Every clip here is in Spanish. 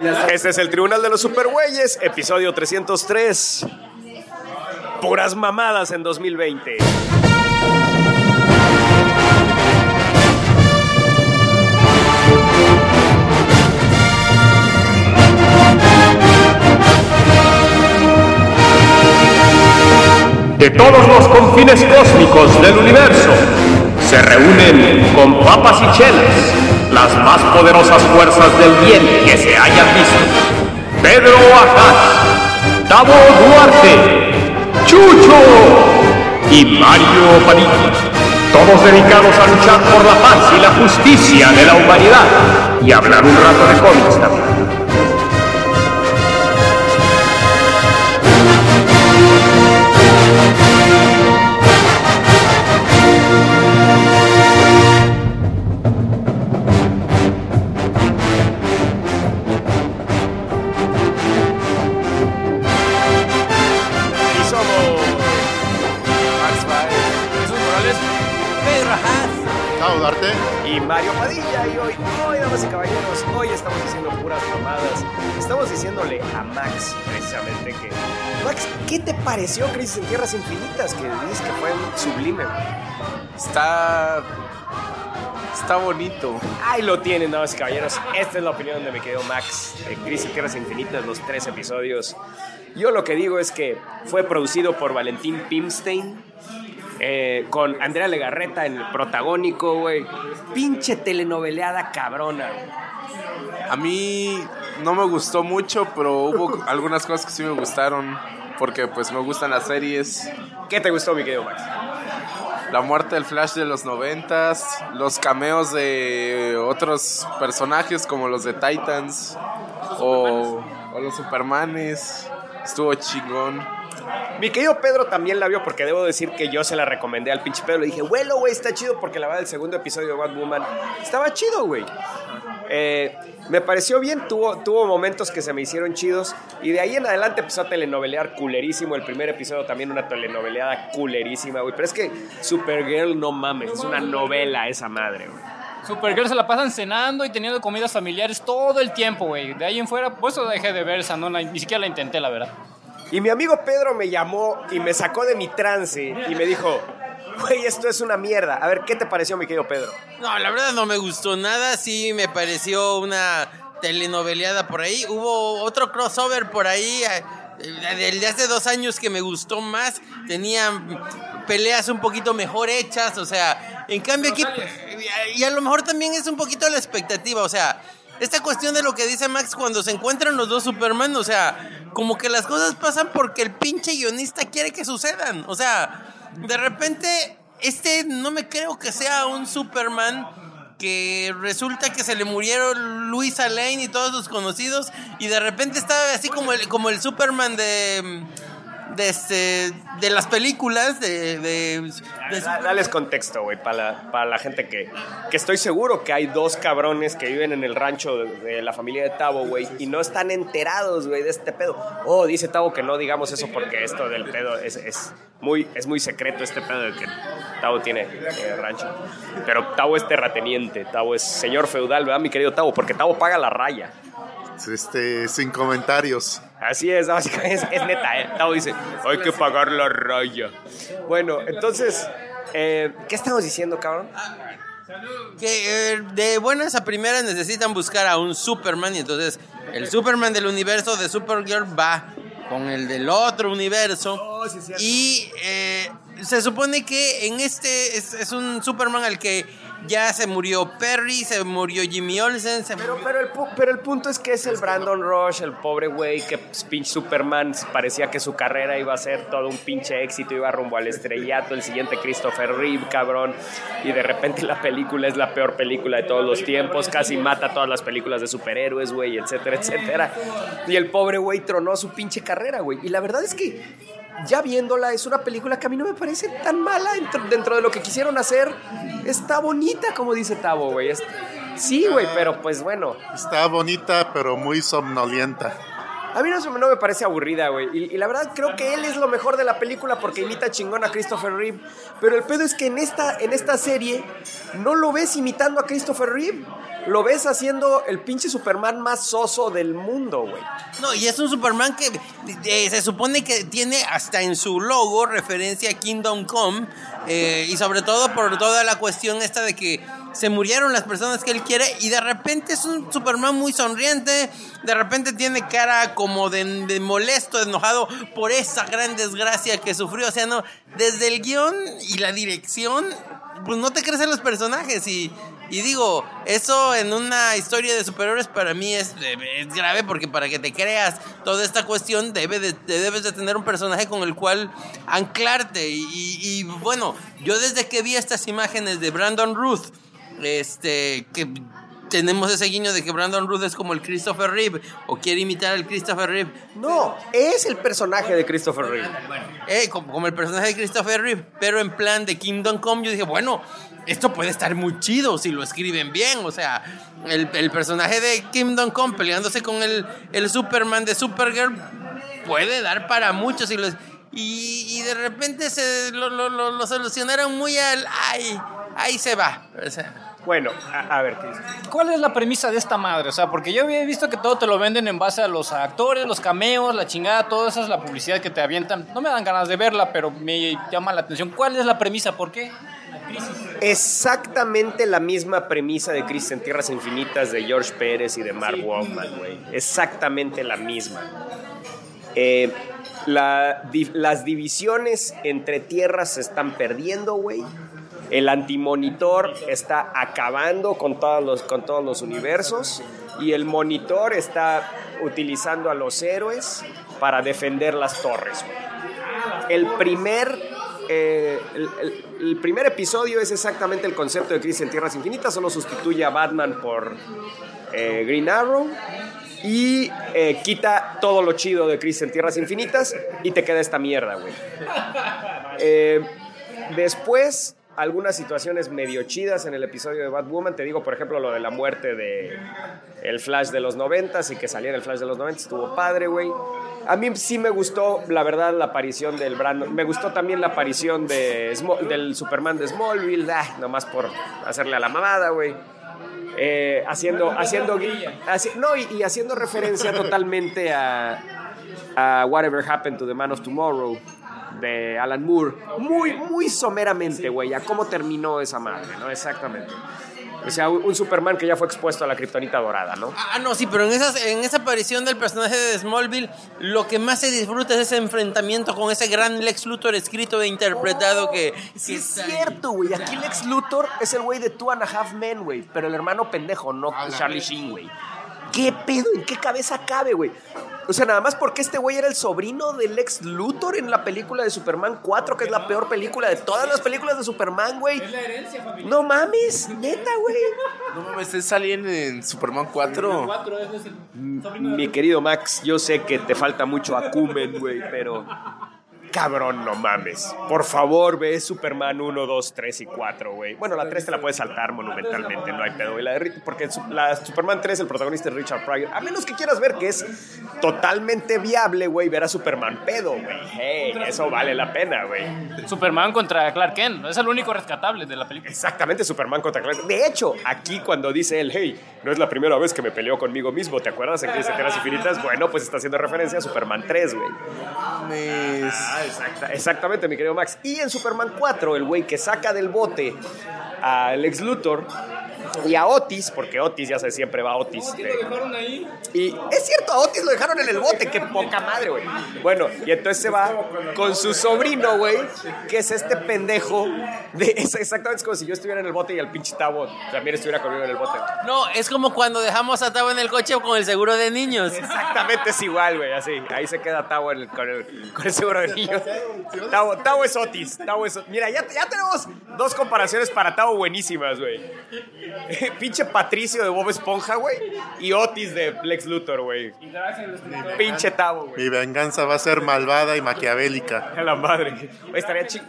Este es el Tribunal de los Supergüeyes, episodio 303. Puras mamadas en 2020. De todos los confines cósmicos del universo, se reúnen con papas y chelas las más poderosas fuerzas del bien que se hayan visto. Pedro Ajaz, Tavo Duarte, Chucho y Mario Padilla. Todos dedicados a luchar por la paz y la justicia de la humanidad y hablar un rato de cómics también. Pareció Crisis en Tierras Infinitas? Que dices que fue sublime. Está. Está bonito. Ahí lo tienen, damas y caballeros. Esta es la opinión de mi querido Max de Crisis en Tierras Infinitas, los tres episodios. Yo lo que digo es que fue producido por Valentín Pimstein. eh, con Andrea Legarreta en el protagónico, güey. Pinche telenoveleada cabrona. A mí no me gustó mucho, pero hubo algunas cosas que sí me gustaron. Porque pues me gustan las series. ¿Qué te gustó, mi querido Max? La muerte del Flash de los noventas. Los cameos de otros personajes como los de Titans. O, o los Supermanes. Estuvo chingón. Mi querido Pedro también la vio porque debo decir que yo se la recomendé al pinche Pedro. Le dije, bueno, güey, está chido porque la verdad el segundo episodio de Batwoman estaba chido, güey. Eh, me pareció bien, tuvo, tuvo momentos que se me hicieron chidos y de ahí en adelante empezó a telenovelear culerísimo. El primer episodio también una telenoveleada culerísima, güey. Pero es que Supergirl, no mames, es una novela esa madre, güey. Supergirl se la pasan cenando y teniendo comidas familiares todo el tiempo, güey. De ahí en fuera, pues eso dejé de ver esa, no ni siquiera la intenté, la verdad. Y mi amigo Pedro me llamó y me sacó de mi trance y me dijo, güey, esto es una mierda. A ver, ¿qué te pareció, mi querido Pedro? No, la verdad no me gustó nada. Sí, me pareció una telenoveleada por ahí. Hubo otro crossover por ahí. eh, El de hace dos años que me gustó más. Tenían peleas un poquito mejor hechas. O sea, en cambio aquí. Y a lo mejor también es un poquito la expectativa. O sea. Esta cuestión de lo que dice Max cuando se encuentran los dos Superman, o sea, como que las cosas pasan porque el pinche guionista quiere que sucedan. O sea, de repente, este no me creo que sea un Superman que resulta que se le murieron Luisa Lane y todos sus conocidos y de repente está así como el, como el Superman de de, este, de las películas de, de, de Da- Dales contexto, güey, para la, para la gente que, que estoy seguro que hay dos cabrones que viven en el rancho de, de la familia de Tavo, güey, y no están enterados, güey, de este pedo. Oh, dice Tavo que no digamos eso porque esto del pedo es, es, muy, es muy secreto, este pedo de que Tavo tiene eh, rancho. Pero Tavo es terrateniente, Tavo es señor feudal, ¿verdad, mi querido Tavo? Porque Tavo paga la raya. Este, sin comentarios. Así es, básicamente es, es neta, ¿eh? Tavo dice, hay que pagar la raya. Bueno, entonces, eh, ¿qué estamos diciendo, cabrón? que eh, de buenas a primeras necesitan buscar a un Superman y entonces el Superman del universo de Supergirl va con el del otro universo y eh, se supone que en este es, es un Superman al que ya se murió Perry, se murió Jimmy Olsen, se Pero, murió- pero, el, pu- pero el punto es que es el Brandon Rush, el pobre güey que pues, pinche Superman parecía que su carrera iba a ser todo un pinche éxito, iba rumbo al estrellato, el siguiente Christopher Reeve, cabrón, y de repente la película es la peor película de todos los tiempos, casi mata todas las películas de superhéroes, güey, etcétera, etcétera. Y el pobre güey tronó su pinche carrera, güey. Y la verdad es que ya viéndola, es una película que a mí no me parece tan mala dentro, dentro de lo que quisieron hacer. Está bonita, como dice Tavo, güey. Sí, güey, pero pues bueno. Está bonita, pero muy somnolienta. A mí no, no me parece aburrida, güey. Y, y la verdad creo que él es lo mejor de la película porque imita chingón a Christopher Reeve. Pero el pedo es que en esta, en esta serie no lo ves imitando a Christopher Reeve. Lo ves haciendo el pinche Superman más soso del mundo, güey. No, y es un Superman que eh, se supone que tiene hasta en su logo referencia a Kingdom Come eh, y sobre todo por toda la cuestión esta de que se murieron las personas que él quiere y de repente es un Superman muy sonriente, de repente tiene cara como de, de molesto, de enojado por esa gran desgracia que sufrió, o sea, no, desde el guion y la dirección, pues no te crecen los personajes y, y digo, eso en una historia de superhéroes para mí es, es grave porque para que te creas toda esta cuestión debe de- te debes de tener un personaje con el cual anclarte y, bueno, yo desde que vi estas imágenes de Brandon Ruth, este, que tenemos ese guiño de que Brandon Ruth es como el Christopher Reeve o quiere imitar al Christopher Reeve. No, es el personaje de Christopher Reeve. Eh, como, como el personaje de Christopher Reeve, pero en plan de Kingdom Come, yo dije, bueno, esto puede estar muy chido si lo escriben bien. O sea, el, el personaje de Kingdom Come peleándose con el, el Superman de Supergirl puede dar para mucho. Si lo, y, y de repente se lo, lo- lo- lo solucionaron muy al. ¡Ay! Ahí se va. O sea, Bueno, a, a ver. ¿Cuál es la premisa de esta madre? O sea, porque yo había visto que todo te lo venden en base a los actores, los cameos, la chingada, todo esa es la publicidad que te avientan. No me dan ganas de verla, pero me llama la atención. ¿Cuál es la premisa? ¿Por qué? Exactamente la misma premisa de Crisis en Tierras Infinitas de George Pérez y de Mark Wahlman, güey. Exactamente la misma. Eh, la di- las divisiones entre tierras se están perdiendo, güey. El antimonitor está acabando con todos, los, con todos los universos. Y el monitor está utilizando a los héroes para defender las torres. El primer, eh, el, primer episodio es exactamente el concepto de Crisis en Tierras Infinitas, solo sustituye a Batman por eh, Green Arrow y eh, quita todo lo chido de Crisis en Tierras Infinitas y te queda esta mierda, güey. Después, algunas situaciones medio chidas en el episodio de Batwoman. Te digo, por ejemplo, lo de la muerte de el Flash de los noventas y que saliera el Flash de los noventas. Estuvo padre, güey. A mí sí me gustó, la verdad, la aparición del Brandon. Me gustó también la aparición de del Superman de Smallville. Ah, nomás por hacerle a la mamada, güey. Eh, haciendo, haciendo, haci- no, y, y haciendo referencia totalmente a, a Whatever Happened to the Man of Tomorrow de Alan Moore. Muy, muy someramente, güey, a cómo terminó esa madre, ¿no? Exactamente. O sea, un Superman que ya fue expuesto a la kriptonita dorada, ¿no? Ah, no, sí, pero en, esas, en esa aparición del personaje de Smallville, lo que más se disfruta es ese enfrentamiento con ese gran Lex Luthor escrito e interpretado que... Sí, que es está ahí. cierto, güey. Aquí Lex Luthor es el güey de Two and a Half Men, güey. Pero el hermano pendejo, no Charlie Sheen, güey. ¿Qué pedo? ¿En qué cabeza cabe, güey? O sea, nada más porque este güey era el sobrino de Lex Luthor en la película de Superman 4, que es la peor película de todas las películas de Superman, güey. No mames, neta, güey. No mames, es alguien en Superman 4. Mi querido Max, yo sé que te falta mucho acumen, güey, pero. Cabrón, no mames. Por favor, ve Superman 1, 2, 3 y 4, güey. Bueno, la 3 te la puedes saltar monumentalmente, no hay pedo. Y la de porque su- la Superman 3, el protagonista es Richard Pryor. A menos que quieras ver que es totalmente viable, güey, ver a Superman pedo, güey. Hey, eso vale la pena, güey. Superman contra Clark Kent. Es el único rescatable de la película. Exactamente, Superman contra Clark. De hecho, aquí cuando dice él, hey, no es la primera vez que me peleo conmigo mismo, ¿te acuerdas en Crisis Tierras Infinitas? Bueno, pues está haciendo referencia a Superman 3, güey. Mames. Exacta- exactamente, mi querido Max. Y en Superman 4, el güey que saca del bote a Lex Luthor y a Otis, porque Otis, ya sabes, siempre va a Otis. de- y es cierto, a Otis lo dejaron en el bote, qué poca madre, güey. Bueno, y entonces se va con su sobrino, güey, que es este pendejo. De, es exactamente como si yo estuviera en el bote y el pinche Tavo también estuviera conmigo en el bote. No, es como cuando dejamos a Tavo en el coche con el seguro de niños. Exactamente es igual, güey, así. Ahí se queda el- con, el, con el seguro de niños. Tavo, Tavo es Otis. Tavo es, Mira, ya, ya tenemos dos comparaciones para Tavo buenísimas, güey. Pinche Patricio de Bob Esponja, güey. Y Otis de Lex Luthor, güey. Pinche Tavo, güey. Mi venganza va a ser malvada y maquiavélica. A la madre. Güey, estaría chido.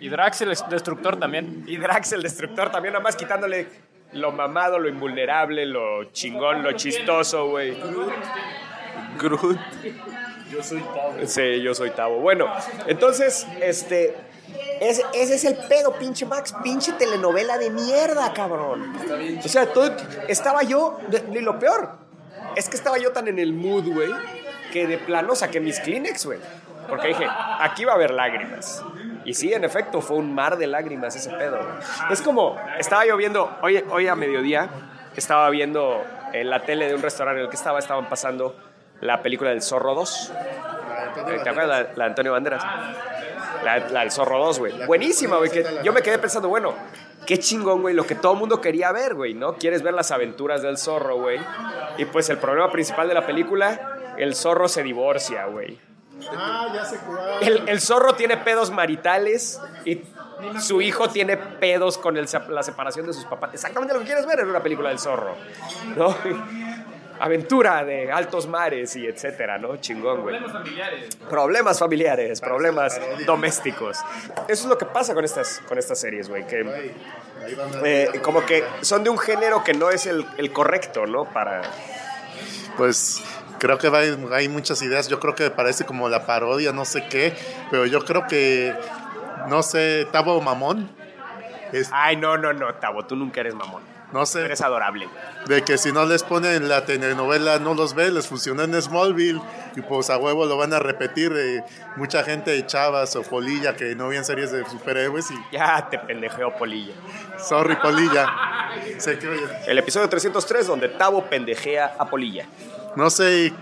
Y Drax el destructor también. Y Drax el destructor también, nada más quitándole lo mamado, lo invulnerable, lo chingón, lo chistoso, güey. Groot. Sí, yo soy Tavo. Bueno, entonces, este. Ese, ese es el pedo, pinche Max. Pinche telenovela de mierda, cabrón. O sea, todo, estaba yo. Y lo peor es que estaba yo tan en el mood, güey, que de plano saqué mis Kleenex, güey. Porque dije, aquí va a haber lágrimas. Y sí, en efecto, fue un mar de lágrimas ese pedo. güey. Es como, estaba yo viendo, hoy, hoy a mediodía, estaba viendo en la tele de un restaurante en el que estaba, estaban pasando la película del Zorro 2. ¿Te acuerdas la, la de Antonio Banderas? La, la del Zorro 2, güey. Buenísima, güey. que yo me quedé pensando, bueno, qué chingón, güey. Lo que todo el mundo quería ver, güey, ¿no? Quieres ver las aventuras del zorro, güey. Y pues el problema principal de la película, el zorro se divorcia, güey. Ah, ya cuál. El, el zorro tiene pedos maritales y su hijo tiene pedos con el la separación de sus papás. Exactamente lo que quieres ver en una película del zorro, ¿no? Aventura de altos mares y etcétera, ¿no? Chingón, güey. Problemas familiares, problemas domésticos. Eso es lo que pasa con estas, con estas series, güey. Que eh, como que son de un género que no es el, el correcto, ¿no? Para... Pues creo que hay muchas ideas. Yo creo que parece como la parodia, no sé qué. Pero yo creo que, no sé, Tabo Mamón. Es- Ay, no, no, no, Tavo, tú nunca eres mamón. No sé, Eres adorable. de que si no les ponen la telenovela, no los ve, les funciona en Smallville. Y pues a huevo lo van a repetir. eh, mucha gente, chavas o polilla, que no vean series de superhéroes. Y Ya te pendejeo, Polilla. sorry, polilla. Sé que, oye, El episodio 303 donde Tavo pendejea a Polilla. No sé.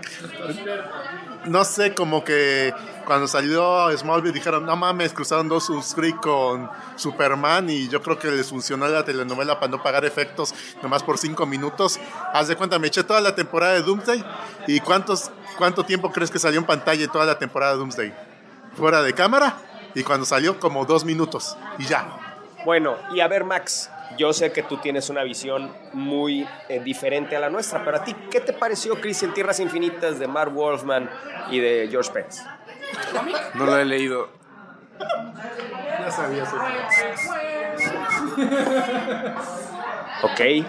No sé, como que cuando salió Smallville dijeron, no mames, cruzaron dos Creek con Superman y yo creo que les funcionó la telenovela para no pagar efectos nomás por cinco minutos. Haz de cuenta, me eché toda la temporada de Doomsday y cuántos, cuánto tiempo crees que salió en pantalla toda la temporada de Doomsday? Fuera de cámara y cuando salió como dos minutos y ya. Bueno, y a ver, Max, yo sé que tú tienes una visión muy eh, diferente a la nuestra, pero a ti, ¿qué te pareció Chris en Tierras Infinitas de Mark Wolfman y de George Pérez? No lo he leído. Ya sabía eso. Ok.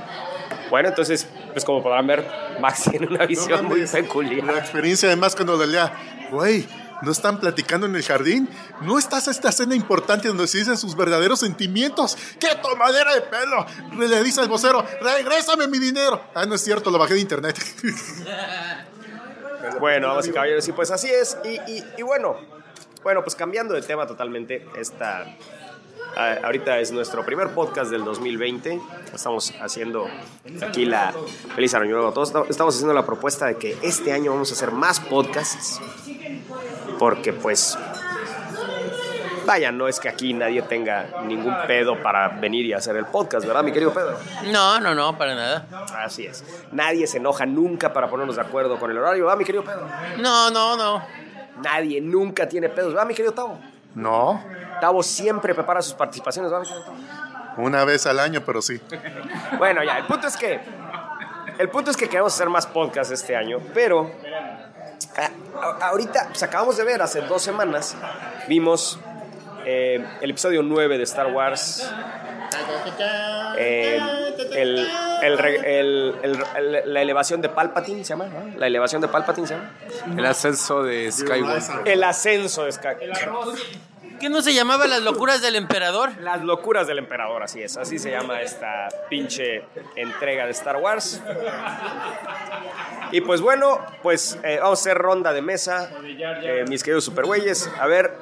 Bueno, entonces, pues como podrán ver, Max tiene una visión muy mames, La peculiar. experiencia además cuando le lea, güey, ¿no están platicando en el jardín? ¿No estás a esta escena importante donde se dicen sus verdaderos sentimientos? ¡Qué tomadera de pelo! Le dice al vocero, regrésame mi dinero. Ah, no es cierto, lo bajé de internet. Bueno, vamos y caballeros, y pues así es. Y, bueno, bueno, pues cambiando de tema totalmente, esta, ah, ahorita es nuestro primer podcast del 2020. Estamos haciendo aquí la feliz año nuevo a todos. Estamos haciendo la propuesta de que este año vamos a hacer más podcasts, porque pues vaya, no es que aquí nadie tenga ningún pedo para venir y hacer el podcast, ¿verdad, mi querido Pedro? No, no, no, para nada. Así es. Nadie se enoja nunca para ponernos de acuerdo con el horario, ¿verdad, mi querido Pedro? No, no, no. Nadie nunca tiene pedos, ¿verdad, mi querido Tavo? no, Tavo siempre prepara sus participaciones, ¿verdad, mi querido Tavo? una vez al año, pero sí. Bueno, ya, el punto es que. El punto es que queremos hacer más podcasts este año, pero. A- ahorita, pues acabamos de ver, hace dos semanas, vimos eh, el episodio 9 de Star Wars. Eh, el, el re- el- el- el- la elevación de Palpatine se llama, ¿no? La elevación de Palpatine se llama. El ascenso de Skywalker. El ascenso de Skywalker. ¿Qué no se llamaba Las locuras del emperador? Las locuras del emperador, así es. Así se llama esta pinche entrega de Star Wars. Y pues bueno, pues eh, vamos a hacer ronda de mesa, eh, mis queridos supergüeyes. A ver,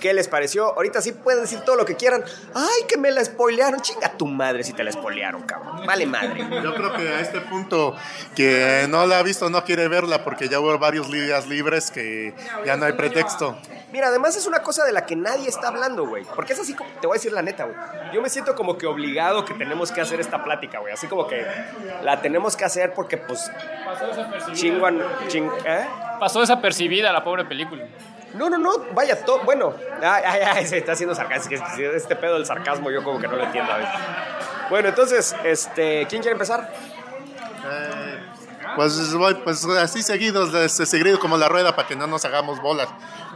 ¿qué les pareció? Ahorita sí pueden decir todo lo que quieran. ¡Ay, que me la spoilearon! Chinga tu madre si te la spoilearon, cabrón. Vale madre. Yo creo que a este punto, que no la ha visto, no quiere verla porque ya hubo varios días libres que ya no hay pretexto. Mira, además es una cosa de la que nadie está hablando, güey. Porque es así como, te voy a decir la neta, güey. Yo me siento como que obligado que tenemos que hacer esta plática, güey. Así como que la tenemos que hacer porque, pues, Pasó desapercibida. chinguan, ching, ¿eh? Pasó desapercibida la pobre película. No, no, no, vaya, to- bueno, ay, ay, ay, se está haciendo que Este pedo del sarcasmo yo como que no lo entiendo a veces. Bueno, entonces, este, ¿quién quiere empezar? Pues, voy, pues así seguidos, seguido como la rueda para que no nos hagamos bolas.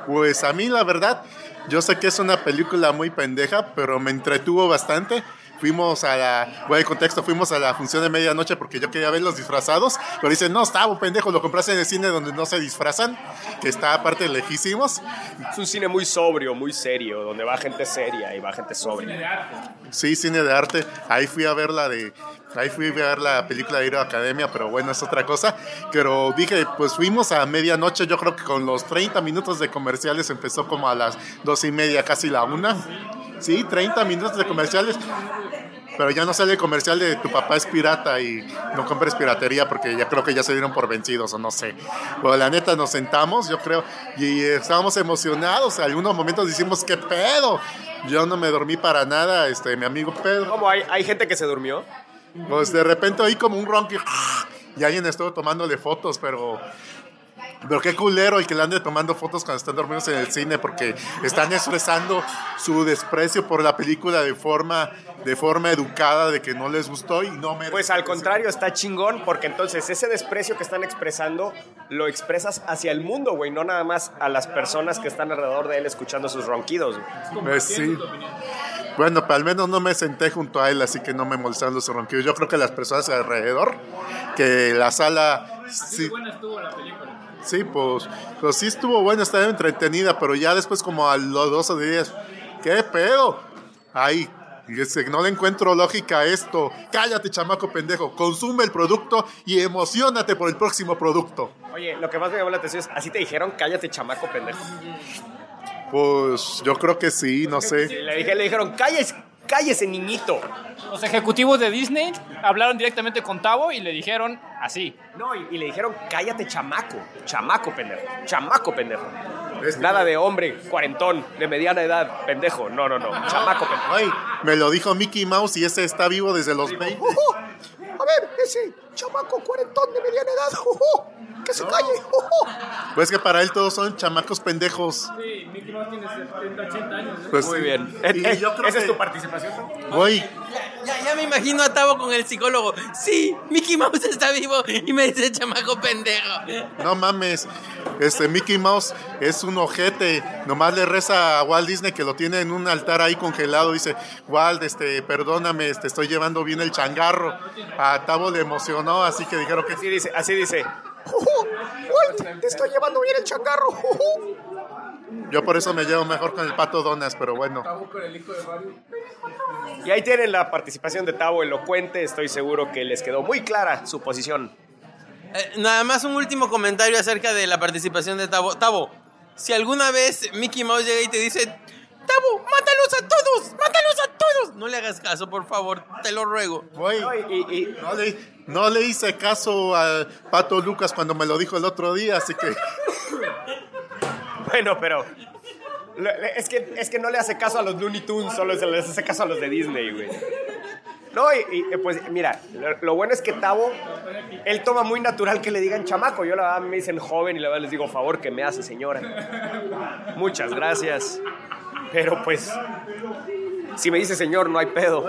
Pues a mí la verdad, yo sé que es una película muy pendeja, pero me entretuvo bastante. Fuimos a la, voy al contexto, fuimos a la función de medianoche porque yo quería ver los disfrazados, pero dicen, no, está, un pendejo, lo compraste en el cine donde no se disfrazan, que está aparte lejísimos. Es un cine muy sobrio, muy serio, donde va gente seria y va gente sobria. Sí, cine de arte. Ahí fui a ver la de. Ahí fui a ver la película de Hero Academia, pero bueno, es otra cosa. Pero dije, pues fuimos a medianoche, yo creo que con los 30 minutos de comerciales empezó como a las dos y media, casi la una. Sí, 30 minutos de comerciales. Pero ya no sale el comercial de tu papá es pirata y no compres piratería porque ya creo que ya se dieron por vencidos o no sé. Pero la neta nos sentamos, yo creo, y estábamos emocionados. En algunos momentos decimos, ¿qué pedo? Yo no me dormí para nada, este, mi amigo Pedro. ¿Cómo hay, hay gente que se durmió? Pues de repente oí como un y, y alguien estuvo tomándole fotos, pero pero qué culero el que le ande tomando fotos cuando están dormidos en el cine porque están expresando su desprecio por la película de forma de forma educada de que no les gustó y no me Pues al contrario, está chingón porque entonces ese desprecio que están expresando lo expresas hacia el mundo, güey, no nada más a las personas que están alrededor de él escuchando sus ronquidos. Pues sí. Bueno, pero al menos no me senté junto a él, así que no me molestaron los ronquidos. Yo creo que las personas alrededor, que la sala... Sí, Sí, pues, pues sí estuvo buena, estaba entretenida, pero ya después como a los dos o días, ¿qué pedo? Ay, no le encuentro lógica a esto. Cállate, chamaco pendejo. Consume el producto y emocionate por el próximo producto. Oye, lo que más me llamó la atención es, así te dijeron, cállate chamaco pendejo. Pues yo creo que sí, no sé. le, dije, le dijeron, cállese, cállese niñito. Los ejecutivos de Disney hablaron directamente con Tavo y le dijeron así. No, y, y le dijeron, cállate chamaco, chamaco pendejo, chamaco pendejo. Nada de hombre, cuarentón, de mediana edad, pendejo. No, no, no, chamaco pendejo. Ay, me lo dijo Mickey Mouse y ese está vivo desde los 20. A ver, ese chamaco cuarentón de mediana edad, que se calle. Pues que para él todos son chamacos pendejos. Sí, Mickey Mouse tiene 70, 80 años. ¿eh? Pues Muy bien. Y Eh, yo creo ¿Esa es que- tu participación? Güey, Ya, ya me imagino a Tavo con el psicólogo. Sí, Mickey Mouse está vivo y me dice chamaco pendejo. No mames, este Mickey Mouse es un ojete. Nomás le reza a Walt Disney que lo tiene en un altar ahí congelado. Dice, Walt, este, perdóname, te estoy llevando bien el changarro. A Tavo le emocionó, así que dijeron que Así dice, así dice. Te estoy llevando bien el changarro. Yo por eso me llevo mejor con el pato Donas, pero bueno. Y ahí tienen la participación de Tavo elocuente. Estoy seguro que les quedó muy clara su posición. Eh, nada más un último comentario acerca de la participación de Tavo. Tavo, si alguna vez Mickey Mouse llega y te dice, Tavo, mátalos a todos, mátalos a todos. No le hagas caso, por favor, te lo ruego. Güey, y- y- no le, no le hice caso al pato Lucas cuando me lo dijo el otro día, así que bueno, pero. Es que, es que no le hace caso a los Looney Tunes, solo se les hace caso a los de Disney, güey. No, y, y, pues mira, lo, lo bueno es que Tavo, él toma muy natural que le digan chamaco. Yo la verdad me dicen joven y la verdad les digo, favor que me hace señora. Muchas gracias. Pero pues, si me dice señor, no hay pedo.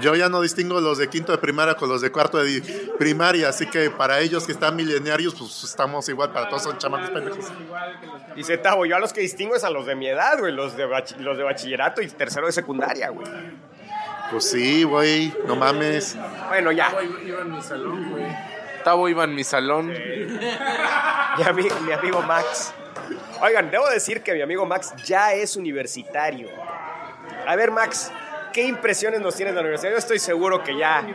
Yo ya no distingo los de quinto de primaria con los de cuarto de primaria, así que para ellos que están milenarios, pues estamos igual, para todos son chamacos pendejos. Dice Tavo, yo a los que distingo es a los de mi edad, güey, los de, bach- los de bachillerato y tercero de secundaria, güey. Pues sí, güey, no mames. Bueno, ya. Tavo iba en mi salón, güey. Tavo iba en mi salón. Mi, ami- mi amigo Max. Oigan, debo decir que mi amigo Max ya es universitario. A ver, Max, ¿qué impresiones nos tienes de la universidad? Yo estoy seguro que ya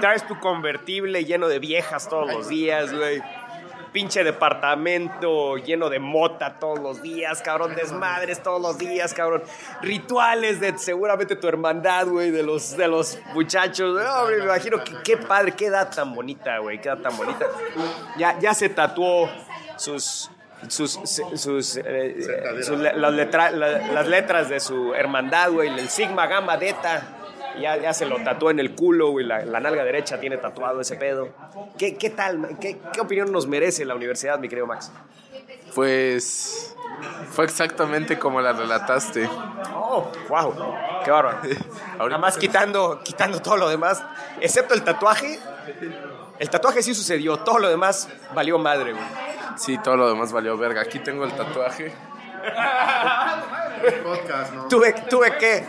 traes tu convertible lleno de viejas todos los días, güey. Pinche departamento lleno de mota todos los días, cabrón. Desmadres todos los días, cabrón. Rituales de seguramente tu hermandad, güey, de los, de los muchachos. Me imagino que qué padre, qué edad tan bonita, güey, qué edad tan bonita. Ya, ya se tatuó sus sus, sus, eh, sus las, letra- la- las letras de su hermandad, güey, el Sigma Gamma Delta. Ya, ya se lo tatuó en el culo, güey, la, la nalga derecha tiene tatuado ese pedo. ¿Qué, qué tal? ¿Qué, ¿Qué opinión nos merece la universidad, mi querido Max? Pues fue exactamente como la relataste. Oh, wow, qué bárbaro. Nada más quitando, quitando todo lo demás, excepto el tatuaje. El tatuaje sí sucedió, todo lo demás valió madre, güey. Sí, todo lo demás valió verga. Aquí tengo el tatuaje. Podcast, ¿no? Tuve, tuve que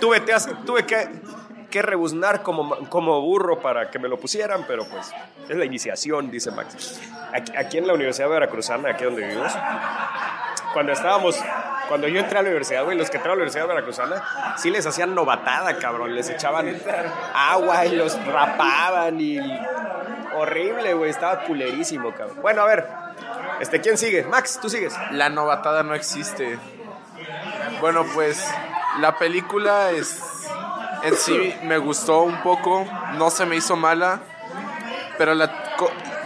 tuve, te has- tuve que, que rebuznar como, como burro para que me lo pusieran, pero pues es la iniciación, dice Max. Aquí, aquí en la Universidad Veracruzana, aquí donde vivimos, cuando estábamos, cuando yo entré a la universidad, güey, los que entraron a la Universidad Veracruzana, sí les hacían novatada, cabrón. Les echaban agua y los rapaban y. Horrible, güey, estaba culerísimo, cabrón. Bueno, a ver, este, ¿quién sigue? Max, tú sigues. La novatada no existe. Bueno, pues la película es en sí me gustó un poco, no se me hizo mala, pero la,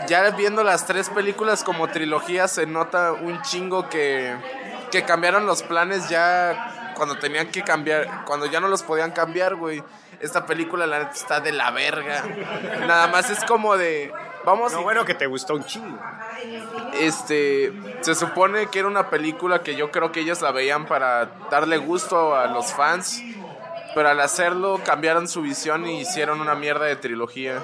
ya viendo las tres películas como trilogía se nota un chingo que, que cambiaron los planes ya cuando tenían que cambiar, cuando ya no los podían cambiar, güey. Esta película la neta está de la verga. Nada más es como de vamos No, y- bueno, que te gustó un chingo. este se supone que era una película que yo creo que ellos la veían para darle gusto a los fans, pero al hacerlo cambiaron su visión y hicieron una mierda de trilogía.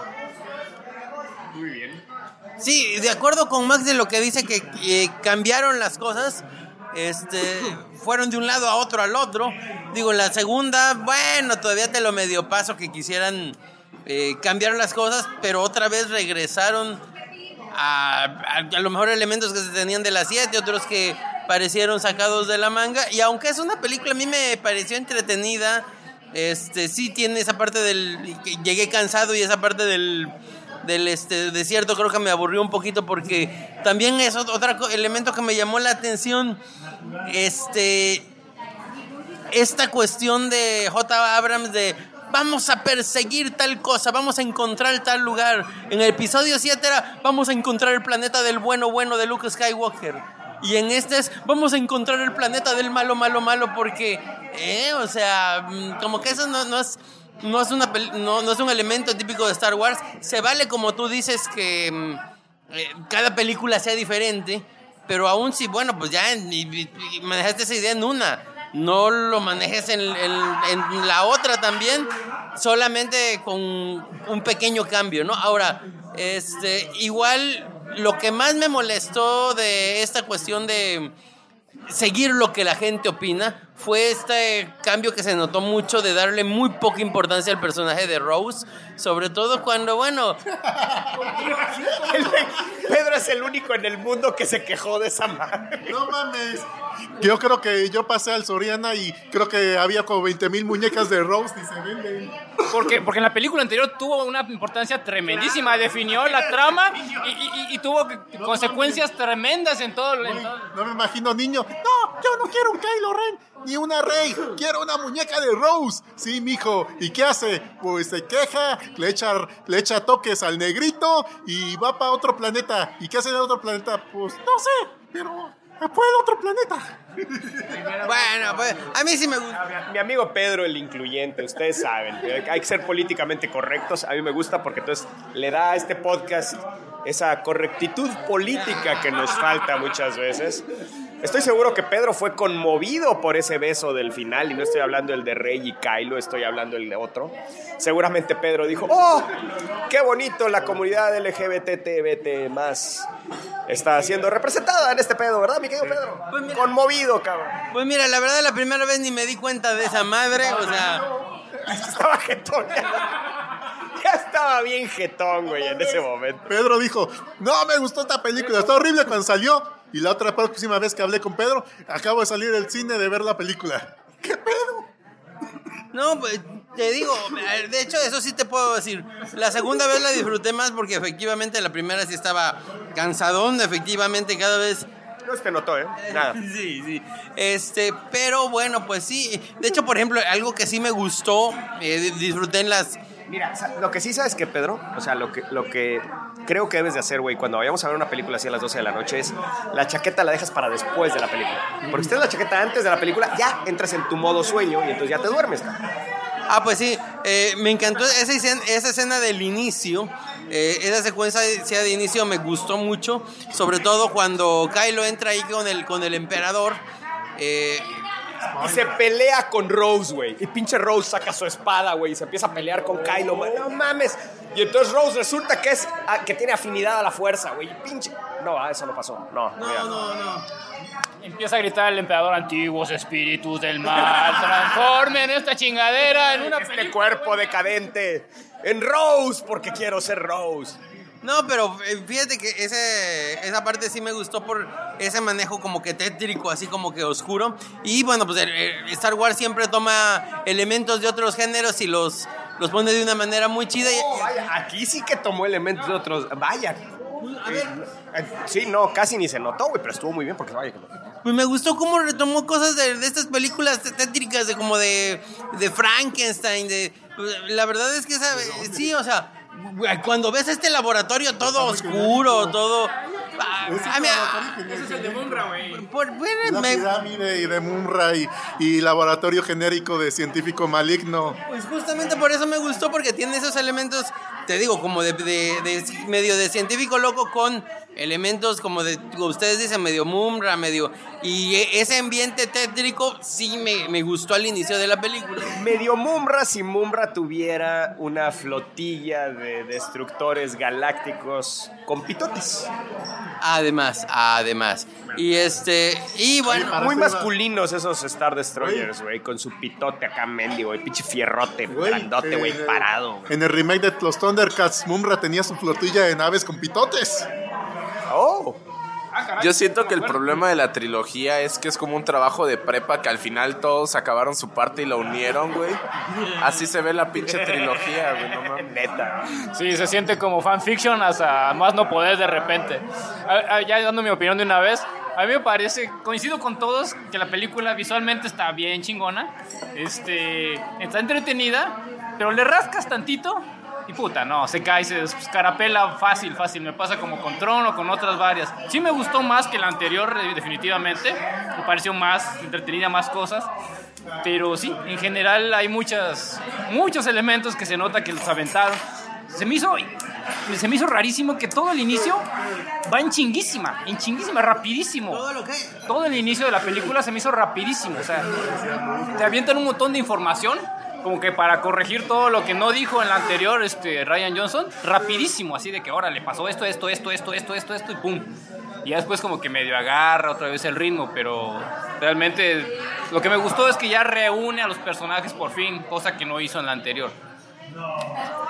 Sí, de acuerdo con Max de lo que dice que eh, cambiaron las cosas, este, fueron de un lado a otro al otro. Digo, en la segunda, bueno, todavía te lo medio paso que quisieran eh, cambiar las cosas, pero otra vez regresaron a, a, lo mejor elementos que se tenían de las 7, otros que parecieron sacados de la manga. Y aunque es una película, a mí me pareció entretenida. Este, sí tiene esa parte del. Llegué cansado y esa parte del. Del este, desierto creo que me aburrió un poquito porque también es otro elemento que me llamó la atención. Este. Esta cuestión de J. Abrams de vamos a perseguir tal cosa, vamos a encontrar tal lugar. En el episodio 7 era vamos a encontrar el planeta del bueno bueno de Luke Skywalker. Y en este es vamos a encontrar el planeta del malo malo malo porque, eh, o sea, mm, como que eso no, no es... No es, una, no, no es un elemento típico de Star Wars. Se vale, como tú dices, que mm, eh, cada película sea diferente. Pero aún si, bueno, pues ya en- manejaste esa idea en una. No lo manejes en, en- en la otra también. Solamente con un pequeño cambio, ¿no? Ahora, este, igual lo que más me molestó de esta cuestión de seguir lo que la gente opina fue este cambio que se notó mucho de darle muy poca importancia al personaje de Rose, sobre todo cuando, bueno, Pedro es el único en el mundo que se quejó de esa madre. No mames. Yo creo que yo pasé al Soriana y creo que había como 20 mil muñecas de Rose y se venden. Porque, porque en la película anterior tuvo una importancia tremendísima, definió la trama y, y- y tuvo consecuencias tremendas en todo. en todo- No me imagino niño. No, yo no quiero un Kylo Ren ni una Rey. Quiero una muñeca de Rose. Sí, mijo. ¿Y qué hace? Pues se queja, le echa, le echa toques al negrito y va para otro planeta. ¿Y qué hace en el otro planeta? Pues no sé, pero fue el otro planeta. bueno, pues a mí sí me gusta. Mi amigo Pedro, el incluyente, ustedes saben, hay que ser políticamente correctos. A mí me gusta porque entonces le da a este podcast esa correctitud política que nos falta muchas veces. Estoy seguro que Pedro fue conmovido por ese beso del final, y no estoy hablando del de Rey y Kylo, estoy hablando del de otro. Seguramente Pedro dijo, ¡Oh! ¡Qué bonito la comunidad LGBTT más está siendo representada en este pedo, ¿verdad, mi querido Pedro? Pues mira- Conmovido, cabrón. Pues mira, la verdad la primera vez ni me di cuenta de esa madre, o sea, Estaba jetón. Ya estaba bien jetón, güey, en ese momento. Pedro dijo, no me gustó esta película, está horrible cuando salió. Y la otra próxima vez que hablé con Pedro, acabo de salir del cine de ver la película. ¿Qué pedo? no, pues te digo, de hecho eso sí te puedo decir. La segunda vez la disfruté más porque efectivamente la primera sí estaba cansadón, efectivamente cada vez No se te notó, ¿eh? Nada. Sí, sí. Este, pero bueno, pues sí. De hecho, por ejemplo, algo que sí me gustó, eh, di- disfruté en las. Mira, lo que sí sabes que, Pedro, o sea, lo que, lo que creo que debes de hacer, güey, cuando vayamos a ver una película así a las 12 de la noche es la chaqueta la dejas para después de la película. Porque si tienes la chaqueta antes de la película, ya entras en tu modo sueño y entonces ya te duermes. Ah, pues sí. eh, me encantó esa escena, esa escena del inicio. eh, esa secuencia de inicio me gustó mucho. Sobre todo cuando Kylo entra ahí con el, con el emperador. eh, Y se pelea con Rose, güey. Y pinche Rose saca su espada, güey, y se empieza a pelear con Kylo, güey. No mames. Y entonces Rose resulta que es ah, que tiene afinidad a la fuerza, güey. Y Pinche. No, ah, eso no pasó. No, mira. No, no, no. Empieza a gritar el emperador antiguos espíritus del mal, transformen esta chingadera en una Este película. cuerpo decadente en Rose porque quiero ser Rose. No, pero eh, fíjate que ese, esa parte sí me gustó por ese manejo como que tétrico, así como que oscuro. Y bueno, pues el- el Star Wars siempre toma elementos de otros géneros y los, los pone de una manera muy chida. y- Oh, vaya, aquí sí que tomó elementos de otros. Vaya. A ver, Eh, Sí, no, casi ni se notó, güey, pero estuvo muy bien porque vaya que pues me gustó cómo retomó cosas de, de estas películas tétricas, de como de, de Frankenstein, de... La verdad es que esa, sí, o sea, cuando ves este laboratorio todo oscuro, todo... ah, a mí- Ese es el de Mumbra, güey. por- bueno, La me- pirámide y de Mumra y, y laboratorio genérico de científico maligno. Pues justamente por eso me gustó, porque tiene esos elementos, te digo, como de, de- de medio de científico loco con elementos como de, como ustedes dicen, medio mumra, medio... Y e- ese ambiente tétrico sí me, me gustó al inicio de la película. Medio Mumbra si Mumbra tuviera una flotilla de destructores galácticos con pitotes. Además, además. Y este, y bueno... Muy masculinos esos Star Destroyers, güey, con su pitote acá mendigo, güey, pinche fierrote, Güey, grandote, güey, eh, parado. güey. En el remake de los Thundercats, Mumra tenía su flotilla de naves con pitotes. Oh, Yo siento que el problema de la trilogía es que es como un trabajo de prepa que al final todos acabaron su parte y la unieron, güey. Así se ve la pinche trilogía, güey, no mames. neta. Sí, se siente como fanfiction hasta más no poder de repente. A- a- Ya dando mi opinión de una vez, a mí me parece, coincido con todos, que la película visualmente está bien chingona, este, está entretenida, pero le rascas tantito y puta, no, se cae, se fácil, fácil. Me pasa como con Tron o con otras varias. Sí me gustó más que la anterior, eh, definitivamente. Me pareció más entretenida, más cosas. Pero sí, en general hay muchas, muchos elementos que se nota que los aventaron. Se me hizo, se me hizo rarísimo que todo el inicio va en chinguísima, en chinguísima, rapidísimo. Todo lo que... Todo el inicio de la película se me hizo rapidísimo. O sea, te avientan un montón de información, como que para corregir todo lo que no dijo en la anterior este, Ryan Johnson, rapidísimo, así de que ahora le pasó esto, esto, esto, esto, esto, esto, esto, y pum. Y ya después como que medio agarra otra vez el ritmo, pero realmente lo que me gustó es que ya reúne a los personajes por fin, cosa que no hizo en la anterior.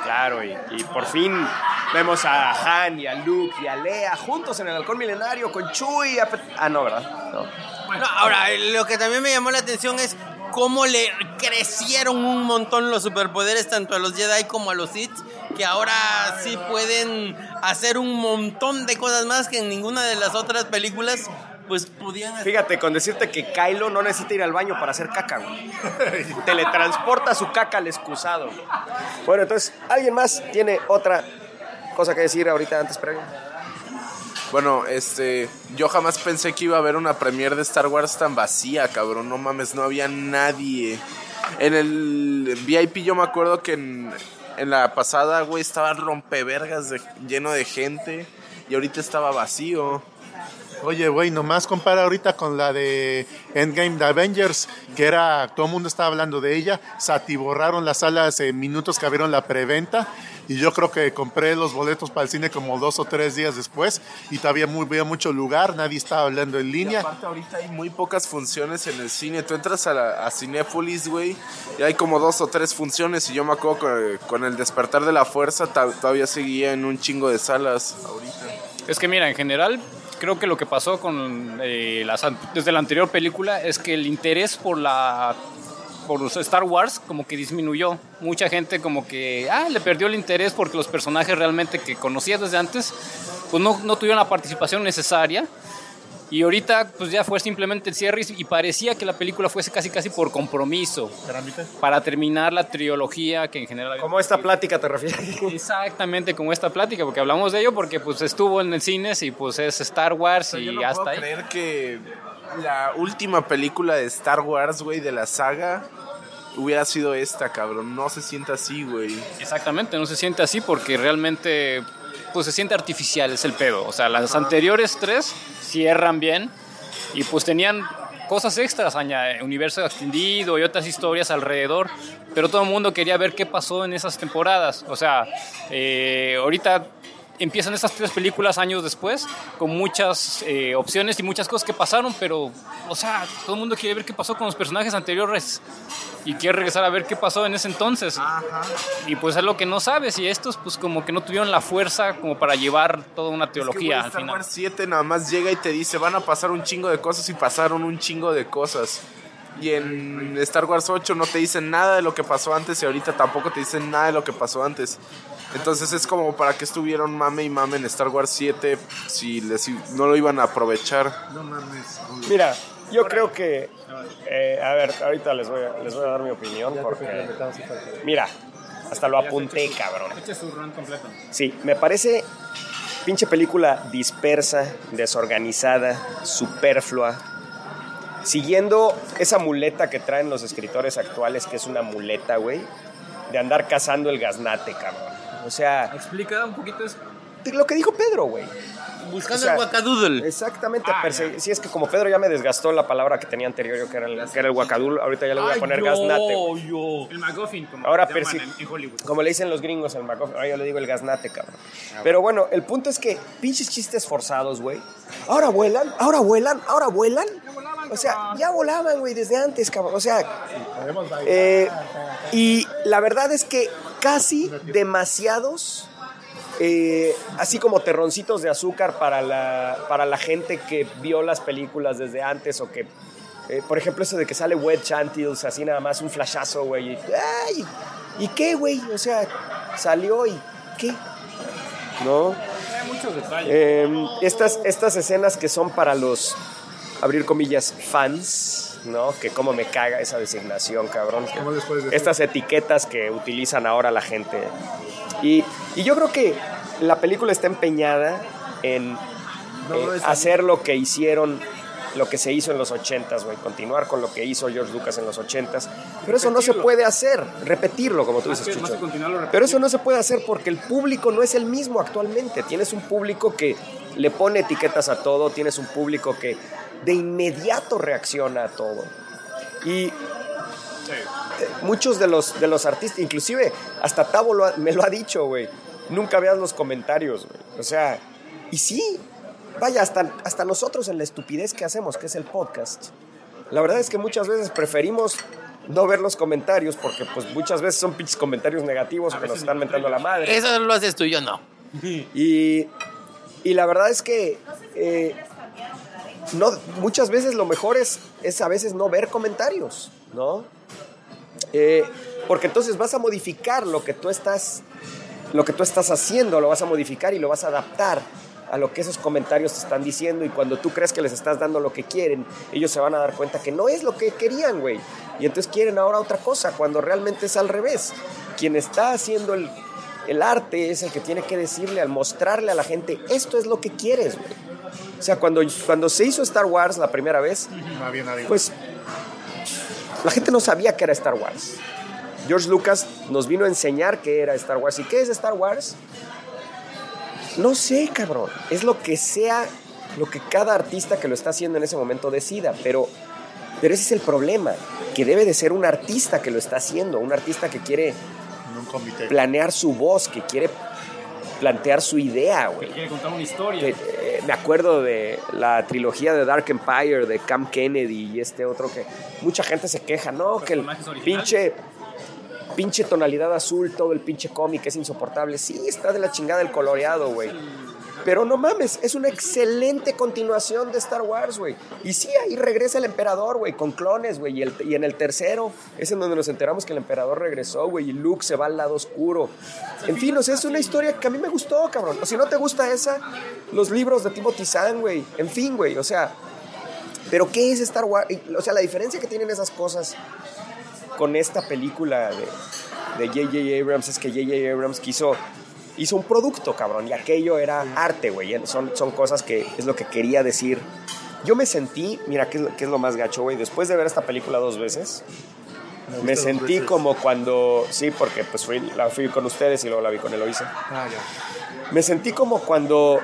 Claro, y, y por fin vemos a Han y a Luke y a Leia juntos en el halcón milenario con Chewie. a- Ah, no, ¿verdad? No. Bueno, ahora, lo que también me llamó la atención es cómo le crecieron un montón los superpoderes tanto a los Jedi como a los Sith, que ahora sí pueden hacer un montón de cosas más que en ninguna de las otras películas pues podían. Fíjate, con decirte que Kylo no necesita ir al baño para hacer caca, güey. Teletransporta su caca al excusado. Bueno, entonces, ¿alguien más tiene otra cosa que decir ahorita antes previo? Bueno, este, yo jamás pensé que iba a haber una premiere de Star Wars tan vacía, cabrón. No mames, no había nadie. En el VIP yo me acuerdo que en, la pasada, güey, estaba rompevergas de- lleno de gente y ahorita estaba vacío. Oye, güey, nomás compara ahorita con la de Endgame de Avengers, que era, todo el mundo estaba hablando de ella, se atiborraron las salas en minutos que abrieron la preventa, y yo creo que compré los boletos para el cine como dos o tres días después, y todavía muy, había mucho lugar, nadie estaba hablando en Y línea. aparte ahorita hay muy pocas funciones en el cine. Tú entras a, la, a Cinépolis, güey, y hay como dos o tres funciones. Y yo me acuerdo que con el despertar de la fuerza todavía seguía en un chingo de salas ahorita. Es que mira, en general, creo que lo que pasó con eh, las, desde la anterior película es que el interés por la por Star Wars como que disminuyó. Mucha gente como que ah, le perdió el interés porque los personajes realmente que conocías desde antes pues no, no tuvieron la participación necesaria. Y ahorita pues ya fue simplemente el cierre y parecía que la película fuese casi casi por compromiso. Para terminar la trilogía que en general... había- Como esta plática te refieres. Exactamente como esta plática, porque hablamos de ello porque pues estuvo en el cine y pues es Star Wars y Yo no hasta puedo ahí. creer que la última película de Star Wars, güey, de la saga, hubiera sido esta, cabrón. No se sienta así, güey. Exactamente, no se siente así porque realmente pues se siente artificial, es el pedo. O sea, las anteriores tres cierran bien y pues tenían cosas extras, aña- universo extendido y otras historias alrededor, pero todo el mundo quería ver qué pasó en esas temporadas. O sea, eh, ahorita empiezan estas tres películas años después con muchas eh, opciones y muchas cosas que pasaron, pero, o sea, todo el mundo quiere ver qué pasó con los personajes anteriores y quiere regresar a ver qué pasó en ese entonces. Y pues es lo que no sabes y estos pues como que no tuvieron la fuerza como para llevar toda una Es que, teología al Star final. Wars 7 nada más llega y te dice, van a pasar un chingo de cosas y pasaron un chingo de cosas. Y en Star Wars 8 no te dicen nada de lo que pasó antes y ahorita tampoco te dicen nada de lo que pasó antes. Entonces es como para que estuvieron mame y mame en Star Wars 7 si les, no lo iban a aprovechar. No mames. Mira, yo creo que. eh, a ver, ahorita les voy a, les voy a dar mi opinión porque. Mira, hasta lo apunté, cabrón. Eche su run completo. Sí, me parece pinche película dispersa, desorganizada, superflua. Siguiendo esa muleta que traen los escritores actuales, que es una muleta, güey, de andar cazando el gaznate, cabrón. O sea, Explica un poquito eso. lo que dijo Pedro, güey. Buscando O sea, el guacadoodle. Exactamente, Ah, si es que como Pedro ya me desgastó la palabra que tenía anterior yo, que era el, que era el guacadul, ahorita ya le voy a poner gaznate. güey. El McGuffin, como Ahora llaman en, en Hollywood. Como le dicen los gringos el McGuffin, ahora yo le digo el gaznate, cabrón. Pero bueno, el punto es que pinches chistes forzados, güey. Ahora vuelan, ahora vuelan, ahora vuelan. O sea, ya volaban, güey, desde antes, cabrón. O sea, eh, y la verdad es que casi demasiados, eh, así como terroncitos de azúcar para la, para la gente que vio las películas desde antes o que, eh, por ejemplo, eso de que sale Wet Chantils, así nada más un flashazo, güey. y, ¿Y qué, güey? O sea, salió y ¿qué? ¿No? Hay muchos detalles. Eh, estas, estas escenas que son para los, abrir comillas, fans, ¿no? Que como me caga esa designación, cabrón. ¿Cómo les puedes decir? Estas etiquetas que utilizan ahora la gente. Y, y yo creo que la película está empeñada en eh, hacer lo que hicieron, lo que se hizo en los 80s, güey, continuar con lo que hizo George Lucas en los 80s. Pero eso no se puede hacer, repetirlo, como tú Más dices, que- Chucho. Pero eso no se puede hacer porque el público no es el mismo actualmente. Tienes un público que le pone etiquetas a todo, tienes un público que de inmediato reacciona a todo. Y eh, muchos de los, de los artistas, inclusive hasta Tavo lo ha- me lo ha dicho, güey. Nunca veas los comentarios, güey. O sea, y sí, vaya, hasta, hasta nosotros en la estupidez que hacemos, que es el podcast. La verdad es que muchas veces preferimos no ver los comentarios porque pues muchas veces son pinches comentarios negativos que nos están mentando la madre. Eso lo haces tú, yo no. Y, y la verdad es que eh, no, muchas veces lo mejor es, es a veces no ver comentarios, ¿no? Eh, porque entonces vas a modificar lo que tú estás lo que tú estás haciendo, lo vas a modificar y lo vas a adaptar a lo que esos comentarios te están diciendo y cuando tú crees que les estás dando lo que quieren, ellos se van a dar cuenta que no es lo que querían, güey. Y entonces quieren ahora otra cosa, cuando realmente es al revés. Quien está haciendo el, el arte es el que tiene que decirle, al mostrarle a la gente, esto es lo que quieres, güey. O sea, cuando, cuando se hizo Star Wars la primera vez, No había nadie. pues la gente no sabía que era Star Wars. George Lucas nos vino a enseñar qué era Star Wars. ¿Y qué es Star Wars? No sé, cabrón. Es lo que sea, lo que cada artista que lo está haciendo en ese momento decida. Pero, pero ese es el problema. Que debe de ser un artista que lo está haciendo. Un artista que quiere planear su voz, que quiere plantear su idea, güey. Quiere contar una historia. Que, eh, me acuerdo de la trilogía de Dark Empire de Cam Kennedy y este otro que mucha gente se queja, no, que el pinche pinche tonalidad azul, todo el pinche cómic es insoportable. Sí, está de la chingada el coloreado, güey. Pero no mames, es una excelente continuación de Star Wars, güey. Y sí, ahí regresa el emperador, güey, con clones, güey. Y, en el tercero es en donde nos enteramos que el emperador regresó, güey. Y Luke se va al lado oscuro. En fin, o sea, es una historia que a mí me gustó, cabrón. O si no te gusta esa, los libros de Timothy Zahn, güey. En fin, güey, o sea. Pero ¿qué es Star Wars? O sea, la diferencia que tienen esas cosas con esta película de J.J. Abrams es que J.J. Abrams quiso hizo un producto, cabrón, y aquello era arte, güey. Son, son cosas que es lo que quería decir. Yo me sentí, mira, ¿qué es, lo- qué es lo más gacho, güey? Después de ver esta película dos veces, me sentí veces. como cuando, sí, porque pues fui, la fui con ustedes y luego la vi con Eloisa. Ah, ya. Me sentí como cuando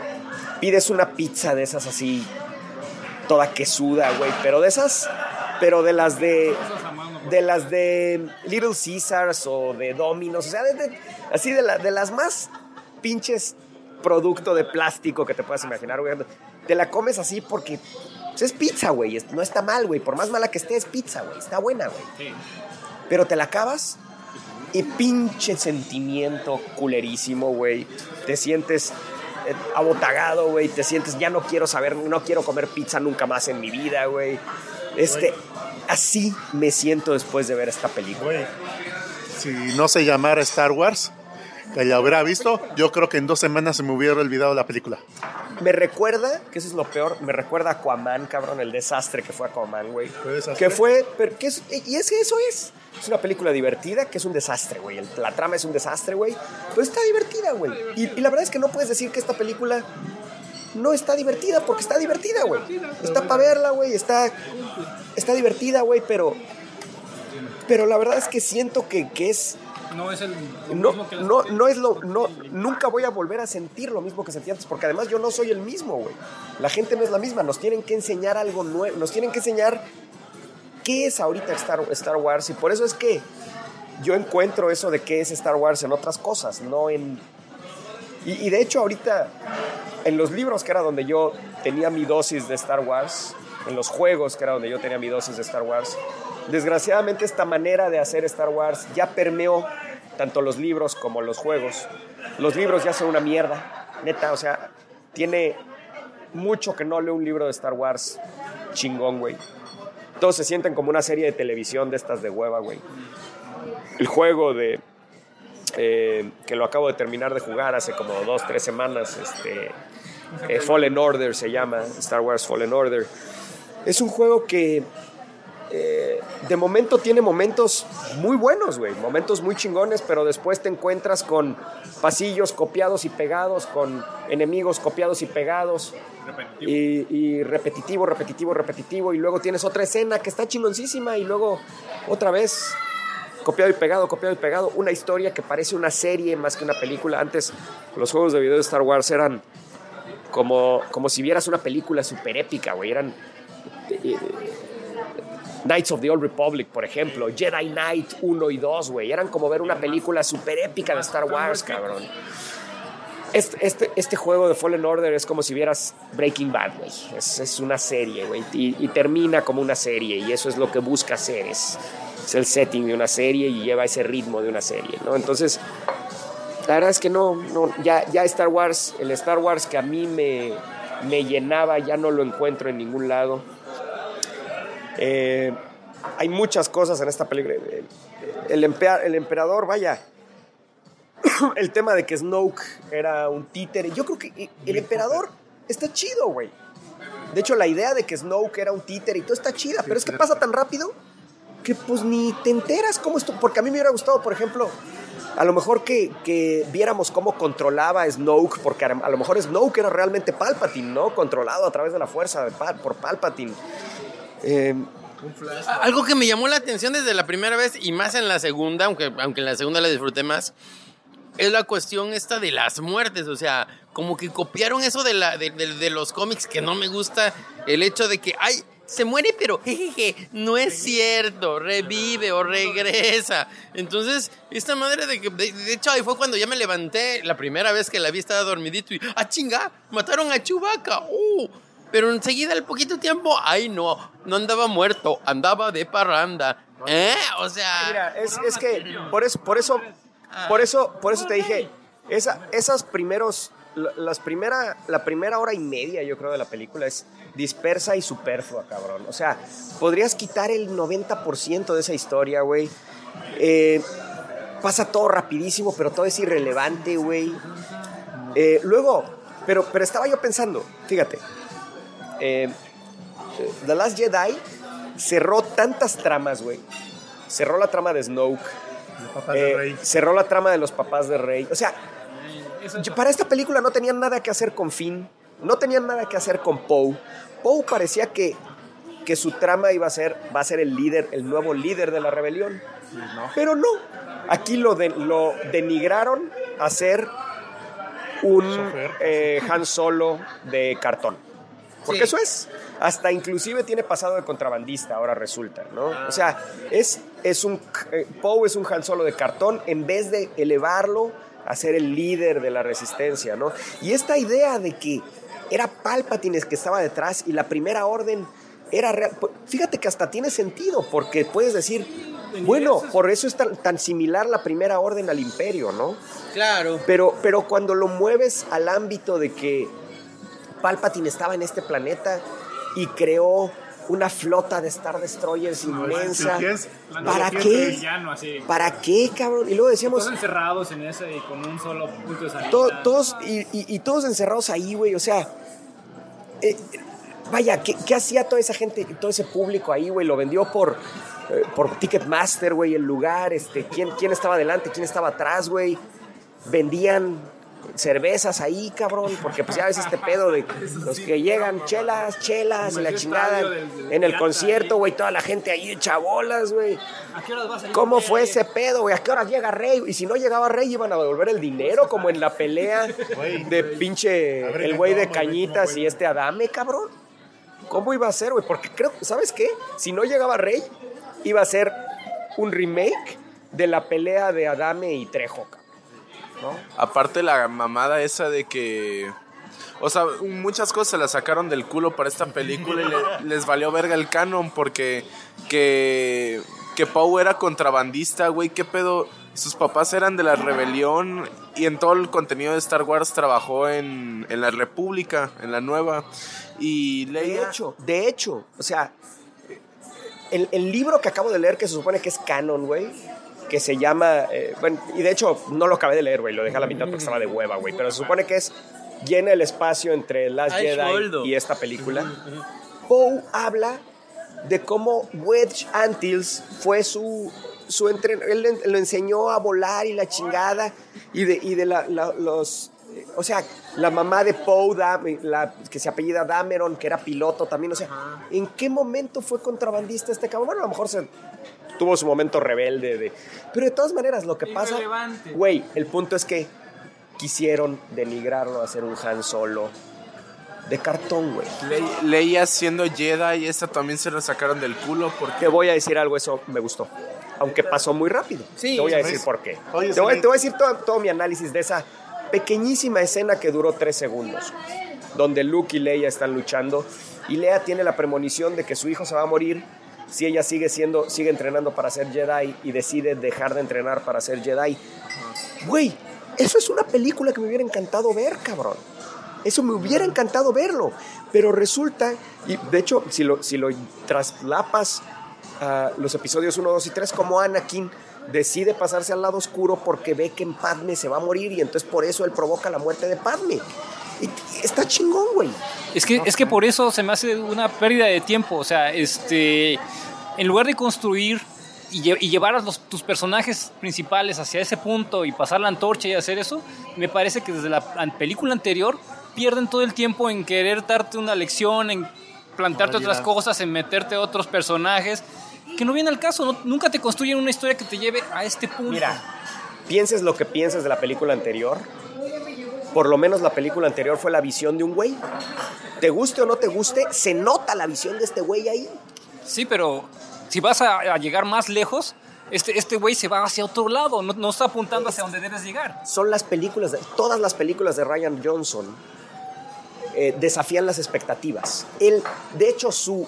pides una pizza de esas así toda quesuda, güey. Pero de esas, pero de las de, de las de Little Caesars o de Domino's, o sea, de- de- así de, la- de las más pinches producto de plástico que te puedas imaginar, güey. Te la comes así porque pues, es pizza, güey. No está mal, güey. Por más mala que esté, es pizza, güey. Está buena, güey. Pero te la acabas y pinche sentimiento culerísimo, güey. Te sientes eh, abotagado, güey. Te sientes, ya no quiero saber, no quiero comer pizza nunca más en mi vida, güey. Este, así me siento después de ver esta película. Si no se llamara Star Wars, que la hubiera visto, yo creo que en dos semanas se me hubiera olvidado la película. Me recuerda, que eso es lo peor, me recuerda a Aquaman, cabrón, el desastre que fue Aquaman, güey. Que fue, pero que es, y es que eso es. Es una película divertida, que es un desastre, güey. La trama es un desastre, güey. Pero está divertida, güey. Y, y la verdad es que no puedes decir que esta película no está divertida, porque está divertida, güey. Está para verla, güey. Está, está divertida, güey, pero... Pero la verdad es que siento que, que es... No es el lo No, mismo que no es lo. No, nunca voy a volver a sentir lo mismo que sentí antes, porque además yo no soy el mismo, güey. La gente no es la misma. Nos tienen que enseñar algo nuevo. Nos tienen que enseñar qué es ahorita Star, Star Wars. Y por eso es que yo encuentro eso de qué es Star Wars en otras cosas, no en. Y, y de hecho, ahorita, en los libros, que era donde yo tenía mi dosis de Star Wars, en los juegos, que era donde yo tenía mi dosis de Star Wars, desgraciadamente esta manera de hacer Star Wars ya permeó tanto los libros como los juegos. Los libros ya son una mierda, neta, o sea, tiene mucho que no leo un libro de Star Wars chingón, güey. Todos se sienten como una serie de televisión de estas de hueva, güey. El juego de eh, que lo acabo de terminar de jugar hace como dos, tres semanas. Este, eh, Fallen Order se llama, Star Wars Fallen Order. Es un juego que eh, de momento tiene momentos muy buenos, güey, momentos muy chingones, pero después te encuentras con pasillos copiados y pegados, con enemigos copiados y pegados. Y, y repetitivo, repetitivo, repetitivo. Y luego tienes otra escena que está chingoncísima y luego otra vez copiado y pegado, copiado y pegado. Una historia que parece una serie más que una película. Antes los juegos de video de Star Wars eran como, como si vieras una película súper épica, güey. Eran Knights of the Old Republic, por ejemplo. Jedi Knight 1 y 2, güey. Eran como ver una película súper épica de Star Wars, cabrón. Este, este, este juego de Fallen Order es como si vieras Breaking Bad, güey. Es, una serie, güey. Y, y termina como una serie. Y eso es lo que busca hacer. Es, es el setting de una serie y lleva ese ritmo de una serie, ¿no? Entonces, la verdad es que no, no ya, ya Star Wars, el Star Wars que a mí me, me llenaba, ya no lo encuentro en ningún lado. Eh, hay muchas cosas en esta película. El, empea- el emperador, vaya, el tema de que Snoke era un títere. Yo creo que el emperador está chido, güey. De hecho, la idea de que Snoke era un títere y todo está chida, pero es que pasa tan rápido que pues ni te enteras cómo esto. Porque a mí me hubiera gustado, por ejemplo, a lo mejor que, que viéramos cómo controlaba a Snoke, porque a a lo mejor Snoke era realmente Palpatine, ¿no? Controlado a través de la fuerza de Pal- por Palpatine. Eh, Algo que me llamó la atención desde la primera vez y más en la segunda, aunque, aunque en la segunda la disfruté más, es la cuestión esta de las muertes. O sea, como que copiaron eso de, la, de, de- de los cómics que no me gusta. El hecho de que, ay, se muere, pero jejeje, no es cierto, revive o regresa. Entonces, esta madre de que, de, de hecho, ahí fue cuando ya me levanté la primera vez que la vi, estaba dormidito y, ah, chinga, mataron a Chubaca. Uh, pero enseguida, al poquito tiempo, ay, no, no andaba muerto, andaba de parranda. ¿Eh? O sea. Mira, es, es que por eso, por eso, por eso, por eso te dije, esa, esas primeros, la- las primera, la primera hora y media, yo creo, de la película es dispersa y superflua, cabrón. O sea, podrías quitar el 90% de esa historia, güey. Eh, pasa todo rapidísimo, pero todo es irrelevante, güey. Eh, luego, pero, pero estaba yo pensando, fíjate, eh, The Last Jedi cerró tantas tramas, güey. Cerró la trama de Snoke. Papá de eh, Rey. cerró la trama de los papás de Rey. O sea, yo- para esta película no tenían nada que hacer con Finn. No tenían nada que hacer con Poe. Poe parecía que, que su trama iba a ser, va a ser el líder, el nuevo líder de la rebelión. Pero no. Aquí lo, de- lo denigraron a ser un eh, Han Solo de cartón. Porque Sí. eso es. hasta inclusive tiene pasado de contrabandista, ahora resulta, ¿no? O sea, es, es un, eh, Poe es un Han Solo de cartón en vez de elevarlo a ser el líder de la resistencia, ¿no? Y esta idea de que era Palpatine que estaba detrás y la primera orden era real. Fíjate que hasta tiene sentido, porque puedes decir, bueno, por eso es tan, tan similar la primera orden al imperio, ¿no? Claro. Pero, pero cuando lo mueves al ámbito de que Palpatine estaba en este planeta y creó una flota de Star Destroyers inmensa. si es- ¿Para qué? villano, así. ¿Para qué, cabrón? Y luego decíamos, Todos encerrados en ese y con un solo punto de salida. to- todos, y, y- y todos encerrados ahí, güey, o sea, eh, vaya, ¿qué, qué hacía toda esa gente, todo ese público ahí, güey? Lo vendió por, eh, por Ticketmaster, güey, el lugar, este, ¿quién, quién estaba adelante, quién estaba atrás, güey. Vendían cervezas ahí, cabrón, porque pues ya ves este pedo de los que llegan, chelas, chelas, y la chingada, del- en el concierto, güey, toda la gente ahí echa bolas, güey. ¿A qué horas vas a ir? ¿Cómo fue ese pedo, güey? ¿A qué hora llega Rey? Y si no llegaba Rey, iban a devolver el dinero, como en la pelea de pinche el güey de Cañitas ¿cómo y este Adame, cabrón. ¿Cómo iba a ser, güey? Porque creo, ¿sabes qué? Si no llegaba Rey, iba a ser un remake de la pelea de Adame y Trejo, cabrón. Aparte la mamada esa de que... O sea, muchas cosas se las sacaron del culo para esta película y le- les valió verga el canon porque que, que Poe era contrabandista, güey, qué pedo. Sus papás eran de la rebelión y en todo el contenido de Star Wars trabajó en, en la República, en la nueva. Y De Leia... hecho, de hecho, o sea, el, el libro que acabo de leer, que se supone que es canon, güey, que se llama, eh, bueno, y de hecho no lo acabé de leer, güey, lo dejé a la mitad porque estaba de hueva, güey, pero se supone que es, llena el espacio entre Last Ay, Jedi y esta película. Poe habla de cómo Wedge Antilles fue su, su entren- él lo enseñó a volar y la chingada, y de, y de la- la- los... O sea, la mamá de Poe, la, que se apellida Dameron, que era piloto también. O sea, ¿en qué momento fue contrabandista este cabrón? Bueno, a lo mejor se tuvo su momento rebelde. De, pero de todas maneras, lo que pasa. Güey, el punto es que quisieron denigrarlo a hacer un Han Solo de cartón, güey. Le- Leia siendo Jedi, esta también se la sacaron del culo porque... Te voy a decir algo, eso me gustó. Aunque pasó muy rápido. Sí, te voy a decir por qué. Oye, te, voy, te voy a decir todo, todo mi análisis de esa pequeñísima escena que duró tres segundos. Donde Luke y Leia están luchando. Y Leia tiene la premonición de que su hijo se va a morir si ella sigue siendo, sigue entrenando para ser Jedi y decide dejar de entrenar para ser Jedi. Güey, eso es una película que me hubiera encantado ver, cabrón. Eso me hubiera encantado verlo. Pero resulta, y de hecho, si lo, si lo traslapas a los episodios 1, 2 y 3, como Anakin decide pasarse al lado oscuro porque ve que en Padme se va a morir y entonces por eso él provoca la muerte de Padme. Está chingón, güey. Es que, es que por eso se me hace una pérdida de tiempo. O sea, este, en lugar de construir y, lle- y llevar a los- tus personajes principales hacia ese punto y pasar la antorcha y hacer eso, me parece que desde la película anterior pierden todo el tiempo en querer darte una lección, en plantearte otras cosas, en meterte a otros personajes, que no viene al caso. no- nunca te construyen una historia que te lleve a este punto. Mira, pienses lo que pienses de la película anterior. Por lo menos la película anterior fue la visión de un güey. Te guste o no te guste, se nota la visión de este güey ahí. Sí, pero si vas a, a llegar más lejos, este este güey se va hacia otro lado, no, no está apuntando hacia donde debes llegar. son las películas, de- todas las películas de Ryan Johnson eh, desafían las expectativas. Él, de hecho, su,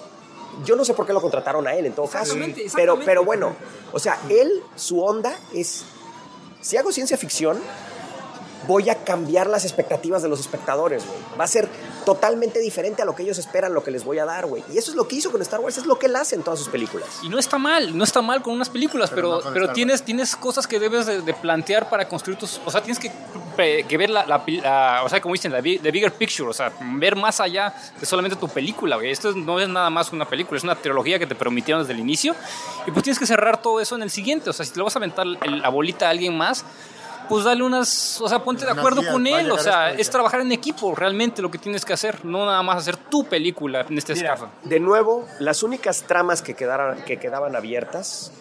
yo no sé por qué lo contrataron a él en todo caso, Exactamente, pero, pero bueno, o sea, él, su onda es, si hago ciencia ficción, voy a cambiar las expectativas de los espectadores, güey. Va a ser totalmente diferente a lo que ellos esperan, lo que les voy a dar, güey. Y eso es lo que hizo con Star Wars, es lo que él hace en todas sus películas. Y no está mal, no está mal con unas películas, Pero pero, no tienes, tienes cosas que debes de, de plantear para construir tus... O sea, tienes que, que ver la, la pi- la- o sea, como dicen, la the bigger picture, o sea, ver más allá de solamente tu película, güey. Esto es- no es nada más una película, es una trilogía que te permitieron desde el inicio. Y pues tienes que cerrar todo eso en el siguiente. O sea, si te lo vas a aventar el- la bolita a alguien más, pues dale unas, o sea, ponte de acuerdo con él, o sea, es trabajar en equipo realmente lo que tienes que hacer, no nada más hacer tu película en este Mira, caso. de nuevo, las únicas tramas que, quedaran, que quedaban abiertas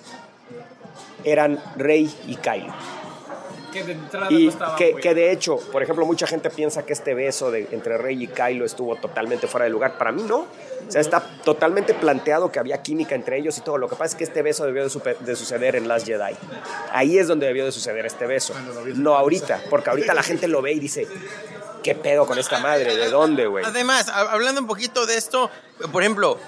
eran Rey y Kylo. Que de entrada Y no estaba que, que de hecho, por ejemplo, mucha gente piensa que este beso de, entre Rey y Kylo estuvo totalmente fuera de lugar. Para mí no. O sea, está totalmente planteado que había química entre ellos y todo. Lo que pasa es que este beso debió de, de suceder en Last Jedi. Ahí es donde debió de suceder este beso. No ahorita, porque ahorita la gente lo ve y dice, ¿qué pedo con esta madre? ¿De dónde, güey? Además, hablando un poquito de esto, por ejemplo,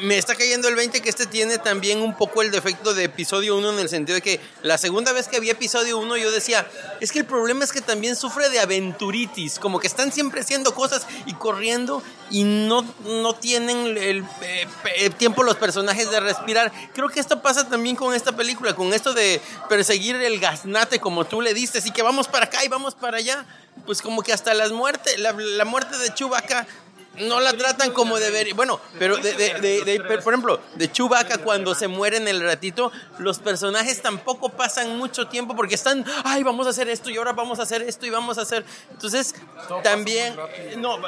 me está cayendo el 20 que este tiene también un poco el defecto de episodio 1 en el sentido de que la segunda vez que vi episodio 1 yo decía, es que el problema es que también sufre de aventuritis, como que están siempre haciendo cosas y corriendo y no, no tienen el eh, tiempo los personajes de respirar. Creo que esto pasa también con esta película, con esto de perseguir el gaznate como tú le diste, así que vamos para acá y vamos para allá. Pues como que hasta las muertes, la, la muerte de Chewbacca no la tratan como debería. Bueno, pero de, de- por ejemplo, de Chewbacca cuando se muere en el ratito, los personajes tampoco pasan mucho tiempo porque están, ay, vamos a hacer esto y ahora vamos a hacer esto y vamos a hacer. Entonces, también, no,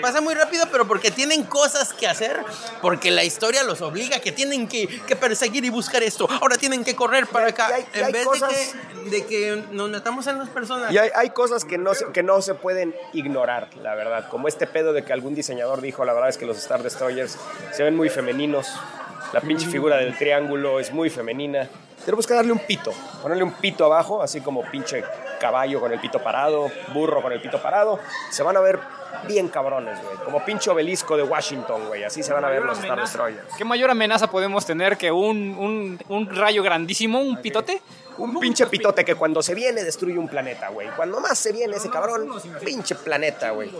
pasa muy rápido, pero porque tienen cosas que hacer, porque la historia los obliga, que tienen que, que perseguir y buscar esto. Ahora tienen que correr para acá. hay- en vez cosas- de, que, de que nos metamos en las personas. Y hay, hay cosas que no, se, que no se pueden ignorar, la verdad. Como este pedo de que algún diseñador dijo, la verdad es que los Star Destroyers se ven muy femeninos. La pinche figura del triángulo es muy femenina. Tenemos que darle un pito, ponerle un pito abajo, así como pinche caballo con el pito parado, burro con el pito parado. Se van a ver bien cabrones, güey. Como pinche obelisco de Washington, güey. Así se van a ver los Star Destroyers. ¿Qué mayor amenaza podemos tener que un, un, un rayo grandísimo, un pitote? Un pinche pitote que cuando se viene destruye un planeta, güey. Cuando más se viene ese cabrón, pinche planeta, güey.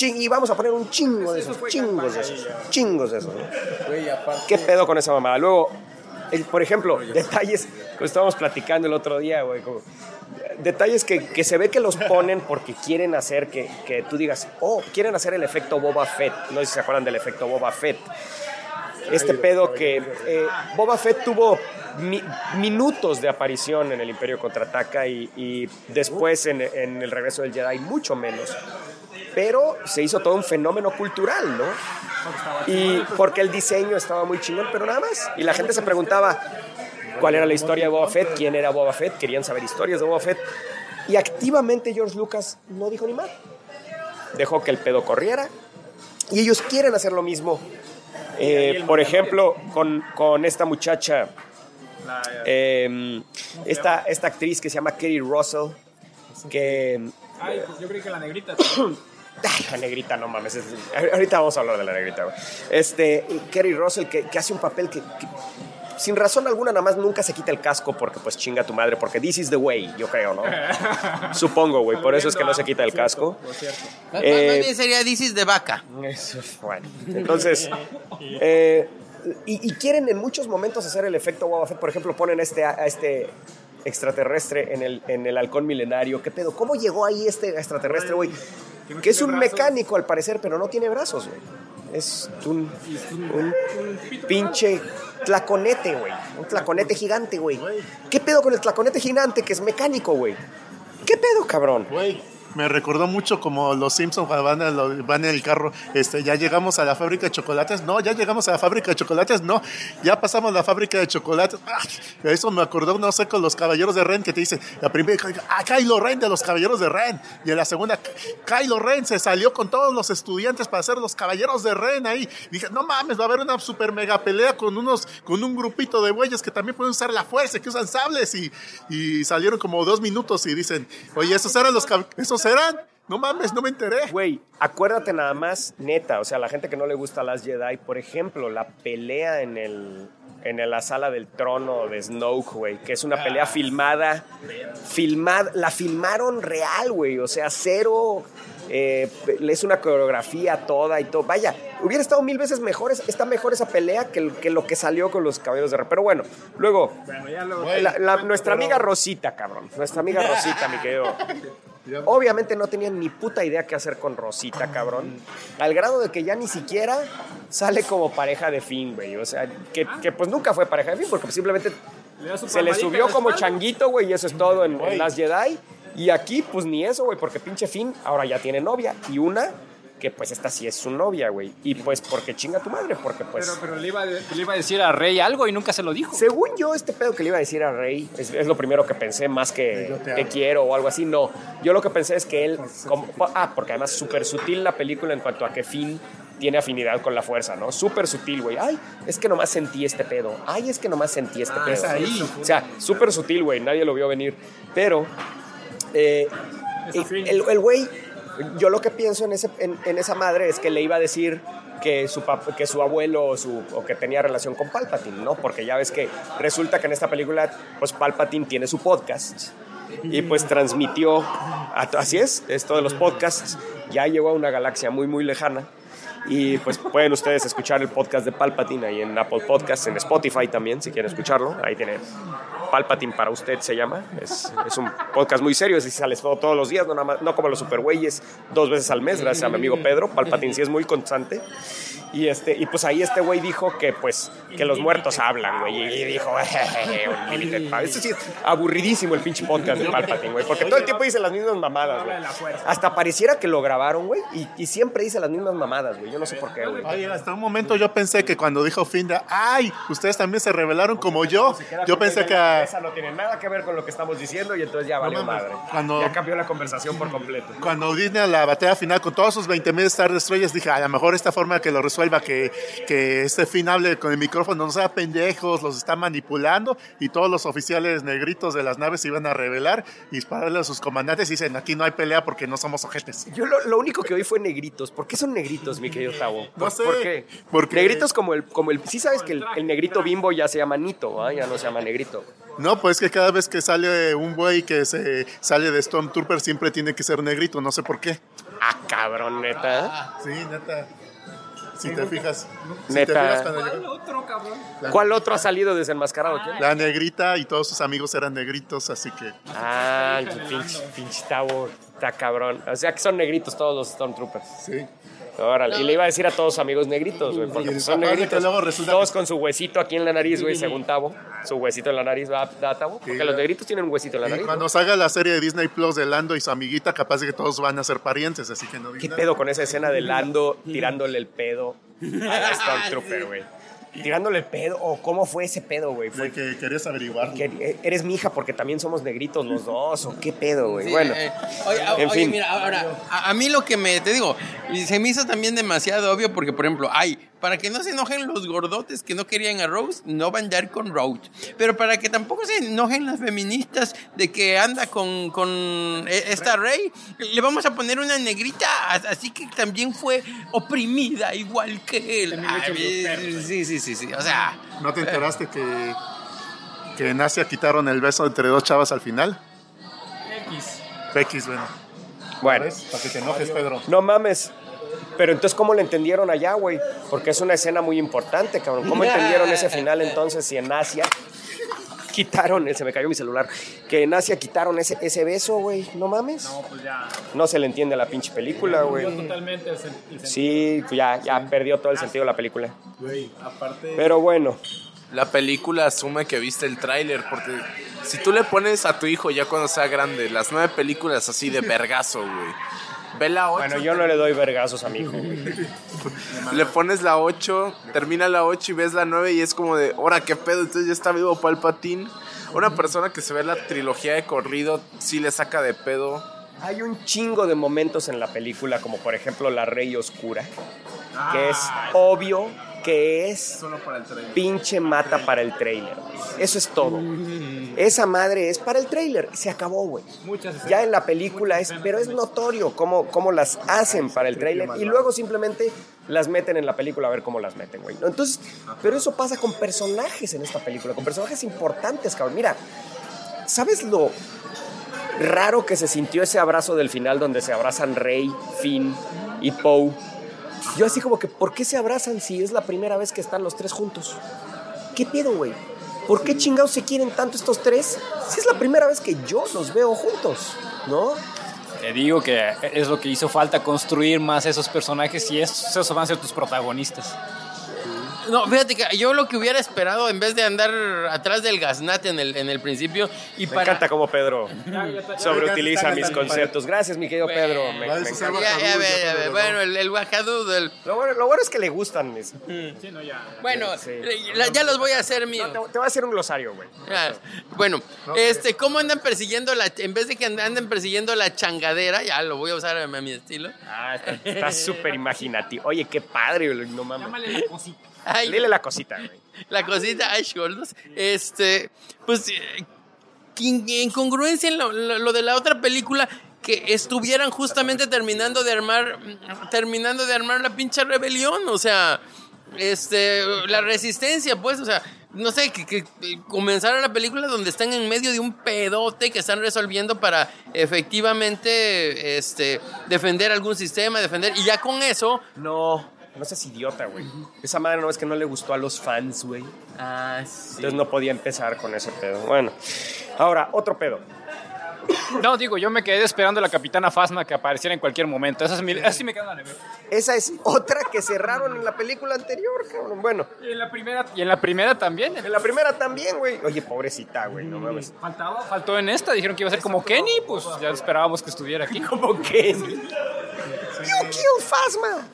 Y vamos a poner un chingo de esos, chingos de esos, chingos de esos. ¿Qué pedo con esa mamada? Luego, el- por ejemplo, detalles que estábamos platicando el otro día, güey. como- detalles que, que se ve que los ponen porque quieren hacer que, que tú digas, oh, quieren hacer el efecto Boba Fett. No sé si se acuerdan del efecto Boba Fett. Este pedo que eh, Boba Fett tuvo mi- minutos de aparición en el Imperio Contraataca y, y después en, en el regreso del Jedi mucho menos. Pero se hizo todo un fenómeno cultural, ¿no? Y porque el diseño estaba muy chingón, pero nada más. Y la gente se preguntaba cuál era la historia de Boba Fett, quién era Boba Fett, querían saber historias de Boba Fett. Y activamente George Lucas no dijo ni más. Dejó que el pedo corriera. Y ellos quieren hacer lo mismo. Eh, por ejemplo, con, con esta muchacha, eh, esta, esta actriz que se llama Kerry Russell, que Ay, pues yo creí que la negrita. Ay, la negrita, no mames. es- ahorita vamos a hablar de la negrita, güey. Este, Kerry Russell, que, que hace un papel que, que sin razón alguna, nada más nunca se quita el casco porque, pues, chinga tu madre. Porque this is the way, yo creo, ¿no? Supongo, güey. Por eso es que no se quita el casco. Más- Eh, sería Dicis de vaca. Eso es bueno. Entonces, eh, y, y quieren en muchos momentos hacer el efecto Boba Fett. Por ejemplo, ponen a este, a este extraterrestre en el, en el halcón milenario. ¿Qué pedo? ¿Cómo llegó ahí este extraterrestre, güey? Que es un mecánico al parecer, pero no tiene brazos, güey. Es un, un pinche tlaconete, güey. Un tlaconete gigante, güey. ¿Qué pedo con el tlaconete gigante que es mecánico, güey? ¿Qué pedo, cabrón? Me recordó mucho como los Simpsons van, en el carro, este, ya llegamos a la fábrica de chocolates, no, ya llegamos a la fábrica de chocolates, no, ya pasamos la fábrica de chocolates. ¡Ah! Eso me acordó, no sé, con los caballeros de Ren que te dicen, la primera, ah, Kylo Ren de los caballeros de Ren, y en la segunda, Kylo Ren se salió con todos los estudiantes para ser los caballeros de Ren ahí. Dije, no mames, va a haber una super mega pelea con unos, con un grupito de güeyes que también pueden usar la fuerza, que usan sables, y, y salieron como dos minutos y dicen, oye, esos eran los, cab- esos eran, no mames, no me enteré. Güey, acuérdate nada más, neta, o sea, la gente que no le gusta las Jedi, por ejemplo, la pelea en el en la sala del trono de Snoke, güey, que es una pelea filmada, filmada, la filmaron real, güey, o sea, cero, eh, es una coreografía toda y todo. Vaya, hubiera estado mil veces mejor, está mejor esa pelea que, que lo que salió con los caballeros de Rey. Pero bueno, luego, la- la- nuestra amiga Rosita, cabrón, nuestra amiga Rosita, mi querido. Obviamente no tenían ni puta idea qué hacer con Rosita, cabrón. Al grado de que ya ni siquiera sale como pareja de Finn, güey. O sea, que, que pues nunca fue pareja de Finn, porque simplemente se le subió como espalda. changuito, güey, y eso es todo en, en Last Jedi. Y aquí, pues ni eso, güey, porque pinche Finn ahora ya tiene novia. Y una que pues esta sí es su novia, güey. Y pues porque chinga tu madre, porque pues... Pero, pero le, iba, a- le iba a decir a Rey algo y nunca se lo dijo. Según yo, este pedo que le iba a decir a Rey es, es lo primero que pensé, más que Yo te quiero o algo así. No, yo lo que pensé es que él. como- ah, porque además súper sutil la película en cuanto a que Finn tiene afinidad con la fuerza, ¿no? Súper sutil, güey. Ay, es que nomás sentí este pedo. Ay, es que nomás sentí este pedo. es ahí. O sea, súper sutil, güey. Nadie lo vio venir. Pero. eh, el el güey, yo lo que pienso en, ese, en, esa madre es que le iba a decir que su, pap- que su abuelo o, su, que tenía relación con Palpatine, ¿no? Porque ya ves que resulta que en esta película, pues Palpatine tiene su podcast y pues transmitió, a- así es, esto de los podcasts, ya llegó a una galaxia muy, muy lejana. Y pues pueden ustedes escuchar el podcast de Palpatine ahí en Apple Podcasts, en Spotify también, si quieren escucharlo. Ahí tiene Palpatine para usted, se llama. Es, es un podcast muy serio, si sale todo- todos los días, no, nada más- no como los supergüeyes, dos veces al mes, gracias a mi amigo Pedro. Palpatine sí es muy constante. Y, este, y pues ahí este güey dijo que pues que los muertos hablan, güey. Y dijo, "Jejeje, Unlimited Power". Eso sí es aburridísimo el pinche podcast de Palpatine, güey. Porque todo el tiempo dice las mismas mamadas, güey. Hasta pareciera que lo grabaron, güey. Y, y siempre dice las mismas mamadas, güey. Yo no sé por qué, güey. Oye, hasta un momento yo pensé que cuando dijo Finda, ay, ustedes también se rebelaron como yo. Yo pensé que Esa no tiene nada que ver con lo que estamos diciendo y entonces ya valió madre. cuando- Ya cambió la conversación por completo. cuando Disney a la batalla final con todos sus 20 mil Star Destroyers, dije, a lo mejor esta forma que lo resuelva, que, que este fin hable con el micrófono, no sea pendejos, los está manipulando y todos los oficiales negritos de las naves se iban a revelar y dispararle a sus comandantes y dicen, aquí no hay pelea porque no somos ojetes. Yo lo, lo único que oí fue negritos. ¿Por qué son negritos, mi querido Tavo? No ¿Por, sé, ¿Por qué? porque- Negritos como el, como el... Sí sabes que el, el negrito bimbo ya se llama Nito. Ya no se llama negrito. No, pues que cada vez que sale un güey que se sale de Stormtrooper siempre tiene que ser negrito, no sé por qué. Ah, cabrón, neta. Sí, neta. Si te fijas. Si Neta. te fijas cuando llegó- Otro cabrón. ¿Cuál otro ha salido desenmascarado? ¿Quién? La negrita y todos sus amigos eran negritos, así que. Ah, pinche, pinche Tavo. Está cabrón. O sea que son negritos todos los Stormtroopers. Sí. Órale. Y le iba a decir a todos sus amigos negritos, güey, porque Y pues son negritos. luego resulta Todos que- con su huesito aquí en la nariz, güey, según Tavo. Su huesito en la nariz, ¿va, da, Tavo? Porque Sí, los negritos tienen un huesito en la Y nariz. cuando ¿no? salga la serie de Disney Plus de Lando y su amiguita, capaz de que todos van a ser parientes, así que no ¿Qué pedo con esa escena de Lando tirándole el pedo a Stormtrooper, güey? Tirándole el pedo, o cómo fue ese pedo, güey. Fue De que querías averiguar. que eh, eres mi hija porque también somos negritos los dos, o qué pedo, güey. Sí, bueno, eh, oye, en oye, fin. mira, ahora, a, a mí lo que me, te digo, se me hizo también demasiado obvio porque, por ejemplo, ay, para que no se enojen los gordotes que no querían a Rose, no va a andar con Rose. Pero para que tampoco se enojen las feministas de que anda con, con eh, esta Rey, le vamos a poner una negrita, as- así que también fue oprimida igual que él. Ay, sí, sí, sí, sí, o sea... ¿No te enteraste que, que en Asia quitaron el beso entre dos chavas al final? X. X, bueno. bueno. Para que te enojes, Pedro. No mames. Pero entonces, ¿cómo le entendieron allá, güey? Porque es una escena muy importante, cabrón. ¿Cómo entendieron ese final entonces si en Asia quitaron, se me cayó mi celular, que en Asia quitaron ese, ese beso, güey? No mames. No, pues ya. No se le entiende a la pinche película, güey. Totalmente el, sen- el sentido. Sí, ya, ya perdió todo el sentido de la película. Güey, aparte. Pero bueno, La película asume que viste el tráiler, porque si tú le pones a tu hijo ya cuando sea grande las nueve películas así de vergazo, güey. Ve la 8. bueno, yo no le doy vergazos a mi hijo. Le pones la 8, termina la 8 y ves la 9 y es como de, ahora qué pedo, entonces ya está vivo Palpatine. Una persona que se ve la trilogía de corrido sí le saca de pedo. Hay un chingo de momentos en la película, como por ejemplo La Rey Oscura, que es obvio que es Solo para el trailer. pinche mata para el trailer. Eso es todo. Esa madre es para el trailer. Se acabó, güey. Ya en la película es, pero es notorio cómo, cómo las hacen para el trailer y luego simplemente las meten en la película a ver cómo las meten, güey. Entonces, pero eso pasa con personajes en esta película, con personajes importantes, cabrón. Mira, ¿sabes lo raro que se sintió ese abrazo del final donde se abrazan Rey, Finn y Poe? Yo así como que, ¿por qué se abrazan si es la primera vez que están los tres juntos? ¿Qué pedo, güey? ¿Por qué chingados se quieren tanto estos tres? Si es la primera vez que yo los veo juntos, ¿no? Te digo que es lo que hizo falta construir más esos personajes y esos, esos van a ser tus protagonistas. No, fíjate que yo lo que hubiera esperado, en vez de andar atrás del gaznate en el, en el principio, y Me para... encanta cómo Pedro sobreutiliza mis conceptos. Gracias, mi querido Pedro. Me- me ser encanta. Ya, ya, ve, ya, ve. bueno, el, el. Lo bueno, lo bueno es que le gustan. mis- Sí, no, ya. Bueno, Sí. la- ya los voy a hacer mío. Te, te voy a hacer un glosario, güey. Ah, Bueno, este, ¿cómo andan persiguiendo la, en vez de que anden persiguiendo la changadera, ya lo voy a usar a mi estilo. Ah, está- súper imaginativo. Oye, qué padre, no mames. Llámale la cosita. Ay, Dile la cosita, güey. la cosita, ay, gordos. Este, pues, eh, incongruencia en lo, lo- lo de la otra película que estuvieran justamente terminando de armar, terminando de armar la pinche rebelión, o sea, este, la resistencia, pues, o sea, no sé, que, que comenzara la película donde están en medio de un pedote que están resolviendo para efectivamente, este, defender algún sistema, defender, y ya con eso, No, no seas idiota, güey. Esa madre no es que no le gustó a los fans, güey. ah, sí. Entonces no podía empezar con ese pedo. Bueno, ahora, otro pedo. No, digo, yo me quedé esperando a la Capitana Fasma que apareciera en cualquier momento. Esa, es mi, esa sí me queda. Esa es otra que cerraron en la película anterior, cabrón. Bueno, Y en la primera, y en la primera también. en la primera también, güey. Oye, pobrecita, güey, no mames. Faltaba, faltó en esta. Dijeron que iba a ser como Kenny, pues ya esperábamos que estuviera aquí. ¿Cómo que? You kill Phasma.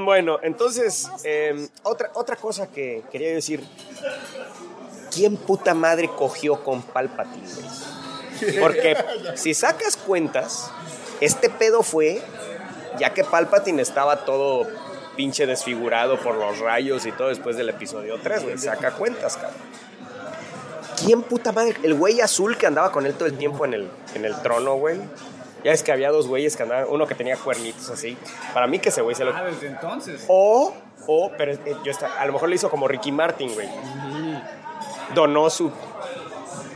bueno, entonces, eh, otra, otra cosa que quería decir. ¿Quién puta madre cogió con Palpatine? Porque si sacas cuentas, este pedo fue ya que Palpatine estaba todo pinche desfigurado por los rayos y todo después del episodio 3, güey. Saca cuentas, cabrón. ¿Quién puta madre? El güey azul que andaba con él todo el tiempo en el, en el trono, güey. Ya es que había dos güeyes que andaban, uno que tenía cuernitos así. Para mí que ese güey se lo... Ah, desde entonces. O, o, pero eh, yo está, a lo mejor le hizo como Ricky Martin, güey. Donó su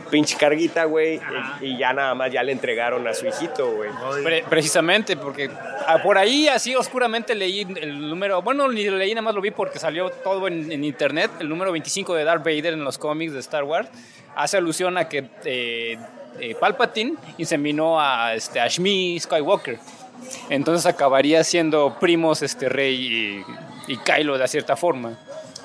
pinche carguita, güey, y, y ya nada más ya le entregaron a su hijito, güey. Pre- precisamente, porque ah, por ahí así oscuramente leí el número, bueno, ni lo leí, nada más lo vi porque salió todo en, en internet, el número 25 de Darth Vader en los cómics de Star Wars, hace alusión a que eh, eh, Palpatine inseminó a, este, a Shmi Skywalker. Entonces acabaría siendo primos este Rey y, y Kylo de cierta forma.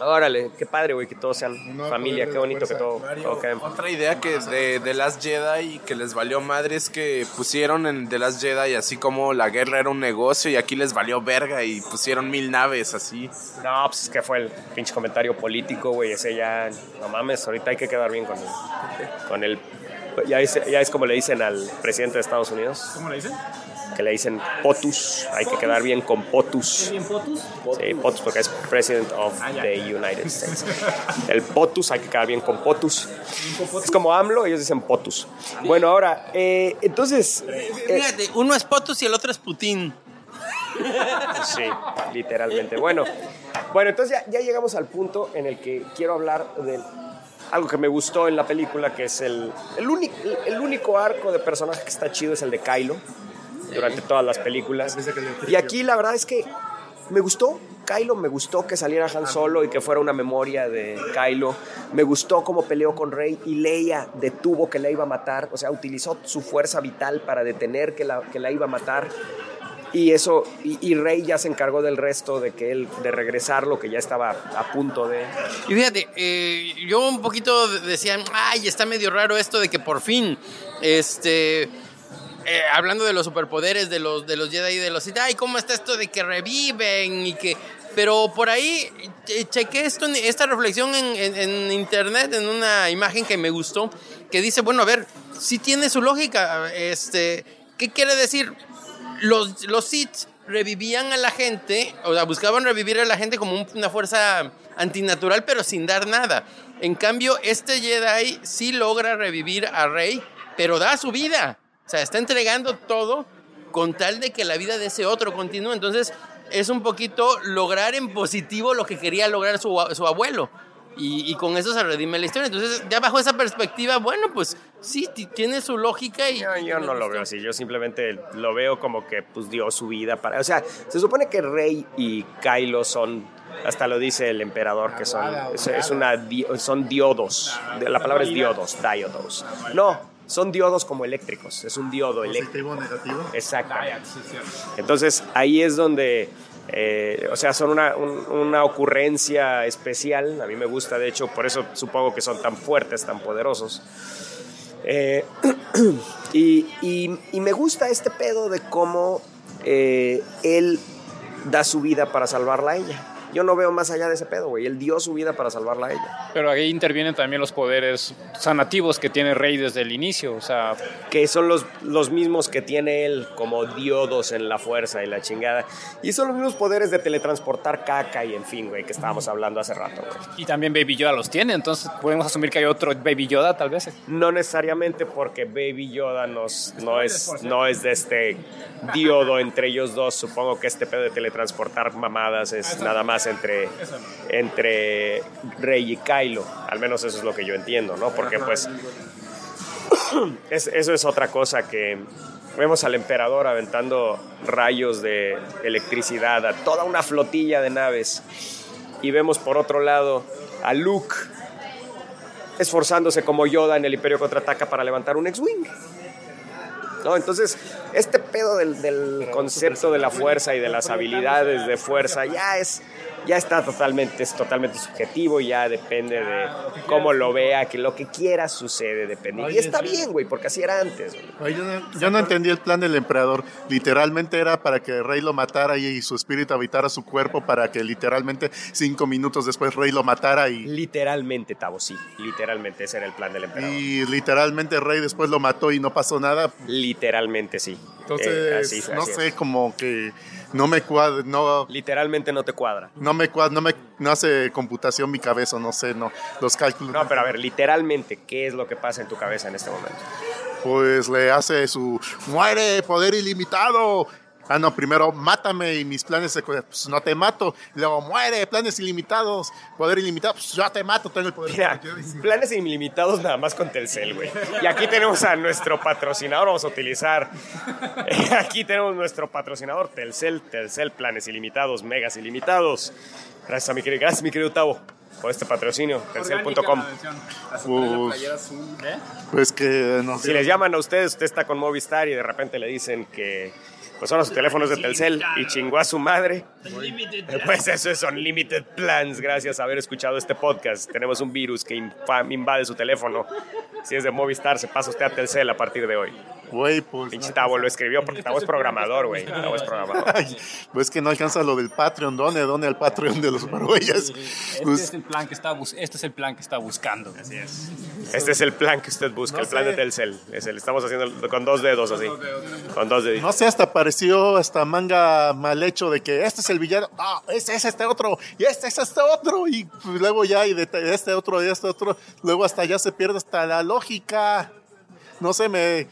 Órale, qué padre, güey, que todos sean familia, qué de bonito que todo, Mario, otra idea que de The Last Jedi que les valió madre es que pusieron en The Last Jedi así como la guerra era un negocio y aquí les valió verga y pusieron mil naves así. No, pues es que fue el pinche comentario político, güey. Ese ya, no mames, ahorita hay que quedar bien con el. Con el ya, es, ya es como le dicen al presidente de Estados Unidos, ¿Cómo le dicen? Que le dicen POTUS. Hay que quedar bien con POTUS. ¿Bien potus? Sí, POTUS, porque es President of Ah, the United States. El POTUS, hay que quedar bien con POTUS. Es como AMLO, ellos dicen POTUS. Bueno, ahora, eh, entonces. eh, Fíjate, uno es Potus y el otro es Putin. Sí, literalmente. Bueno, bueno entonces ya, ya llegamos al punto en el que quiero hablar de algo que me gustó en la película, que es el, el, único, el único arco de personaje que está chido, es el de Kylo, durante todas las películas. Y aquí la verdad es que me gustó. Kylo, me gustó que saliera Han Solo y que fuera una memoria de Kylo. Me gustó cómo peleó con Rey y Leia detuvo que la iba a matar. O sea, utilizó su fuerza vital para detener que la, que la iba a matar. Y eso, y, y Rey ya se encargó del resto de que él, de regresarlo, que ya estaba a punto de. Y fíjate, eh, yo un poquito decía, ay, está medio raro esto de que por fin, este, eh, hablando de los superpoderes de los, de los Jedi y de los ay, ¿cómo está esto de que reviven y que... Pero por ahí chequé esto, esta reflexión en, internet, en una imagen que me gustó, que dice, bueno, a ver, si tiene su lógica, este, ¿qué quiere decir? Los, los Sith revivían a la gente, o sea, buscaban revivir a la gente como un- una fuerza antinatural, pero sin dar nada. En cambio, este Jedi sí logra revivir a Rey, pero da su vida. O sea, está entregando todo con tal de que la vida de ese otro continúe. Entonces, es un poquito lograr en positivo lo que quería lograr su, su abuelo. Y, y con eso se redime la historia. Entonces, ya bajo esa perspectiva, bueno, pues sí, ti- tiene su lógica y... Yo, yo no lo veo así, yo simplemente lo veo como que pues dio su vida para... O sea, se supone que Rey y Kylo son, hasta lo dice el emperador, que son, es, es una, son diodos, la palabra es diodos, diodos. No, son diodos como eléctricos, es un diodo eléctrico. Positivo, negativo. Exacto. Cierto. Entonces ahí es donde, eh, o sea, son una, un- una ocurrencia especial. A mí me gusta, de hecho, por eso supongo que son tan fuertes, tan poderosos. Eh, y, y- y me gusta este pedo de cómo eh, él da su vida para salvarla a ella. Yo no veo más allá de ese pedo, güey. Él dio su vida para salvarla a ella. Pero ahí intervienen también los poderes sanativos que tiene Rey desde el inicio. O sea, Que son los, los mismos que tiene él, como diodos en la fuerza y la chingada. Y son los mismos poderes de teletransportar caca y en fin, güey, que estábamos hablando hace rato, güey. y también Baby Yoda los tiene. Entonces podemos asumir que hay otro Baby Yoda, tal vez. No necesariamente porque Baby Yoda nos, no, es, no es de este diodo entre ellos dos. Supongo que este pedo de teletransportar mamadas es nada más entre, entre Rey y Kylo. Al menos eso es lo que yo entiendo, ¿no? Porque pues es- eso es otra cosa que vemos al emperador aventando rayos de electricidad a toda una flotilla de naves. Y vemos por otro lado a Luke esforzándose como Yoda en el Imperio Contraataca para levantar un X-Wing. ¿No? Entonces, este pedo del, del concepto de la fuerza y de las habilidades de fuerza ya es ya está totalmente es totalmente subjetivo ya depende de cómo lo vea, que lo que quiera sucede, depende. Y está bien, güey, porque así era antes. Yo no, yo no entendí el plan del emperador. Literalmente era para que Rey lo matara y su espíritu habitara su cuerpo para que literalmente cinco minutos después Rey lo matara y, Literalmente, Tavo, sí, literalmente ese era el plan del emperador. y literalmente Rey después lo mató y no pasó nada. Literalmente sí. Entonces, Eh, así no así es. sé, como que no me cuadra, no, Literalmente no te cuadra. no me cuadra, no me no hace computación mi cabeza, no sé, no, los cálculos. No, pero a ver, literalmente, ¿qué es lo que pasa en tu cabeza en este momento? Pues le hace su muere, poder ilimitado. Ah, no, primero mátame y mis planes se pues no te mato. Y luego muere, planes ilimitados, poder ilimitado, pues yo te mato, tengo el poder. Mira, planes ilimitados nada más con Telcel, güey. Y aquí tenemos a nuestro patrocinador, vamos a utilizar. Aquí tenemos nuestro patrocinador, Telcel, Telcel, planes ilimitados, megas ilimitados. Gracias a mi querido, gracias mi querido Tavo por este patrocinio, telcel.com. Pues, pues que no Si les llaman a ustedes, usted está con Movistar y de repente le dicen que pues son los teléfonos de Telcel y chingó a su madre. Pues eso es Unlimited Plans, gracias a haber escuchado este podcast. Tenemos un virus que invade su teléfono. Si es de Movistar, se pasa usted a Telcel a partir de hoy. Güey, pues. Pinche Tavo lo escribió porque Tavo es programador, güey. Tavo es programador. Ay, pues que no alcanza lo del Patreon, ¿dónde? ¿Dónde el Patreon de los Marhuellas? Este Pues, es el plan que está, este es el plan que está buscando. Este es el plan que usted busca, el plan de Telcel. Es el, estamos haciendo con dos dedos así. Con dos deditos. no sé, hasta pareció hasta manga mal hecho de que este es el villano, ah, este es este otro, y este es este otro, y pues luego ya, y de de este otro, y este otro, luego hasta ya se pierde hasta la lógica. No sé, me.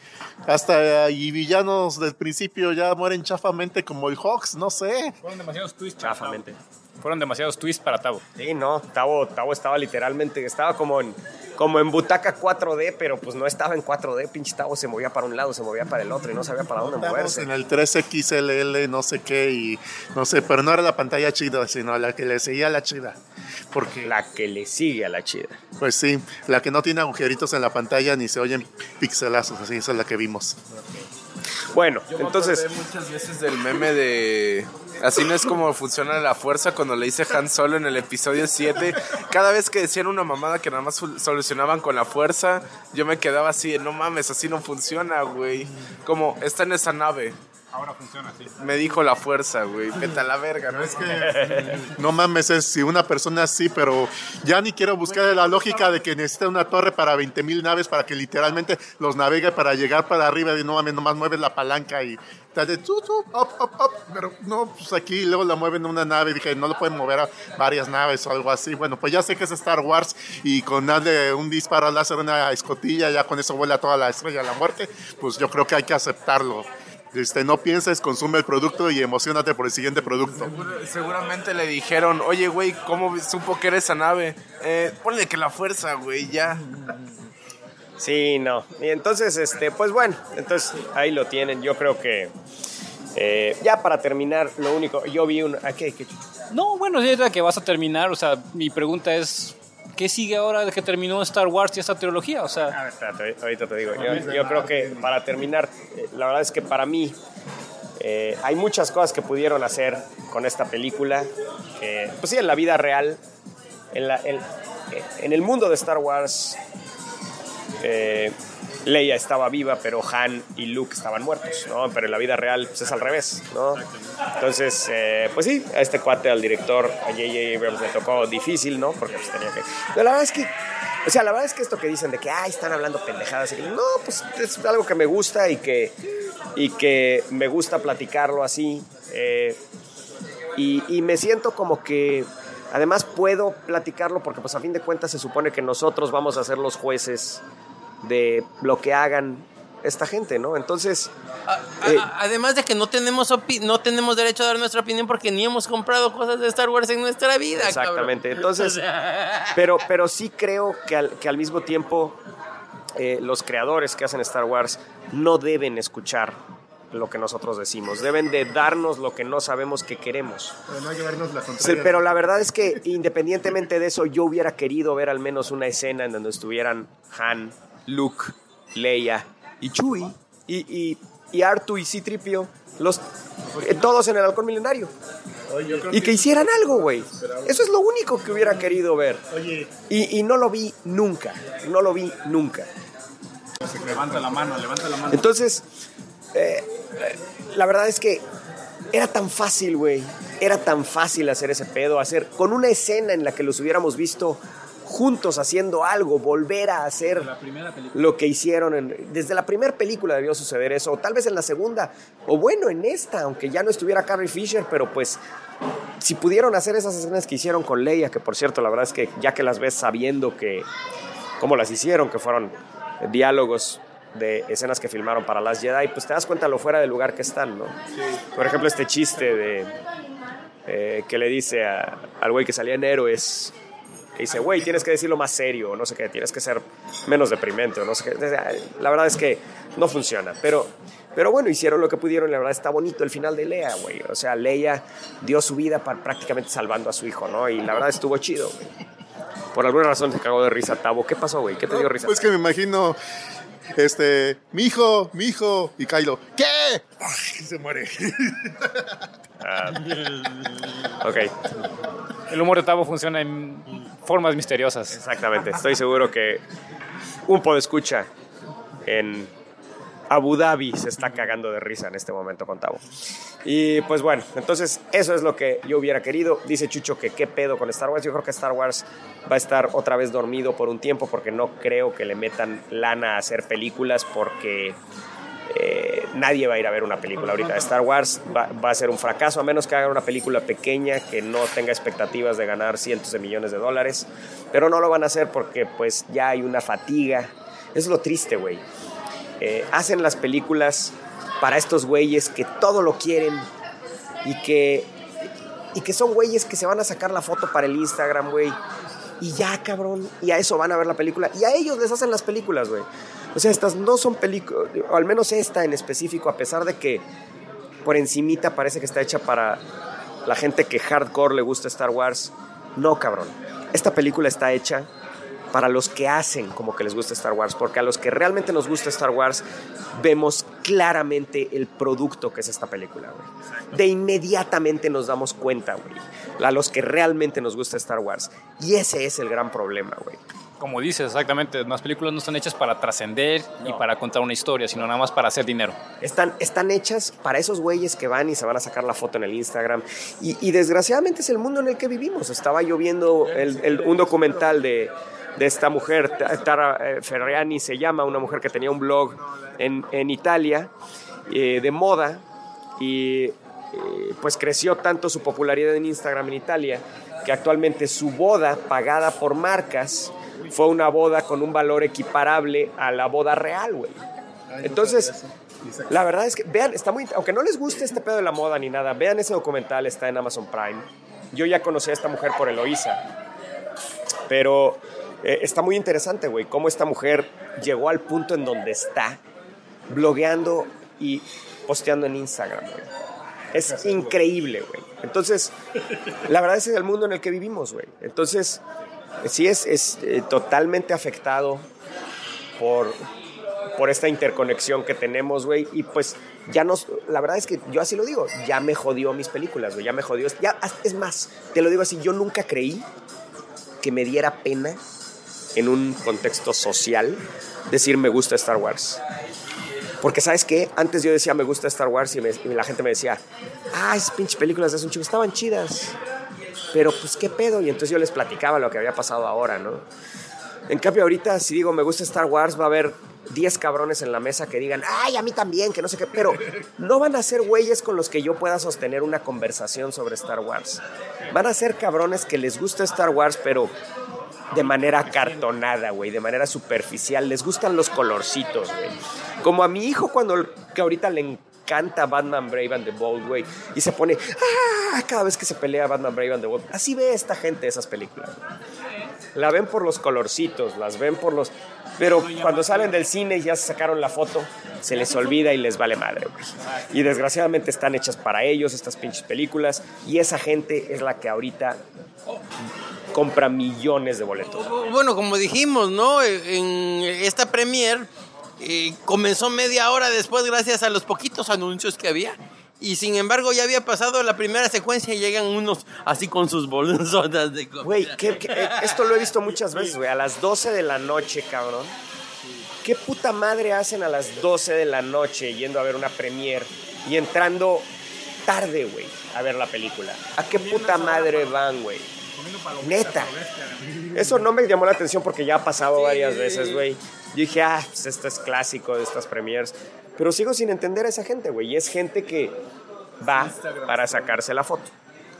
Hasta. Y villanos del principio ya mueren chafamente como el Hawks, no sé. Fueron demasiados twists. para Chafamente. Fueron demasiados twists para Tavo. Sí, no, Tavo, Tavo estaba literalmente, estaba como en, como en butaca 4D, pero pues no estaba en 4D, pinche Tavo se movía para un lado, se movía para el otro y no sabía para dónde Estamos moverse. en el 3XLL, no sé qué, y no sé, pero no era la pantalla chida, sino la que le seguía la chida. Porque, La que le sigue a la chida. pues sí, la que no tiene agujeritos en la pantalla ni se oyen pixelazos, así, esa es la que vimos. Bueno, Yo entonces, muchas veces del meme de así no es como funciona la fuerza cuando le hice Han Solo en el episodio 7. Cada vez que decían una mamada que nada más solucionaban con la fuerza, yo me quedaba así, no mames, así no funciona, güey. Como está en esa nave. Ahora funciona así. Me dijo la fuerza, güey. Vete a la verga, ¿no? Es que no mames, es si una persona así, pero ya ni quiero buscar la lógica de que necesita una torre para 20 mil naves para que literalmente los navegue para llegar para arriba y no mames, nomás mueves la palanca y tal de tu, tu, up, up, up. pero no, pues aquí luego la mueven una nave y dije, no lo pueden mover a varias naves o algo así. Bueno, pues ya sé que es Star Wars y con darle un disparo al láser, una escotilla, ya con eso vuela toda la estrella de la muerte, pues yo creo que hay que aceptarlo. Este, no pienses, consume el producto y emocionate por el siguiente producto. Seguro- Seguramente le dijeron, oye, güey, ¿cómo supo que era esa nave? Eh, ponle que la fuerza, güey, ya. sí, no. Y entonces, este, pues bueno, entonces ahí lo tienen. Yo creo que eh, ya para terminar, lo único, yo vi un... ¿a qué, qué? No, bueno, ya que vas a terminar, o sea, mi pregunta es, ¿qué sigue ahora de que terminó Star Wars y esta trilogía? O A sea, ver, espérate, ahorita te digo. Yo, yo creo que para terminar, eh, la verdad es que para mí eh, hay muchas cosas que pudieron hacer con esta película. eh, pues sí, en la vida real, en, la- en- en el mundo de Star Wars, eh, Leia estaba viva, pero Han y Luke estaban muertos, ¿no? Pero en la vida real pues, es al revés, ¿no? Entonces, eh, pues sí, a este cuate, al director, a J.J. Abrams, le tocó difícil, ¿no? Porque pues tenía que... Pero la verdad es que, o sea, la verdad es que esto que dicen de que, ay, están hablando pendejadas, y no, pues es algo que me gusta y que, y que me gusta platicarlo así. eh, y, y me siento como que además puedo platicarlo porque pues a fin de cuentas se supone que nosotros vamos a ser los jueces de lo que hagan esta gente, ¿no? Entonces, A- a- Eh. además de que no tenemos opi- no tenemos derecho a dar nuestra opinión porque ni hemos comprado cosas de Star Wars en nuestra vida. exactamente. cabrón. Entonces, O sea, pero, pero sí creo que al, que al mismo tiempo eh, los creadores que hacen Star Wars no deben escuchar lo que nosotros decimos, deben de darnos lo que no sabemos que queremos. Pero no llevarnos la Sí, pero la verdad es que independientemente de eso, yo hubiera querido ver al menos una escena en donde estuvieran Han, Luke, Leia y Chewie y, y, y Artu y Citripio, los, eh, todos en el halcón milenario. Y que hicieran algo, güey. Eso es lo único que hubiera querido ver. Oye, Y, y no lo vi nunca. No lo vi nunca. Levanta la mano, levanta la mano. Entonces, eh, eh, la verdad es que era tan fácil, güey. Era tan fácil hacer ese pedo, hacer con una escena en la que los hubiéramos visto juntos haciendo algo, volver a hacer lo que hicieron. en- desde la primera película debió suceder eso, o tal vez en la segunda, o bueno, en esta, aunque ya no estuviera Carrie Fisher, pero pues si pudieron hacer esas escenas que hicieron con Leia, que por cierto, la verdad es que ya que las ves sabiendo que cómo las hicieron, que fueron diálogos de escenas que filmaron para Las Jedi, pues te das cuenta lo fuera del lugar que están, ¿no? Por ejemplo, este chiste de eh, que le dice a- al güey que salía en Héroes, que dice, güey, tienes que decirlo más serio, no sé qué, tienes que ser menos deprimente, o no sé qué. La verdad es que no funciona, pero, pero bueno, hicieron lo que pudieron y la verdad está bonito el final de Leia, güey. O sea, Leia dio su vida para prácticamente salvando a su hijo, ¿no? Y la verdad estuvo chido, güey. Por alguna razón se cagó de risa Tavo. ¿Qué pasó, güey? ¿Qué te dio risa? pues que me imagino, este, mi hijo, mi hijo, y Kylo, ¿qué? Y se muere. Ok, El humor de Tavo funciona en formas misteriosas. exactamente. Estoy seguro que un podescucha en Abu Dhabi se está cagando de risa en este momento con Tavo. Y pues bueno, entonces eso es lo que yo hubiera querido. Dice Chucho que qué pedo con Star Wars. Yo creo que Star Wars va a estar otra vez dormido por un tiempo porque no creo que le metan lana a hacer películas porque eh, nadie va a ir a ver una película ahorita. Star Wars va, a ser un fracaso a menos que hagan una película pequeña que no tenga expectativas de ganar cientos de millones de dólares. Pero no lo van a hacer porque pues ya hay una fatiga. Es lo triste, güey. Eh, hacen las películas para estos güeyes que todo lo quieren y que, y que son güeyes que se van a sacar la foto para el Instagram, güey. Y ya, cabrón. Y a eso van a ver la película. Y a ellos les hacen las películas, güey. O sea, estas no son películas, o al menos esta en específico, a pesar de que por encimita parece que está hecha para la gente que hardcore le gusta Star Wars. No, cabrón. Esta película está hecha para los que hacen como que les gusta Star Wars, porque a los que realmente nos gusta Star Wars vemos claramente el producto que es esta película, güey. De inmediatamente nos damos cuenta, güey. A los que realmente nos gusta Star Wars. Y ese es el gran problema, güey. Como dices, exactamente, las películas no están hechas para trascender y para contar una historia, sino nada más para hacer dinero. Están, están hechas para esos güeyes que van y se van a sacar la foto en el Instagram. Y, y desgraciadamente es el mundo en el que vivimos. Estaba yo viendo el- el- un documental de, de esta mujer, Ta- Tara eh, Ferriani se llama, una mujer que tenía un blog en, en Italia eh, de moda y eh, pues creció tanto su popularidad en Instagram en Italia que actualmente su boda pagada por marcas fue una boda con un valor equiparable a la boda real, güey. Entonces, la verdad es que, vean, está muy, aunque no les guste este pedo de la moda ni nada, vean ese documental, está en Amazon Prime. Yo ya conocí a esta mujer por Eloísa, pero eh, está muy interesante, güey, cómo esta mujer llegó al punto en donde está, blogueando y posteando en Instagram, güey. Es increíble, güey. Entonces, la verdad es que es el mundo en el que vivimos, güey. Entonces, sí es, es eh, totalmente afectado por, por esta interconexión que tenemos, güey. Y pues ya nos, la verdad es que yo así lo digo, ya me jodió mis películas, güey, ya me jodió. Ya, es más, te lo digo así, yo nunca creí que me diera pena en un contexto social decir me gusta Star Wars. Porque, ¿sabes qué? Antes yo decía me gusta Star Wars y, y la gente me decía, ah, esas pinches películas de un chico estaban chidas. Pero, pues, ¿qué pedo? Y entonces yo les platicaba lo que había pasado ahora, ¿no? En cambio, ahorita, si digo me gusta Star Wars, va a haber 10 cabrones en la mesa que digan, ay, a mí también, que no sé qué. Pero no van a ser güeyes con los que yo pueda sostener una conversación sobre Star Wars. Van a ser cabrones que les gusta Star Wars, pero de manera cartonada, güey, de manera superficial. Les gustan los colorcitos, güey. Como a mi hijo cuando que ahorita le encanta Batman Brave and the Bold, güey, y se pone ah, cada vez que se pelea Batman Brave and the Bold. Así ve esta gente esas películas. La ven por los colorcitos, las ven por los pero cuando salen del cine y ya sacaron la foto, se les olvida y les vale madre, güey. Y desgraciadamente están hechas para ellos estas pinches películas y esa gente es la que ahorita compra millones de boletos. Bueno, como dijimos, ¿no? En esta premier eh, comenzó media hora después gracias a los poquitos anuncios que había. Y sin embargo ya había pasado la primera secuencia y llegan unos así con sus bolsonas de comida. Güey, ¿qué- qué- eh, esto lo he visto muchas veces, güey. A las 12 de la noche, cabrón. ¿Qué puta madre hacen a las 12 de la noche yendo a ver una premier y entrando tarde, güey, a ver la película? ¿A qué puta madre van, güey? Neta. Eso no me llamó la atención porque ya ha pasado varias veces, güey. Yo dije, ah, pues esto es clásico de estas premiers. Pero sigo sin entender a esa gente, güey. Y es gente que va para sacarse la foto.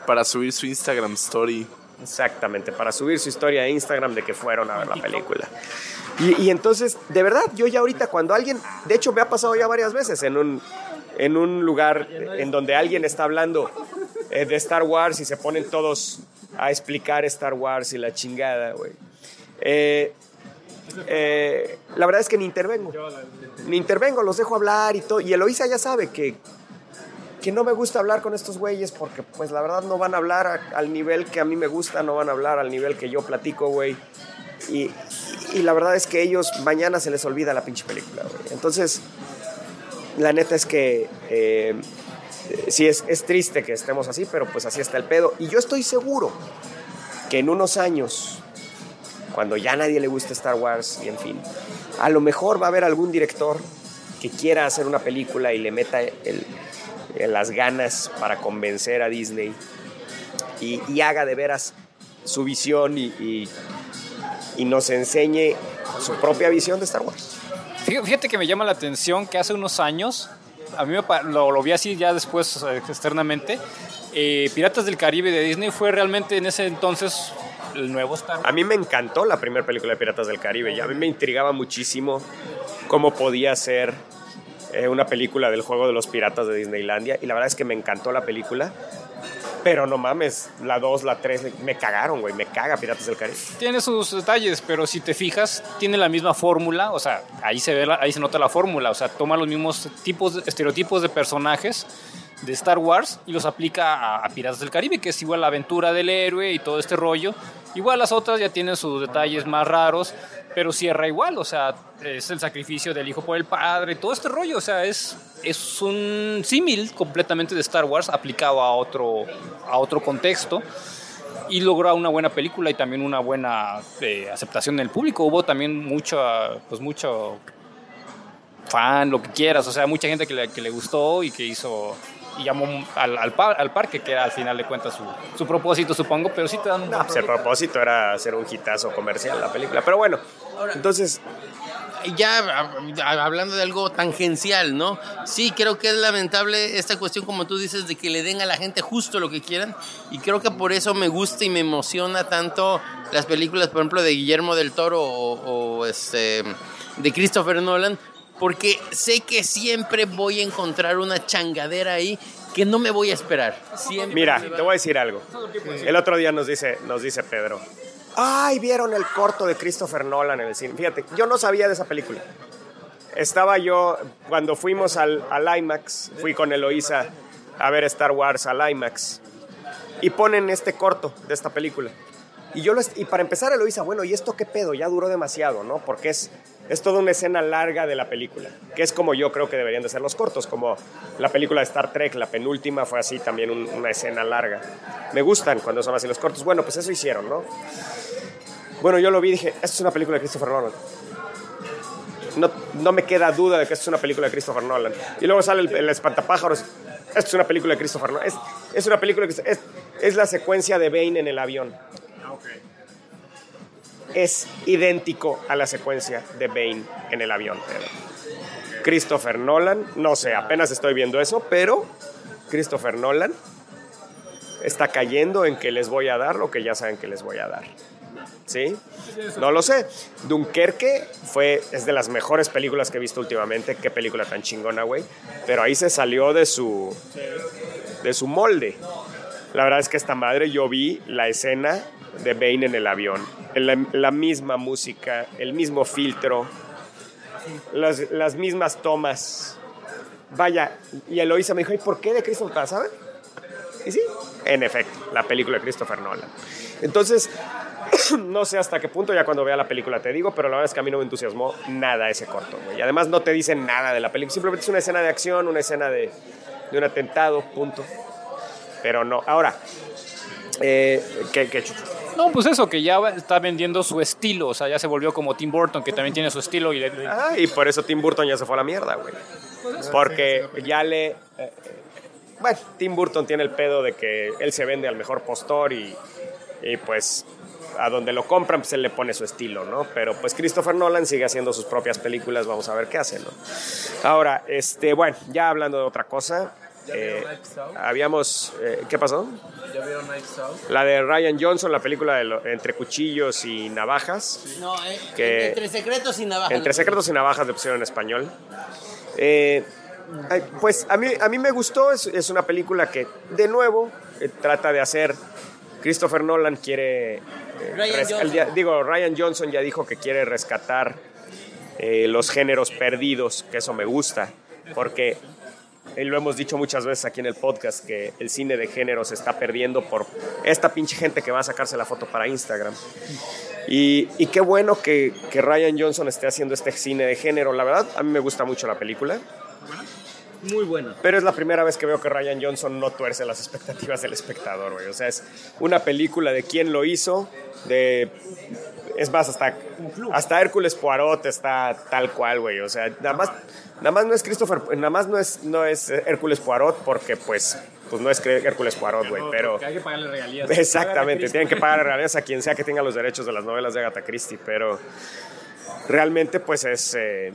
Para subir su Instagram story. Exactamente, para subir su historia de Instagram de que fueron a ver la película. Y, y entonces, de verdad, yo ya ahorita cuando alguien, de hecho me ha pasado ya varias veces en un, en un lugar en donde alguien está hablando eh, de Star Wars y se ponen todos a explicar Star Wars y la chingada, güey. Eh, eh, la verdad es que ni intervengo. Ni intervengo, los dejo hablar y todo. Y Eloisa ya sabe que, que no me gusta hablar con estos güeyes porque pues la verdad no van a hablar al nivel que a mí me gusta, no van a hablar al nivel que yo platico, güey. Y, y la verdad es que ellos mañana se les olvida la pinche película, güey. Entonces, la neta es que eh, sí es, es triste que estemos así, pero pues así está el pedo. Y yo estoy seguro que en unos años, cuando ya a nadie le guste Star Wars y en fin, a lo mejor va a haber algún director que quiera hacer una película y le meta el- el- las ganas para convencer a Disney y, y haga de veras su visión y, y- y nos enseñe su propia visión de Star Wars. Fí- Fíjate que me llama la atención que hace unos años, a mí me lo, lo vi así ya después eh, externamente, eh, Piratas del Caribe de Disney fue realmente en ese entonces el nuevo Star Wars. A mí me encantó la primera película de Piratas del Caribe y a mí me intrigaba muchísimo cómo podía ser eh, una película del juego de los piratas de Disneylandia y la verdad es que me encantó la película. Pero no mames, la 2, la 3, me cagaron, güey, me caga Piratas del Caribe. Tiene sus detalles, pero si te fijas, tiene la misma fórmula, o sea, ahí se ve, la- ahí se nota la fórmula, o sea, toma los mismos tipos, estereotipos de personajes de Star Wars y los aplica a, Piratas del Caribe, que es igual la aventura del héroe y todo este rollo. Igual las otras ya tienen sus detalles más raros, pero cierra igual, o sea, es el sacrificio del hijo por el padre, todo este rollo, o sea, es, es un símil completamente de Star Wars aplicado a otro, a otro contexto y logró una buena película y también una buena eh, aceptación del público. Hubo también mucho, pues mucho fan, lo que quieras, o sea, mucha gente que le, que le gustó y que hizo y llamó al, al, par- al parque, que era al final de cuentas su, su propósito, supongo, pero sí te dan un No, pues el propósito era hacer un hitazo comercial la película. Pero bueno, entonces, ya hablando de algo tangencial, ¿no? Sí, creo que es lamentable esta cuestión, como tú dices, de que le den a la gente justo lo que quieran. Y creo que por eso me gusta y me emociona tanto las películas, por ejemplo, de Guillermo del Toro o, o, este, de Christopher Nolan, porque sé que siempre voy a encontrar una changadera ahí que no me voy a esperar. Siempre mira, te voy a decir algo. El otro día nos dice, nos dice Pedro, ay, vieron el corto de Christopher Nolan en el cine. Fíjate, yo no sabía de esa película. Estaba yo, cuando fuimos al, al IMAX, fui con Eloísa a ver Star Wars al IMAX, y ponen este corto de esta película. Y yo lo y para empezar Eloísa, bueno, ¿y esto qué pedo? Ya duró demasiado, ¿no? Porque es, es toda una escena larga de la película, que es como yo creo que deberían de ser los cortos, como la película de Star Trek, la penúltima fue así también un- una escena larga. Me gustan cuando son así los cortos. Bueno, pues eso hicieron, ¿no? Bueno, yo lo vi y dije, esto es una película de Christopher Nolan. no, no me queda duda de que esto es una película de Christopher Nolan. Y luego sale el, el espantapájaros. Esto es una película de Christopher Nolan. Es, es una película que es, es la secuencia de Bane en el avión. Es idéntico a la secuencia de Bane en el avión. Christopher Nolan, no sé, apenas estoy viendo eso, pero Christopher Nolan está cayendo en que les voy a dar lo que ya saben que les voy a dar. ¿Sí? No lo sé. Dunkerque fue, es de las mejores películas que he visto últimamente. Qué película tan chingona, güey. Pero ahí se salió de su, de su molde. La verdad es que esta madre yo vi la escena de Bane en el avión. La, misma música, el mismo filtro, las, las mismas tomas. Vaya, y Eloisa me dijo, ¿y por qué de Christopher ¿saben? Y sí, en efecto, la película de Christopher Nolan. Entonces, no sé hasta qué punto, ya cuando vea la película te digo, pero la verdad es que a mí no me entusiasmó nada ese corto. Y además no te dicen nada de la película, simplemente es una escena de acción, una escena de, de un atentado, punto. Pero no, ahora, eh, ¿qué, qué chucho? No, pues eso, que ya está vendiendo su estilo. O sea, ya se volvió como Tim Burton, que también tiene su estilo. Y le- Ah, y por eso Tim Burton ya se fue a la mierda, güey. Porque ya le... eh, eh, bueno, Tim Burton tiene el pedo de que él se vende al mejor postor y, y pues a donde lo compran pues él le pone su estilo, ¿no? Pero pues Christopher Nolan sigue haciendo sus propias películas, vamos a ver qué hace, ¿no? Ahora, este, bueno, ya hablando de otra cosa, eh, habíamos... eh, ¿Qué pasó? ¿Ya vieron Knives Out? La de Ryan Johnson, la película de lo- Entre Cuchillos y Navajas. No, eh, Que- entre secretos y navajas. Entre secretos y navajas le pusieron en español. Eh, pues a mí, a mí me gustó, es, es una película que de nuevo eh, trata de hacer, Christopher Nolan quiere, eh, Ryan el digo, Ryan Johnson ya dijo que quiere rescatar eh, los géneros perdidos, que eso me gusta, porque eh, lo hemos dicho muchas veces aquí en el podcast, que el cine de género se está perdiendo por esta pinche gente que va a sacarse la foto para Instagram. Y, y qué bueno que, que Ryan Johnson esté haciendo este cine de género. La verdad, a mí me gusta mucho la película. Muy buena. Pero es la primera vez que veo que Ryan Johnson no tuerce las expectativas del espectador, güey. O sea, es una película de quién lo hizo, de... Es más, hasta, hasta Hércules Poirot está tal cual, güey. O sea, nada más, nada más no es Christopher... Nada más no es, no es Hércules Poirot porque, pues, pues no es Hércules Poirot, güey. Pero... Hay que pagarle regalías. Exactamente, tienen que pagar regalías a quien sea que tenga los derechos de las novelas de Agatha Christie, pero realmente pues es, eh,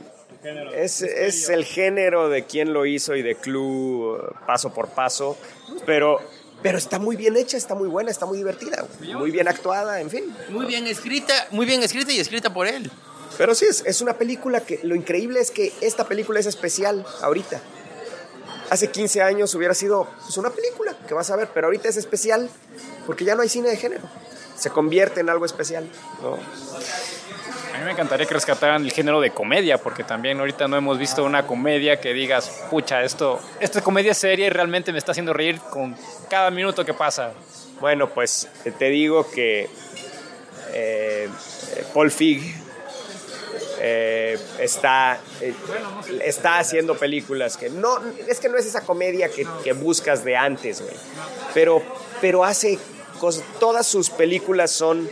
es, es el género de quién lo hizo y de Clue eh, paso por paso, pero, pero está muy bien hecha, está muy buena, está muy divertida, muy bien actuada, en fin. Muy bien escrita, muy bien escrita y escrita por él. Pero sí, es, es una película que lo increíble es que esta película es especial ahorita. Hace 15 años hubiera sido pues, una película que vas a ver, pero ahorita es especial porque ya no hay cine de género. Se convierte en algo especial. ¿no? A mí me encantaría que rescataran el género de comedia, porque también ahorita no hemos visto una comedia que digas, pucha, esto, esta comedia es seria y realmente me está haciendo reír con cada minuto que pasa. Bueno, pues te digo que eh, Paul Fig eh, está, eh, está haciendo películas que no, es que no es esa comedia que, que buscas de antes, güey. Pero, pero hace cosas, todas sus películas son,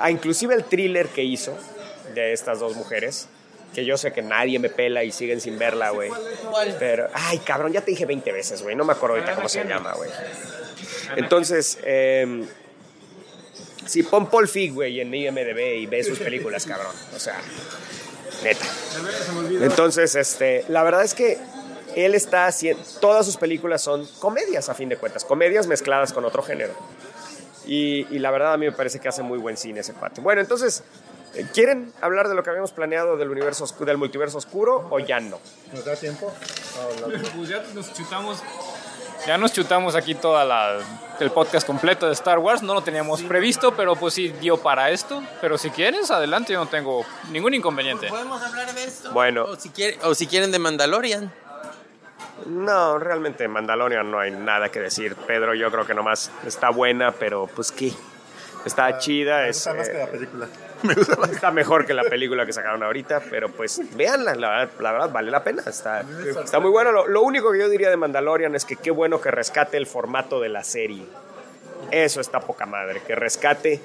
ah, inclusive el thriller que hizo de estas dos mujeres, que yo sé que nadie me pela y siguen sin verla, güey. Pero, ay, cabrón, ya te dije 20 veces, güey. No me acuerdo ahorita cómo se llama, güey. Entonces, eh, sí, pon Paul Fig, güey, en IMDB y ve sus películas, cabrón. O sea, neta. Entonces, este, la verdad es que él está haciendo, todas sus películas son comedias, a fin de cuentas, comedias mezcladas con otro género. Y, y la verdad a mí me parece que hace muy buen cine ese cuate. Bueno, entonces, eh, ¿quieren hablar de lo que habíamos planeado del universo del multiverso oscuro o ya no? ¿Nos da tiempo? Pues ya nos chutamos. Ya nos chutamos aquí toda la el podcast completo de Star Wars, no lo teníamos previsto, pero pues sí dio para esto. Pero si quieres, adelante, yo no tengo ningún inconveniente. ¿Podemos hablar de esto? Bueno. O si, quiere- o si quieren de Mandalorian. No, realmente Mandalorian no hay nada que decir. Pedro, yo creo que nomás está buena, pero pues qué. Está chida, Me es, gusta más que eh, la película. Me gusta más. está mejor que la película que sacaron ahorita, pero pues véanla, la verdad, la verdad vale la pena. Está, está muy bueno. Lo, lo único que yo diría de Mandalorian es que qué bueno que rescate el formato de la serie. Eso está poca madre, que rescate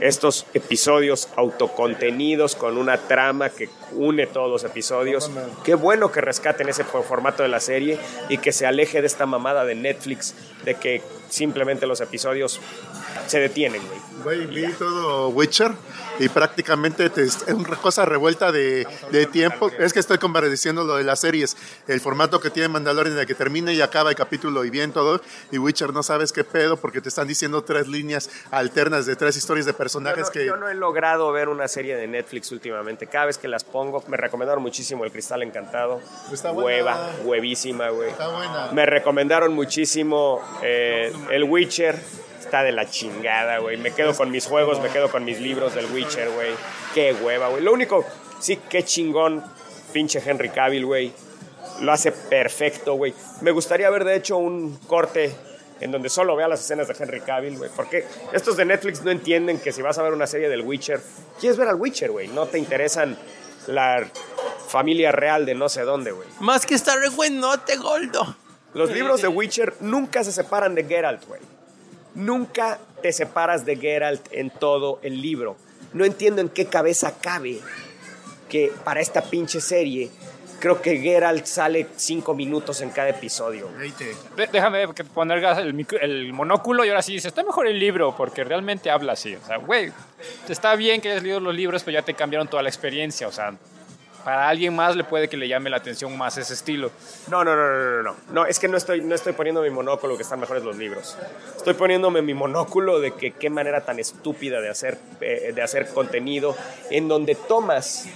estos episodios autocontenidos con una trama que une todos los episodios. Qué bueno que rescaten ese for- formato de la serie y que se aleje de esta mamada de Netflix de que simplemente los episodios se detienen, güey. Güey, vi todo Witcher y prácticamente te- es una cosa revuelta de, de tiempo. Es que estoy compareciendo lo de las series, el formato que tiene Mandalorian de que termina y acaba el capítulo y bien todo. Y Witcher no sabes qué pedo porque te están diciendo tres líneas alternas de tres historias de Yo personajes no, que... yo no he logrado ver una serie de Netflix últimamente. Cada vez que las pongo, me recomendaron muchísimo El Cristal Encantado. Está buena. Hueva, huevísima, güey. Está buena. Me recomendaron muchísimo eh, El Witcher. Está de la chingada, güey. Me quedo con mis juegos, me quedo con mis libros del Witcher, güey. Qué hueva, güey. Lo único, sí, qué chingón, pinche Henry Cavill, güey. Lo hace perfecto, güey. Me gustaría ver, de hecho, un corte en donde solo vea las escenas de Henry Cavill, güey. Porque estos de Netflix no entienden que si vas a ver una serie del Witcher, quieres ver al Witcher, güey. No te interesan la familia real de no sé dónde, güey. Más que estar re buenote, Goldo. Los libros de Witcher nunca se separan de Geralt, güey. Nunca te separas de Geralt en todo el libro. No entiendo en qué cabeza cabe que para esta pinche serie creo que Geralt sale cinco minutos en cada episodio. De- Déjame que poner el, el monóculo y ahora sí dice, está mejor el libro porque realmente habla así. O sea, güey, está bien que hayas leído los libros, pero ya te cambiaron toda la experiencia. O sea, para alguien más le puede que le llame la atención más ese estilo. No, no, no, no, no, no. No, es que no estoy, no estoy poniendo mi monóculo que están mejores los libros. Estoy poniéndome mi monóculo de que qué manera tan estúpida de hacer, eh, de hacer contenido en donde tomas.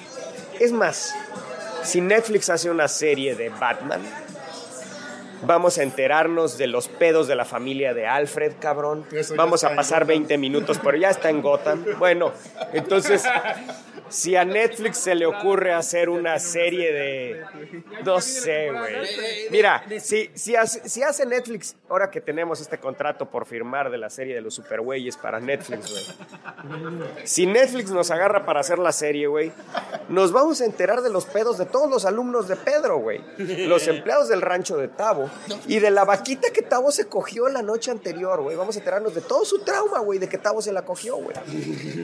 Es más, si Netflix hace una serie de Batman, vamos a enterarnos de los pedos de la familia de Alfred, cabrón. Vamos a pasar Gotham. 20 minutos, pero ya está en Gotham. Bueno, entonces, si a Netflix se le ocurre hacer una serie de... No sé, güey. Mira, si, si, hace, Netflix, ahora que tenemos este contrato por firmar de la serie de los supergüeyes para Netflix, güey. Si Netflix nos agarra para hacer la serie, güey, nos vamos a enterar de los pedos de todos los alumnos de Pedro, güey. Los empleados del rancho de Tavo y de la vaquita que Tavo se cogió la noche anterior, güey. Vamos a enterarnos de todo su trauma, güey, de que Tavo se la cogió, güey.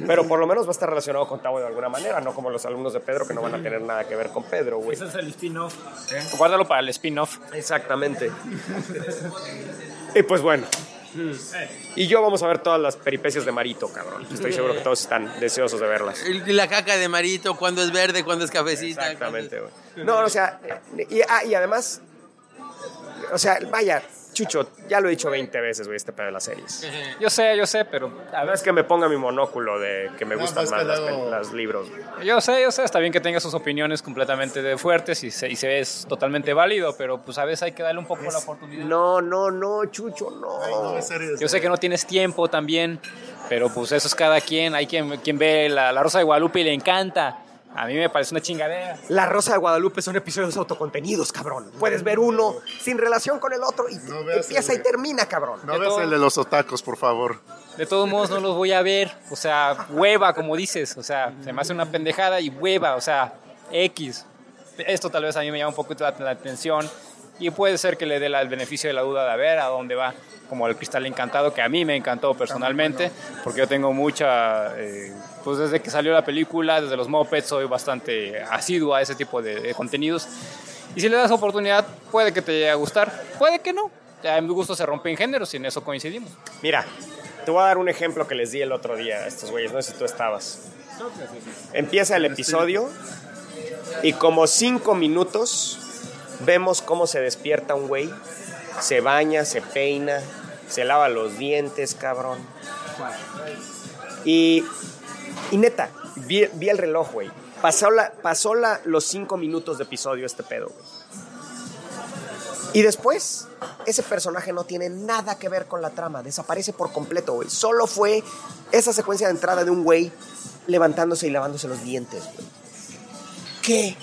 Pero por lo menos va a estar relacionado con Tavo de alguna manera, no como los alumnos de Pedro que no van a tener nada que ver con Pedro, güey. Ese es el spin-off. ¿eh? Guárdalo para el spin-off. Exactamente. y pues bueno. Y yo vamos a ver todas las peripecias de Marito, cabrón. Estoy seguro que todos están deseosos de verlas. Y la caca de Marito, cuando es verde, cuando es cafecita. Exactamente, güey. No, o sea, y, ah, y además, o sea, vaya, Chucho, ya lo he dicho 20 veces, güey, este pedo de las series. Yo sé, yo sé, pero... A ver, es que me ponga mi monóculo de que me No, gustan más los libros. Yo sé, yo sé, está bien que tenga sus opiniones completamente de fuertes y se, y se es totalmente válido, pero pues a veces hay que darle un poco la oportunidad. No, no, no, Chucho, Ay, no, serio, Yo sé que no tienes tiempo también, pero pues eso es cada quien. Hay quien, quien ve la, la Rosa de Guadalupe y le encanta. A mí me parece una chingadera. La Rosa de Guadalupe son episodios autocontenidos, cabrón. Puedes ver uno sin relación con el otro y No veas empieza el- y termina, cabrón. No ves el de los otacos, por favor. De todos modos no los voy a ver. O sea, hueva, como dices. O sea, se me hace una pendejada y hueva. O sea, X. Esto tal vez a mí me llama un poquito la, la atención. Y puede ser que le dé el beneficio de la duda de a ver a dónde va. Como el cristal encantado, que a mí me encantó personalmente. Porque yo tengo mucha... eh, pues desde que salió la película, desde los Muppets, soy bastante asiduo a ese tipo de, de contenidos. Y si le das oportunidad, puede que te llegue a gustar. Puede que no. En mi gusto se rompen géneros y en eso coincidimos. Mira, te voy a dar un ejemplo que les di el otro día a estos güeyes, no sé si tú estabas. Empieza el episodio y como cinco minutos vemos cómo se despierta un güey, se baña, se peina, se lava los dientes, cabrón. Y, y neta, vi, vi el reloj, güey. Pasó, la, pasó la, los cinco minutos de episodio este pedo, güey. Y después, ese personaje no tiene nada que ver con la trama, desaparece por completo, güey. Solo fue esa secuencia de entrada de un güey levantándose y lavándose los dientes, güey. ¿Qué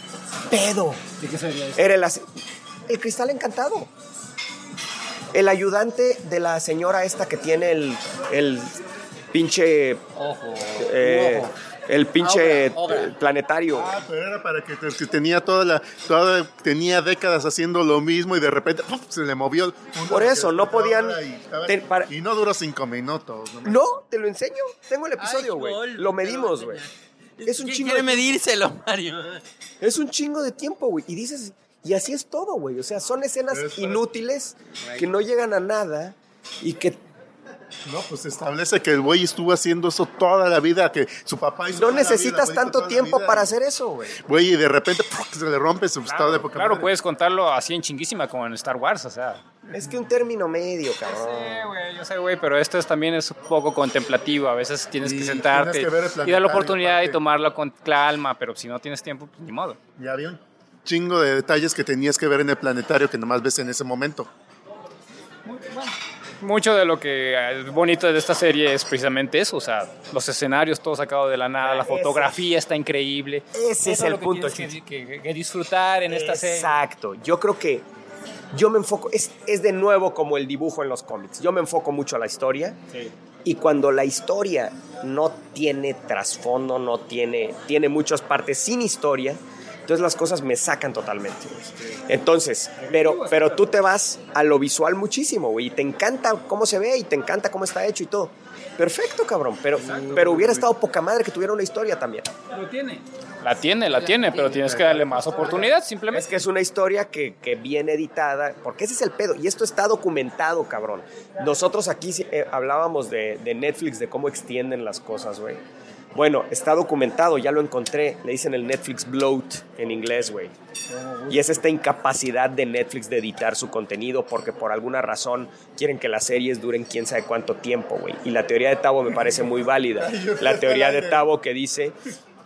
pedo? ¿De qué sería eso? Era el, el cristal encantado. El ayudante de la señora esta que tiene el, el pinche Ojo. eh, El pinche Obra, obra. planetario. Ah, pero era para que, que tenía toda la, toda, tenía décadas haciendo lo mismo y de repente ¡pum! se le movió. Por eso, no podían- Y, estaba- ten- para- y no duró cinco minutos. ¿no? No, te lo enseño. Tengo el episodio, güey. Lo medimos, güey. Es un ¿Quién chingo quiere de- medírselo, Mario? Es un chingo de tiempo, güey. Y dices, y así es todo, güey. O sea, son escenas es inútiles que no llegan a nada y que No, pues establece que el güey estuvo haciendo eso toda la vida, que su papá hizo no toda la vida, necesitas tanto tiempo vida. para hacer eso, güey. Güey, y de repente se le rompe su estado de poca Claro, madre. puedes contarlo así en chinguísima como en Star Wars, o sea. Es que un término medio, cabrón. Sí, güey, yo sé, güey, pero esto es, también es un poco contemplativo. A veces tienes Y que sentarte tienes que ver el y dar la oportunidad y aparte. tomarlo con calma, pero si no tienes tiempo, pues ni modo. Y había un chingo de detalles que tenías que ver en el planetario que nomás ves en ese momento. Mucho de lo que es bonito de esta serie es precisamente eso, o sea, los escenarios todos sacados de la nada, la Ese- fotografía está increíble. Ese es el lo que punto, que, que- que disfrutar en esta serie. Exacto. Yo creo que yo me enfoco, es, es de nuevo como el dibujo en los cómics. Yo me enfoco mucho a la historia Sí. y cuando la historia no tiene trasfondo, no tiene, tiene muchas partes sin historia, entonces las cosas me sacan totalmente. Entonces, pero, pero tú te vas a lo visual muchísimo, güey, y te encanta cómo se ve y te encanta cómo está hecho y todo. Perfecto, cabrón, pero, pero hubiera estado poca madre que tuviera una historia también. La tiene, la tiene, pero tienes que darle más oportunidad, Es simplemente. que es una historia que, que viene editada, porque ese es el pedo, y esto está documentado, cabrón. Nosotros aquí eh, hablábamos de, de Netflix, de cómo extienden las cosas, güey. Bueno, está documentado, ya lo encontré, le dicen el Netflix bloat en inglés, güey. Y es esta incapacidad de Netflix de editar su contenido porque por alguna razón quieren que las series duren quién sabe cuánto tiempo, güey. Y la teoría de Tavo me parece muy válida. La teoría de Tavo que dice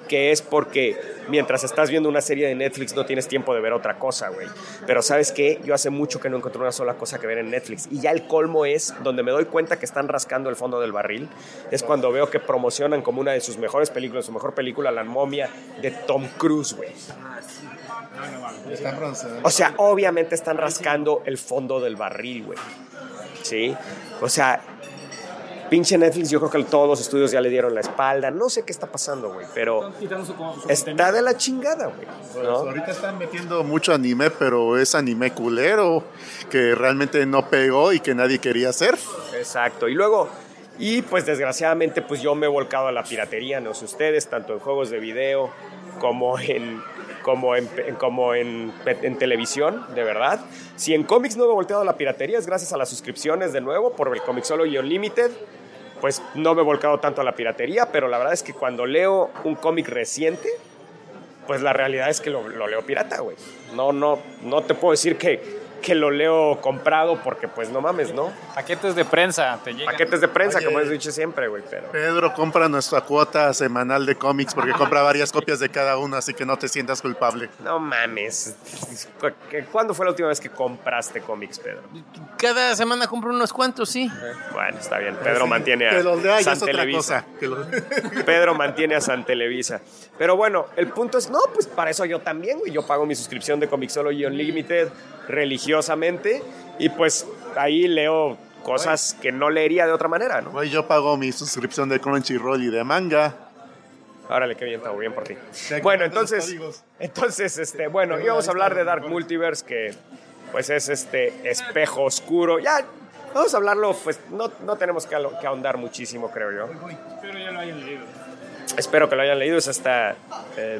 que es porque mientras estás viendo una serie de Netflix no tienes tiempo de ver otra cosa, güey. Pero ¿sabes qué? Yo hace mucho que no encontré una sola cosa que ver en Netflix. Y ya el colmo es, donde me doy cuenta que están rascando el fondo del barril, es cuando veo que promocionan como una de sus mejores películas, su mejor película, La momia de Tom Cruise, güey. O sea, obviamente están rascando el fondo del barril, güey. ¿Sí? O sea, pinche Netflix, yo creo que todos los estudios ya le dieron la espalda. No sé qué está pasando, güey, pero está de la chingada, güey. Pues ¿no? ahorita están metiendo mucho anime, pero es anime culero, que realmente no pegó y que nadie quería hacer. Exacto. Y luego, y pues desgraciadamente, pues yo me he volcado a la piratería, no sé ustedes, tanto en juegos de video como en como en, como en, en televisión, de verdad. Si en cómics no me he volteado a la piratería es gracias a las suscripciones de nuevo por el Comixology Unlimited. Pues no me he volcado tanto a la piratería, pero la verdad es que cuando leo un cómic reciente, pues la realidad es que lo, lo leo pirata, güey. No, no, no te puedo decir que, que lo leo comprado porque pues no mames, ¿no? Paquetes de prensa, te llegan. Paquetes de prensa, Oye. como he dicho siempre, güey, pero... Pedro compra nuestra cuota semanal de cómics porque compra varias copias de cada uno, así que no te sientas culpable. No mames. ¿Cu- ¿Cuándo fue la última vez que compraste cómics, Pedro? Cada semana compro unos cuantos, sí. Bueno, está bien. Pedro mantiene Que los lea a San es otra Televisa. cosa. Pedro mantiene a San Televisa. Pero bueno, el punto es, no, pues para eso yo también, güey. Yo pago mi suscripción de Comixology Unlimited religiosamente y pues ahí leo cosas que no leería de otra manera, ¿no? Güey, yo pago mi suscripción de Crunchyroll y de manga. Órale, qué bien, está bien por ti. Bueno, entonces, entonces, este, bueno, íbamos a hablar de Dark Multiverse, que pues es este espejo oscuro. Ya, vamos a hablarlo, pues no, no tenemos que, que ahondar muchísimo, creo yo. Pero ya lo hayan leído. Espero que lo hayan leído. Es esta, eh,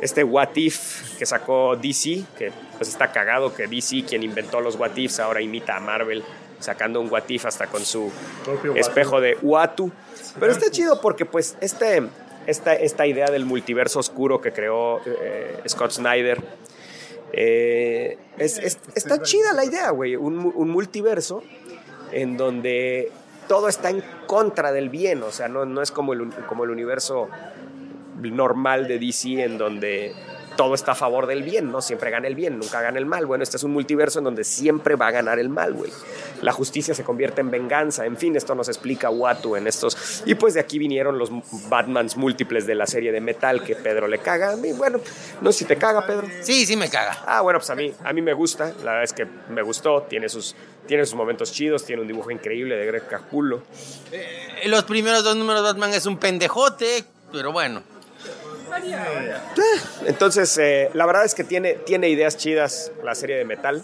este What If que sacó DC, que pues está cagado que DC, quien inventó los What Ifs, ahora imita a Marvel, sacando un What If hasta con su Propio espejo de Uatu. Pero está chido porque pues este, esta, esta idea del multiverso oscuro que creó eh, Scott Snyder, eh, es, es- está chida la idea, güey. Un, un multiverso en donde todo está en contra del bien. O sea, no, no es como el, como el universo normal de DC en donde todo está a favor del bien, ¿no? Siempre gana el bien, nunca gana el mal. Bueno, este es un multiverso en donde siempre va a ganar el mal, güey. La justicia se convierte en venganza. En fin, esto nos explica Watu en estos. Y pues de aquí vinieron los Batmans múltiples de la serie de Metal que Pedro le caga. A mí, bueno, no sé si te caga, Pedro. Sí, sí me caga. Ah, bueno, pues a mí, a mí me gusta. La verdad es que me gustó. Tiene sus, tiene sus momentos chidos. Tiene un dibujo increíble de Greg Capullo. Eh, Los primeros dos números de Batman es un pendejote. pero bueno. Entonces, eh, la verdad es que tiene, tiene ideas chidas la serie de metal.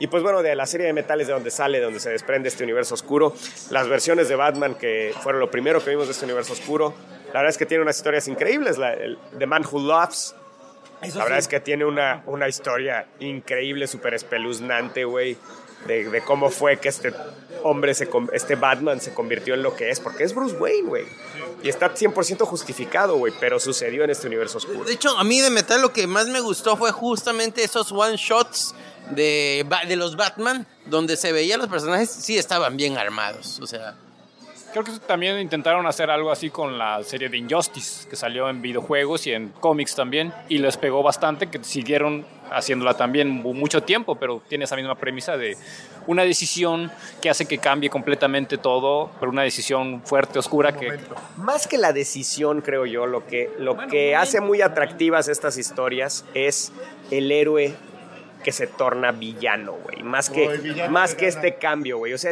Y pues bueno, de la serie de metal es de donde sale, de donde se desprende este universo oscuro. Las versiones de Batman que fueron lo primero que vimos de este universo oscuro. La verdad es que tiene unas historias increíbles. La, el, The Man Who Loves. la verdad es que tiene una, una historia increíble, súper espeluznante, güey. De, de cómo fue que este hombre, este Batman se convirtió en lo que es. Porque es Bruce Wayne, güey. Y está 100% justificado, güey. Pero sucedió en este universo oscuro. De hecho, a mí de metal lo que más me gustó fue justamente esos one shots de, de los Batman, donde se veía los personajes, sí estaban bien armados. O sea, Creo que también intentaron hacer algo así con la serie de Injustice, que salió en videojuegos y en cómics también, y les pegó bastante, que siguieron haciéndola también mu- mucho tiempo, pero tiene esa misma premisa de una decisión que hace que cambie completamente todo, pero una decisión fuerte, oscura, que Más que la decisión, creo yo, lo que, lo que hace muy atractivas estas historias es el héroe que se torna villano, güey. Más que, más que este cambio, güey. O sea,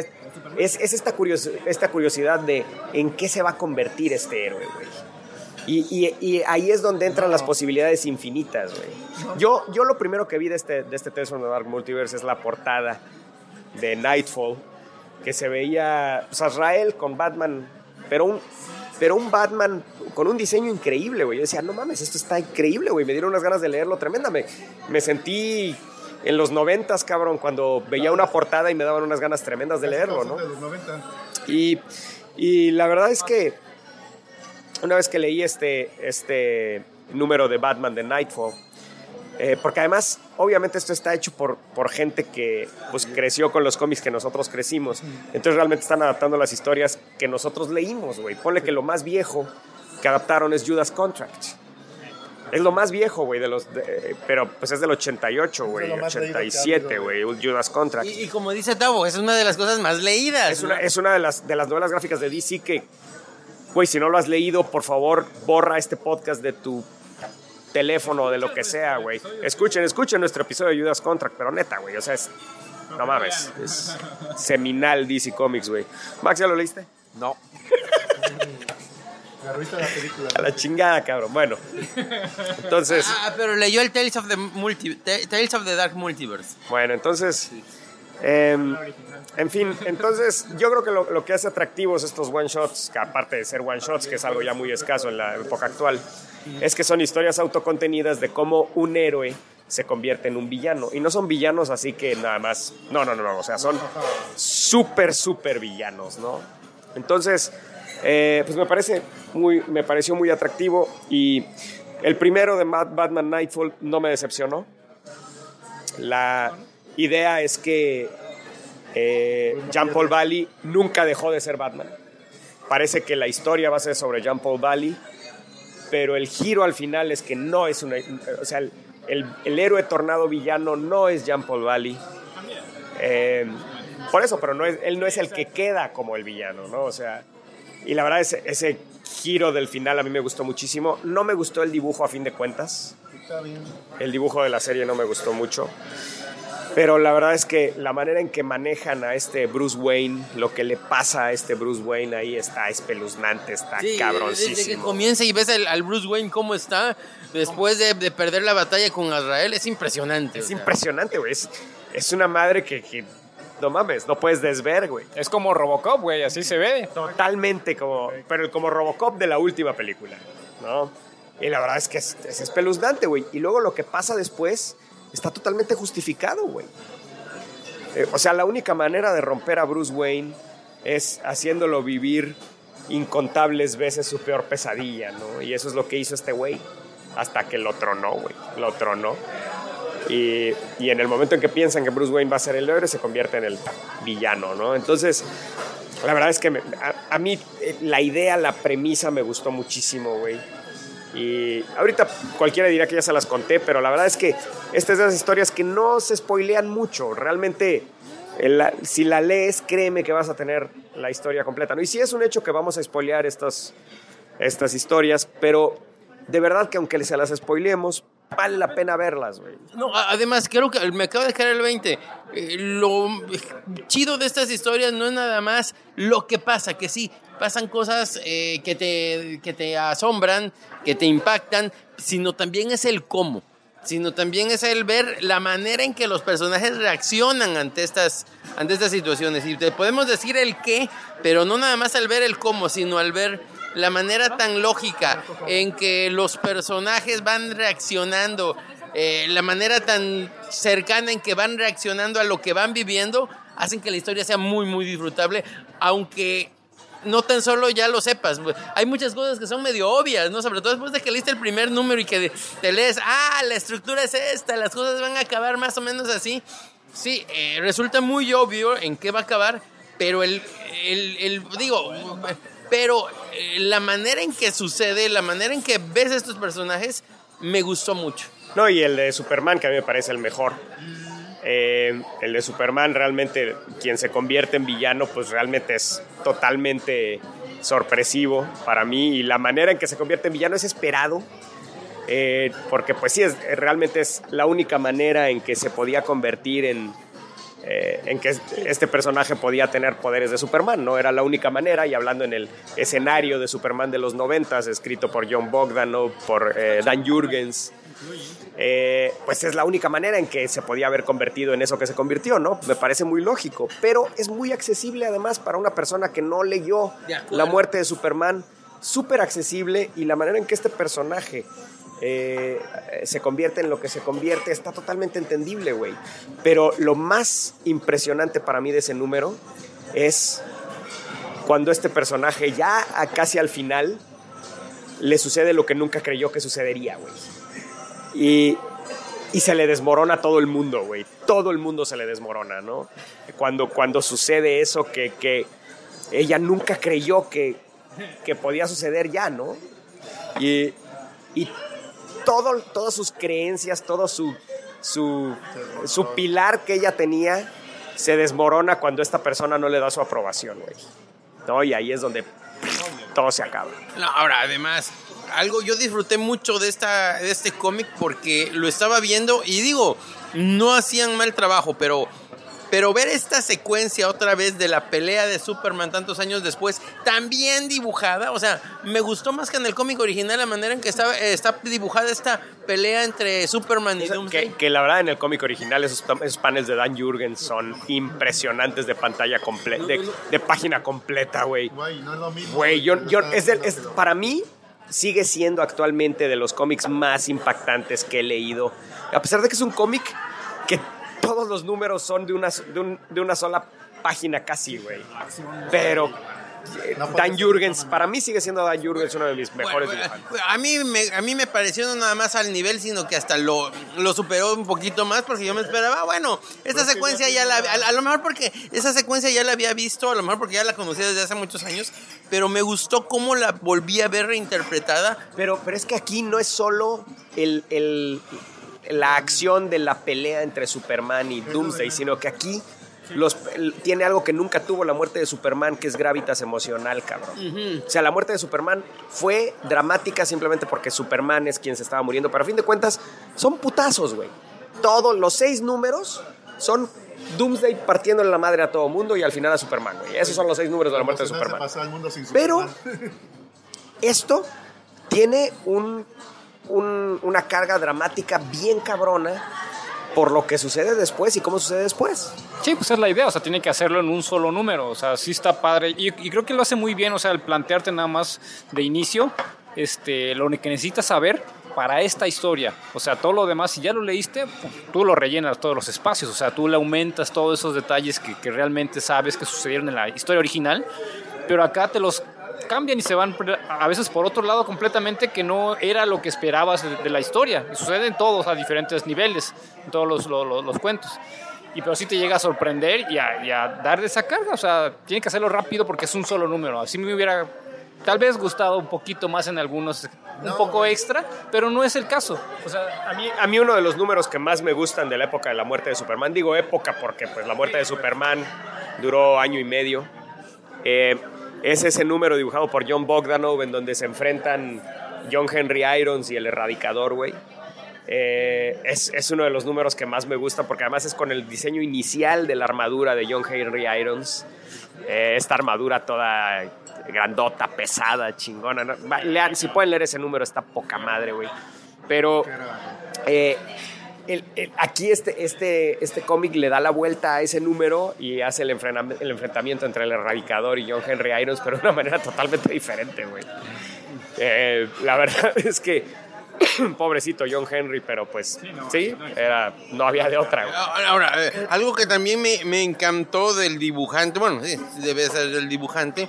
es, es esta, curios- esta curiosidad de en qué se va a convertir este héroe, güey. Y, y- y ahí es donde entran las posibilidades infinitas, güey. Yo, yo lo primero que vi de este, de este Tales from the Dark Multiverse es la portada de Nightfall, que se veía pues, Azrael con Batman, pero un, pero un Batman con un diseño increíble, güey. Yo decía, no mames, esto está increíble, güey. Me dieron unas ganas de leerlo tremenda. Me, me sentí en los noventas, cabrón, cuando veía una portada y me daban unas ganas tremendas de leerlo, ¿no? De los 90. Y, y la verdad es que una vez que leí este, este número de Batman de Nightfall, eh, porque además, obviamente esto está hecho por, por gente que pues, creció con los cómics que nosotros crecimos. Entonces realmente están adaptando las historias que nosotros leímos, güey. Ponle que lo más viejo que adaptaron es Judas Contract. Es lo más viejo, güey, de los... de- pero pues es del 88, güey, lo más leído que ha 87, habido. güey, Judas Contract. y, y como dice Tavo, es una de las cosas más leídas. Es una, es una de, las, de las novelas gráficas de DC que, güey, si no lo has leído, por favor, borra este podcast de tu teléfono o de lo que sea, güey. Escuchen, escuchen nuestro episodio de Judas Contract, pero neta, güey, o sea, es... No mames, es seminal DC Comics, güey. Max, ¿ya lo leíste? No. La revista de la película. A la chingada, cabrón. Bueno, entonces... Ah, pero leyó el Tales of the, Multi- Ta- Tales of the Dark Multiverse. Bueno, entonces, em, en fin, entonces yo creo que lo, lo que hace atractivos estos one shots, que aparte de ser one shots, que es algo ya muy escaso en la época actual, es que son historias autocontenidas de cómo un héroe se convierte en un villano. Y no son villanos así que nada más, no, no, no, no, o sea, son súper, súper villanos, ¿no? Entonces, eh, pues me parece muy, me pareció muy atractivo y el primero de Batman Nightfall no me decepcionó. La idea es que eh, Jean Paul Valley nunca dejó de ser Batman. Parece que la historia va a ser sobre Jean Paul Valley, pero el giro al final es que no es una. O sea, el, el- héroe tornado villano no es Jean Paul Valley. Eh, por eso, pero no es, él no es el que queda como el villano, ¿no? O sea, y la verdad, ese, ese giro del final a mí me gustó muchísimo. No me gustó el dibujo a fin de cuentas. Está bien. El dibujo de la serie no me gustó mucho. Pero la verdad es que la manera en que manejan a este Bruce Wayne, lo que le pasa a este Bruce Wayne ahí está espeluznante, está Sí, desde que cabroncísimo. comienza y ves al, al Bruce Wayne cómo está después de, de perder la batalla con Azrael, es impresionante. o Es sea. impresionante, güey. Es, es una madre que, que no mames, no puedes desver, güey. es como Robocop, güey, así se ve. Totalmente como, pero como Robocop de la última película, ¿no? Y la verdad es que es, es espeluznante, güey. Y luego lo que pasa después está totalmente justificado, güey. Eh, o sea, la única manera de romper a Bruce Wayne es haciéndolo vivir incontables veces su peor pesadilla, ¿no? Y eso es lo que hizo este güey. Hasta que lo tronó, güey. Lo tronó. Y, y en el momento en que piensan que Bruce Wayne va a ser el héroe, se convierte en el villano, ¿no? Entonces, la verdad es que me- a, a mí eh, la idea, la premisa me gustó muchísimo, güey. Y ahorita cualquiera dirá que ya se las conté, pero la verdad es que esta es de esas historias que no se spoilean mucho. Realmente, la- si la lees, créeme que vas a tener la historia completa. ¿no? Y sí es un hecho que vamos a spoilear estas, estas historias, pero de verdad que aunque se las spoileemos, vale la pena verlas, güey. No, además, creo que me acaba de caer el 20. Eh, lo chido de estas historias no es nada más lo que pasa, que sí, pasan cosas eh, que, te, que te asombran, que te impactan, sino también es el cómo. Sino también es el ver la manera en que los personajes reaccionan ante estas, ante estas situaciones. Y te podemos decir el qué, pero no nada más al ver el cómo, sino al ver la manera tan lógica en que los personajes van reaccionando, eh, la manera tan cercana en que van reaccionando a lo que van viviendo, hacen que la historia sea muy, muy disfrutable, aunque no tan solo ya lo sepas. Hay muchas cosas que son medio obvias, ¿no? Sobre todo después de que leíste el primer número y que te lees, ah, la estructura es esta, las cosas van a acabar más o menos así. Sí, eh, resulta muy obvio en qué va a acabar, pero el, el, el- digo, pero eh, la manera en que sucede, la manera en que ves estos personajes, me gustó mucho. No, y el de Superman, que a mí me parece el mejor. Eh, el de Superman, realmente, quien se convierte en villano, pues realmente es totalmente sorpresivo para mí. Y la manera en que se convierte en villano es esperado. eh, porque pues sí, es, realmente es la única manera en que se podía convertir en, eh, en que este personaje podía tener poderes de Superman, ¿no? Era la única manera, y hablando en el escenario de Superman de los noventas, escrito por John Bogdanov, por eh, Dan Jurgens, eh, pues es la única manera en que se podía haber convertido en eso que se convirtió, ¿no? Me parece muy lógico, pero es muy accesible además para una persona que no leyó la muerte de Superman, súper accesible, y la manera en que este personaje... eh, se convierte en lo que se convierte, está totalmente entendible, güey. Pero lo más impresionante para mí de ese número es cuando este personaje ya a casi al final le sucede lo que nunca creyó que sucedería, güey. Y, y se le desmorona todo el mundo, güey. Todo el mundo se le desmorona, ¿no? Cuando, cuando sucede eso que, que ella nunca creyó que, que podía suceder ya, ¿no? Y todo, todas sus creencias, todo su, su, su pilar que ella tenía se desmorona cuando esta persona no le da su aprobación, güey. ¿No? Y ahí es donde todo se acaba. No, ahora, además, algo yo disfruté mucho de, esta, de este cómic porque lo estaba viendo y digo, no hacían mal trabajo, pero, pero ver esta secuencia otra vez de la pelea de Superman tantos años después, también dibujada, o sea, me gustó más que en el cómic original la manera en que estaba, eh, está dibujada esta pelea entre Superman y Doomsday. Que, que la verdad en el cómic original esos, esos paneles de Dan Jurgens son impresionantes de pantalla completa, de, de página completa, güey. Güey, no es lo mismo. Güey, yo, yo- Está- es del- es- para mí sigue siendo actualmente de los cómics más impactantes que he leído. A pesar de que es un cómic que todos los números son de una, de un- de una sola página casi, güey. Pero eh, No Dan Jurgens, para mí sigue siendo Dan Jurgens uno de mis mejores Bueno, dibujantes. a mí, me, a mí me pareció no nada más al nivel, sino que hasta lo, lo superó un poquito más, porque yo me esperaba, bueno, esta que secuencia ya la... A, a lo mejor porque esa secuencia ya la había visto, a lo mejor porque ya la conocía desde hace muchos años, pero me gustó cómo la volví a ver reinterpretada. Pero, pero es que aquí no es solo el, el- la acción de la pelea entre Superman y Doomsday, sino que aquí los, tiene algo que nunca tuvo la muerte de Superman, que es gravitas emocional, cabrón. O sea, la muerte de Superman fue dramática simplemente porque Superman es quien se estaba muriendo, pero a fin de cuentas son putazos, güey. Todos los seis números son Doomsday partiéndole la madre a todo mundo y al final a Superman, güey. Esos son los seis números de la muerte de Superman. Pero esto tiene un, un- una carga dramática bien cabrona por lo que sucede después y cómo sucede después. Sí, pues es la idea, o sea, tiene que hacerlo en un solo número, o sea, sí está padre. Y, y creo que lo hace muy bien, o sea, el plantearte nada más de inicio este, lo que necesitas saber para esta historia. O sea, todo lo demás, si ya lo leíste, tú lo rellenas todos los espacios, o sea, tú le aumentas todos esos detalles que, que realmente sabes que sucedieron en la historia original, pero acá te los cambian y se van a veces por otro lado completamente que no era lo que esperabas de, de la historia. Y sucede en todos a diferentes niveles, en todos los, los- los- cuentos. Y pero sí te llega a sorprender y a, y a dar esa carga. O sea, tiene que hacerlo rápido porque es un solo número. Así me hubiera tal vez gustado un poquito más en algunos, un poco extra, pero no es el caso. O sea, A mí, a mí uno de los números que más me gustan de la época de la muerte de Superman, digo época porque pues la muerte de Superman duró año y medio, eh, es ese número dibujado por John Bogdanov en donde se enfrentan John Henry Irons y el Erradicador, güey. Eh, es, es uno de los números que más me gusta porque además es con el diseño inicial de la armadura de John Henry Irons. Eh, esta armadura toda grandota, pesada, chingona. ¿no? Lean, si pueden leer ese número, está poca madre, güey. Pero eh, el- el- aquí este, este, este cómic le da la vuelta a ese número y hace el, enfrentamiento entre el erradicador y John Henry Irons, pero de una manera totalmente diferente, güey. Eh, la verdad es que pobrecito John Henry, pero pues sí, era, no había de otra, güey. Ahora, eh, algo que también me, me encantó del dibujante, bueno, sí, debe ser del dibujante,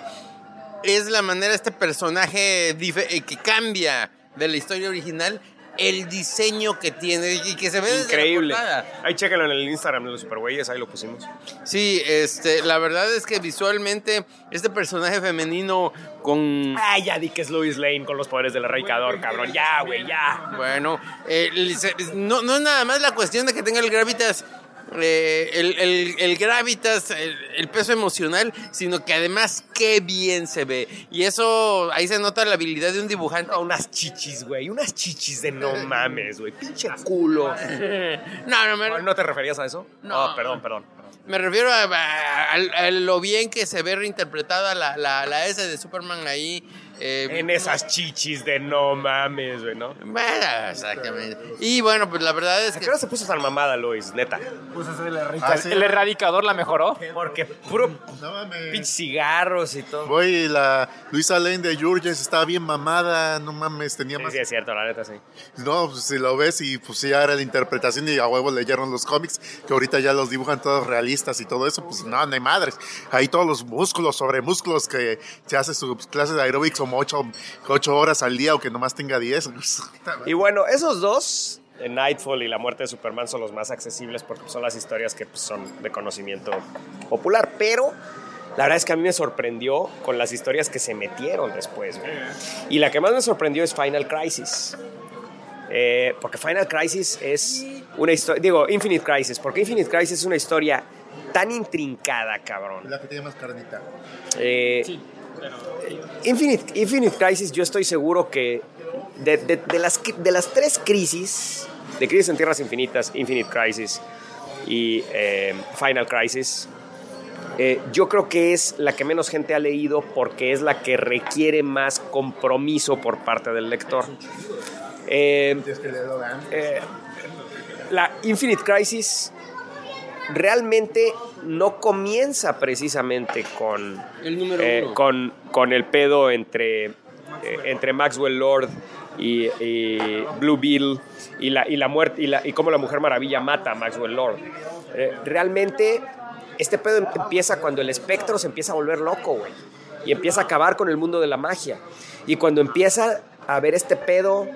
es la manera de este personaje eh, que cambia de la historia original, el diseño que tiene y que se ve desde la Increíble. Ahí chéquenlo en el Instagram de los Supergüeyes, ahí lo pusimos. Sí, este, la verdad es que visualmente este personaje femenino con Ah, ya di que es Louis Lane con los poderes del erradicador, cabrón. Ya, güey, ya. Bueno, eh, no, no es nada más la cuestión de que tenga el gravitas, eh, el, el- el gravitas, el, el peso emocional, sino que además qué bien se ve. Y eso, ahí se nota la habilidad de un dibujante. No, unas chichis, güey. Unas chichis de no mames, güey. Pinche culo. No, no, me, ¿No te referías a eso? No. Oh, perdón, perdón. me refiero a, a- a- a lo bien que se ve reinterpretada la, la, la S de Superman ahí. Eh, En esas chichis de no mames, güey, ¿no? Bueno, exactamente. Y bueno, pues la verdad es ¿A que... qué hora se puso tan mamada, Lois? Neta. Pues es la rica. Ah, sí. ¿El erradicador la mejoró? Porque puro No mames. pinche cigarros y todo. Güey, la Luisa Lane de Jurgens estaba bien mamada, no mames, tenía Sí, más... sí, es cierto, la neta, sí. No, pues si lo ves y pues ya era la interpretación y a huevo leyeron los cómics, que ahorita ya los dibujan todos realistas y todo eso, pues no, no hay madres. Ahí todos los músculos sobre músculos que se hace sus clases de aeróbics como 8, horas al día o que nomás tenga 10. Y bueno, esos dos, eh, Nightfall y La muerte de Superman, son los más accesibles porque son las historias que pues, son de conocimiento popular. Pero la verdad es que a mí me sorprendió con las historias que se metieron después. güey. Y la que más me sorprendió es Final Crisis. Eh, porque Final Crisis es una historia, digo, Infinite Crisis, porque Infinite Crisis es una historia tan intrincada, cabrón. La que tiene más carnita. Eh, Infinite, Infinite Crisis, yo estoy seguro que de, de- de las, de las tres crisis, de Crisis en Tierras Infinitas, Infinite Crisis y eh, Final Crisis, eh, yo creo que es la que menos gente ha leído porque es la que requiere más compromiso por parte del lector. Eh, la Infinite Crisis realmente no comienza precisamente con, El número eh, uno. con, con el pedo entre, eh, entre Maxwell Lord y, y Blue Beetle y la, y la muerte y, la, y cómo la Mujer Maravilla mata a Maxwell Lord. Eh, realmente este pedo em- empieza cuando el espectro se empieza a volver loco, güey. Y empieza a acabar con el mundo de la magia. Y cuando empieza a ver este pedo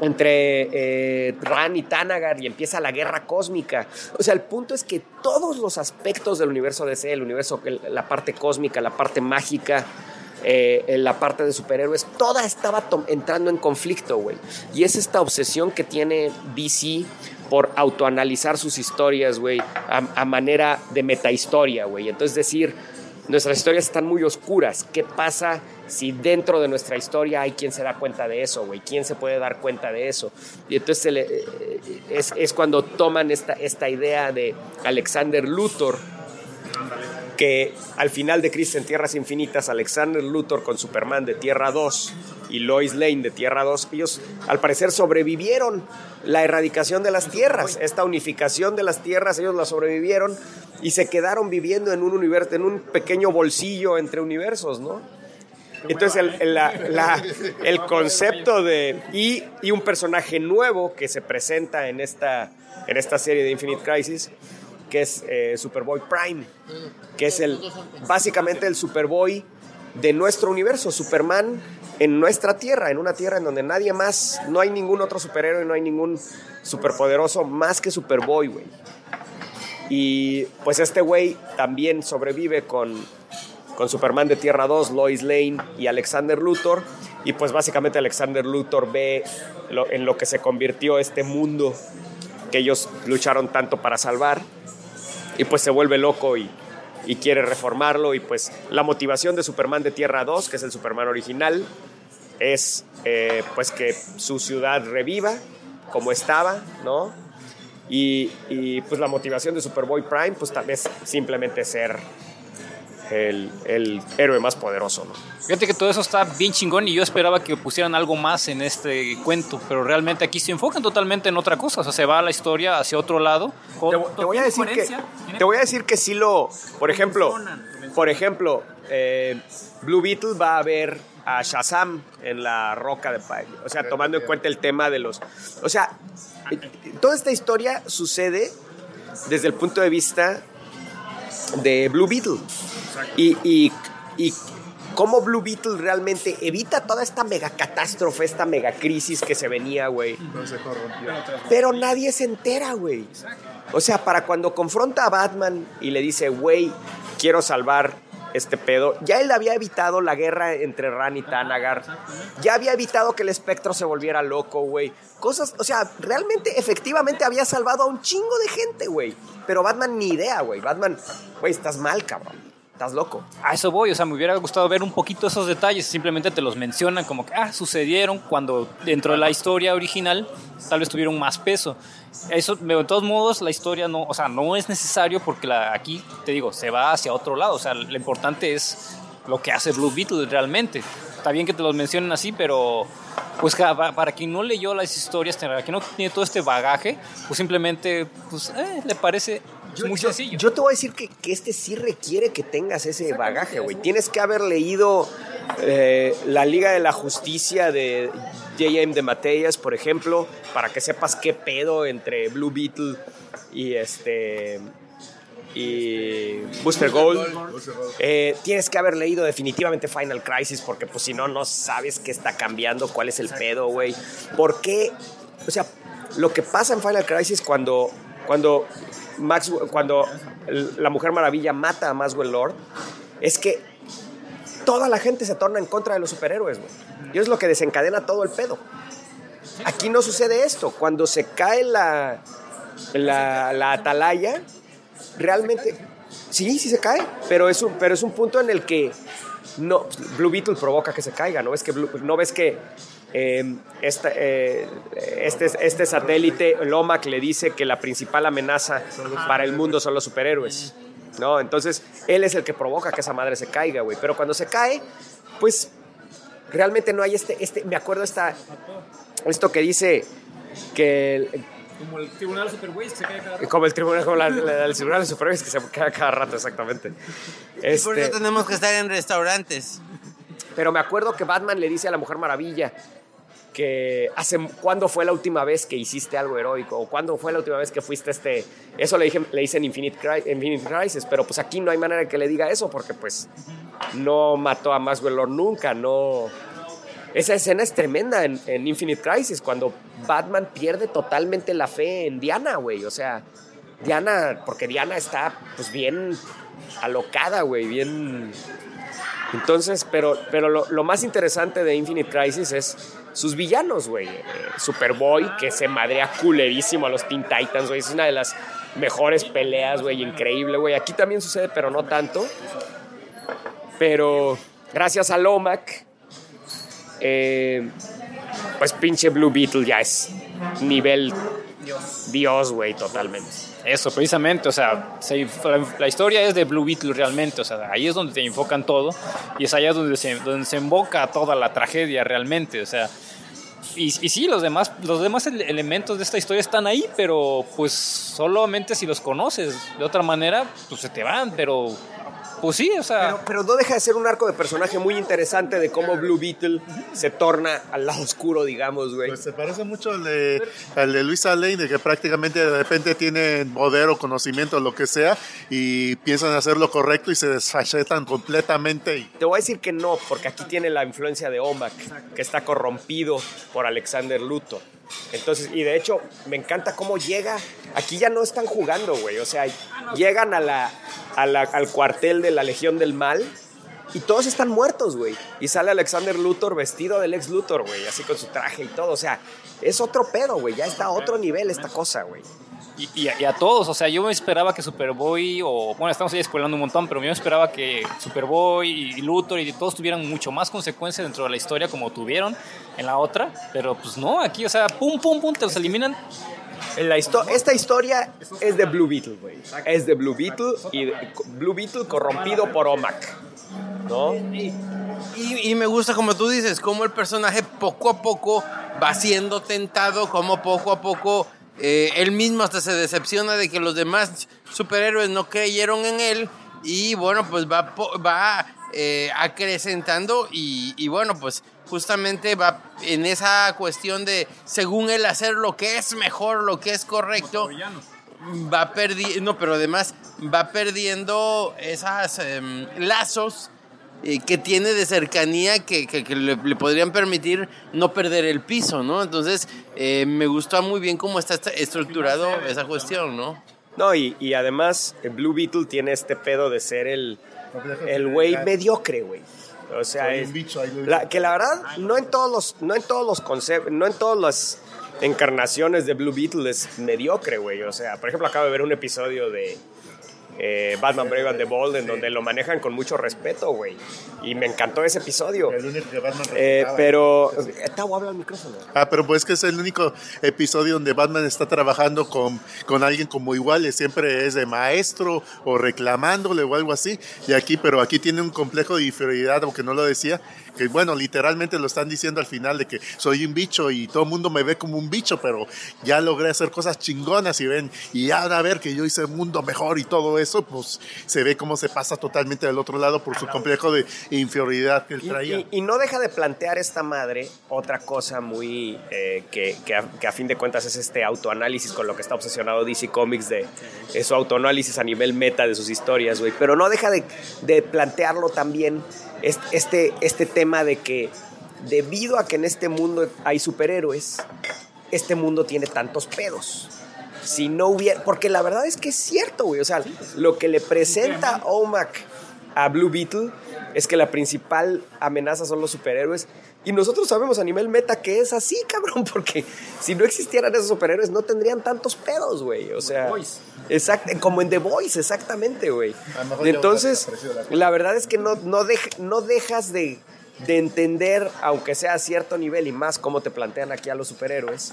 entre eh, Ran y Tanagar y empieza la guerra cósmica. O sea, el punto es que todos los aspectos del universo DC, el universo, la parte cósmica, la parte mágica, eh, la parte de superhéroes, toda estaba entrando en conflicto, güey. Y es esta obsesión que tiene DC por autoanalizar sus historias, güey, a manera de metahistoria, güey. Entonces decir, nuestras historias están muy oscuras. ¿Qué pasa si dentro de nuestra historia hay quien se da cuenta de eso, güey? ¿Quién se puede dar cuenta de eso? Y entonces le- eh, es, es cuando toman esta, esta idea de Alexander Luthor, que al final de Crisis en Tierras Infinitas, Alexander Luthor con Superman de Tierra 2 y Lois Lane de Tierra 2, ellos al parecer sobrevivieron la erradicación de las tierras, esta unificación de las tierras, ellos la sobrevivieron y se quedaron viviendo en un universo, en un pequeño bolsillo entre universos, ¿no? Entonces el, el- la- la- el concepto de... Y, y un personaje nuevo que se presenta en esta, en esta serie de Infinite Crisis, que es eh, Superboy Prime, que es el básicamente el Superboy de nuestro universo, Superman en nuestra tierra, en una tierra en donde nadie más, no hay ningún otro superhéroe, no hay ningún superpoderoso más que Superboy, güey. Y pues este güey también sobrevive con, con Superman de Tierra 2, Lois Lane y Alexander Luthor. Y pues básicamente Alexander Luthor ve lo- en lo que se convirtió este mundo que ellos lucharon tanto para salvar. Y pues se vuelve loco y, y quiere reformarlo. Y pues la motivación de Superman de Tierra 2, que es el Superman original, es eh, pues que su ciudad reviva como estaba, ¿no? Y, y, pues la motivación de Superboy Prime, pues tal vez simplemente ser el, el héroe más poderoso, ¿no? Fíjate que todo eso está bien chingón y yo esperaba que pusieran algo más en este cuento, pero realmente aquí se enfocan totalmente en otra cosa, o sea, se va la historia hacia otro lado. Te, te voy a decir que te voy a decir que sí lo, por ejemplo, por ejemplo, eh, Blue Beetle va a ver a Shazam en la roca de Pai, o sea, tomando en cuenta el tema de los, o sea, toda esta historia sucede desde el punto de vista de Blue Beetle y, y, y cómo Blue Beetle realmente evita toda esta mega catástrofe, esta mega crisis que se venía, güey. Pero nadie se entera, güey. O sea, para cuando confronta a Batman y le dice, güey, quiero salvar este pedo, ya él había evitado la guerra entre Ran y Tanagar. Ya había evitado que el espectro se volviera loco, güey. Cosas, o sea, realmente, efectivamente había salvado a un chingo de gente, güey. Pero Batman ni idea, güey. Batman, güey, estás mal, cabrón. Estás loco. A eso voy, o sea, me hubiera gustado ver un poquito esos detalles, simplemente te los mencionan como que, ah, sucedieron cuando dentro de la historia original tal vez tuvieron más peso. Eso, de todos modos, la historia no, o sea, no es necesario porque la, aquí, te digo, se va hacia otro lado, o sea, lo importante es lo que hace Blue Beetle realmente. Está bien que te los mencionen así, pero pues para quien no leyó las historias, para quien no tiene todo este bagaje, pues simplemente pues, eh, le parece yo, muy yo, sencillo. Yo te voy a decir que, que, este sí requiere que tengas ese bagaje, güey. Tienes que haber leído eh, La Liga de la Justicia de J.M. de Mateas, por ejemplo, para que sepas qué pedo entre Blue Beetle y este y Booster Gold. Eh, tienes que haber leído definitivamente Final Crisis porque pues si no, no sabes qué está cambiando, cuál es el pedo, güey. ¿Por qué? O sea, lo que pasa en Final Crisis cuando, cuando, Max, cuando la Mujer Maravilla mata a Maxwell Lord es que toda la gente se torna en contra de los superhéroes, güey. Y es lo que desencadena todo el pedo. Aquí no sucede esto. Cuando se cae la, la, la atalaya, realmente, sí, sí se cae, pero es un, pero es un punto en el que no, Blue Beetle provoca que se caiga, ¿no? Es que no ves que eh, esta, eh, este, este satélite, Lomac, le dice que la principal amenaza para el mundo son los superhéroes, ¿no? Entonces, él es el que provoca que esa madre se caiga, güey. Pero cuando se cae, pues realmente no hay este, este me acuerdo esta, esto que dice que como el Tribunal Superways que se cae cada rato. Como el Tribunal, como la, la, el Tribunal de Superways que se cae cada rato, exactamente. Este... Por eso tenemos que estar en restaurantes. Pero me acuerdo que Batman le dice a la Mujer Maravilla hace cuándo fue la última vez que hiciste algo heroico o cuándo fue la última vez que fuiste este eso le dije le hice en Infinite, Crisis pero pues aquí no hay manera que le diga eso porque pues no mató a Maxwell Lord nunca no. Esa escena es tremenda en, en, Infinite Crisis, cuando Batman pierde totalmente la fe en Diana, güey. O sea, Diana, porque Diana está pues bien alocada, güey, bien... Entonces, pero, pero lo, lo, más interesante de Infinite Crisis es sus villanos, güey. Eh, Superboy, que se madrea culerísimo a los Teen Titans, güey. Es una de las mejores peleas, güey, increíble, güey. Aquí también sucede, pero no tanto. Pero gracias a Lomac, eh, pues pinche Blue Beetle ya es nivel Dios, güey, totalmente. Eso, precisamente, o sea, se, la historia es de Blue Beetle realmente, o sea, ahí es donde te enfocan todo y es allá donde se, donde se invoca toda la tragedia realmente, o sea, y, y, sí, los demás, los demás elementos de esta historia están ahí, pero pues solamente si los conoces, de otra manera, pues se te van, pero pues sí, o sea. Pero, pero, no deja de ser un arco de personaje muy interesante de cómo Blue Beetle se torna al lado oscuro, digamos, güey. Pues se parece mucho al de, al de Luisa Lane, de que prácticamente de repente tienen poder o conocimiento, lo que sea, y piensan hacer lo correcto y se desfachetan completamente. Y... Te voy a decir que no, porque aquí tiene la influencia de Omak, que está corrompido por Alexander Luthor. Entonces, y de hecho, me encanta cómo llega. Aquí ya no están jugando, güey. O sea, llegan al cuartel de la Legión del Mal y todos están muertos, güey. Y sale Alexander Luthor vestido del ex Luthor, güey, así con su traje y todo. O sea, es otro pedo, güey. Ya está a otro nivel esta cosa, güey. Y, y a, y a todos, o sea, yo me esperaba que Superboy, o bueno, estamos ahí spoilando un montón, pero yo me esperaba que Superboy y Luthor y todos tuvieran mucho más consecuencias dentro de la historia como tuvieron en la otra, pero pues no, aquí, o sea, pum, pum, pum, te los eliminan. La histo- esta historia es de Blue Beetle, güey. Es de Blue Beetle y Blue Beetle corrompido por Omak. ¿No? Y, y me gusta, como tú dices, cómo el personaje poco a poco va siendo tentado, como poco a poco eh, él mismo hasta se decepciona de que los demás superhéroes no creyeron en él. Y bueno, pues va, va eh, acrecentando y, y bueno, pues justamente va en esa cuestión de, según él, hacer lo que es mejor, lo que es correcto va perdiendo, no, pero además va perdiendo esas em, lazos eh, que tiene de cercanía que, que- que le, le podrían permitir no perder el piso, ¿no? Entonces, eh, me gustó muy bien cómo está estructurado esa cuestión, ¿no? No, y, y además eh, Blue Beetle tiene este pedo de ser el el güey mediocre, güey. O sea, es, la- que la verdad no en todos los no en todos los conceptos, no en todas las encarnaciones de Blue Beetle es mediocre, güey. O sea, por ejemplo, acabo de ver un episodio de eh, Batman Brave and the Bold en donde lo manejan con mucho respeto, güey. Y me encantó ese episodio. El único que Batman Eh, pero eh, Tavo habla al micrófono. Ah, pero pues que es el único episodio donde Batman está trabajando con, con alguien como iguales, siempre es de maestro o reclamándole o algo así. Y aquí, pero aquí tiene un complejo de inferioridad, aunque no lo decía, que bueno, literalmente lo están diciendo al final de que soy un bicho y todo el mundo me ve como un bicho, pero ya logré hacer cosas chingonas y ven, y ahora a ver que yo hice un mundo mejor y todo eso, pues se ve cómo se pasa totalmente del otro lado por su complejo de inferioridad que él traía. y- y no deja de plantear esta madre otra cosa muy eh, que, que a, que a fin de cuentas es este autoanálisis con lo que está obsesionado DC Comics de su autoanálisis a nivel meta de sus historias, güey. Pero no deja de, de plantearlo también est- este, este tema de que debido a que en este mundo hay superhéroes, este mundo tiene tantos pedos. Si no hubiera, porque la verdad es que es cierto, güey. O sea, lo que le presenta OMAC a Blue Beetle es que la principal amenaza son los superhéroes. Y nosotros sabemos a nivel meta que es así, cabrón, porque si no existieran esos superhéroes no tendrían tantos pedos, güey. O sea, exact, como en The Voice, exactamente, güey. Entonces, la verdad es que no, no, no dejas de, de entender, aunque sea a cierto nivel y más como te plantean aquí a los superhéroes,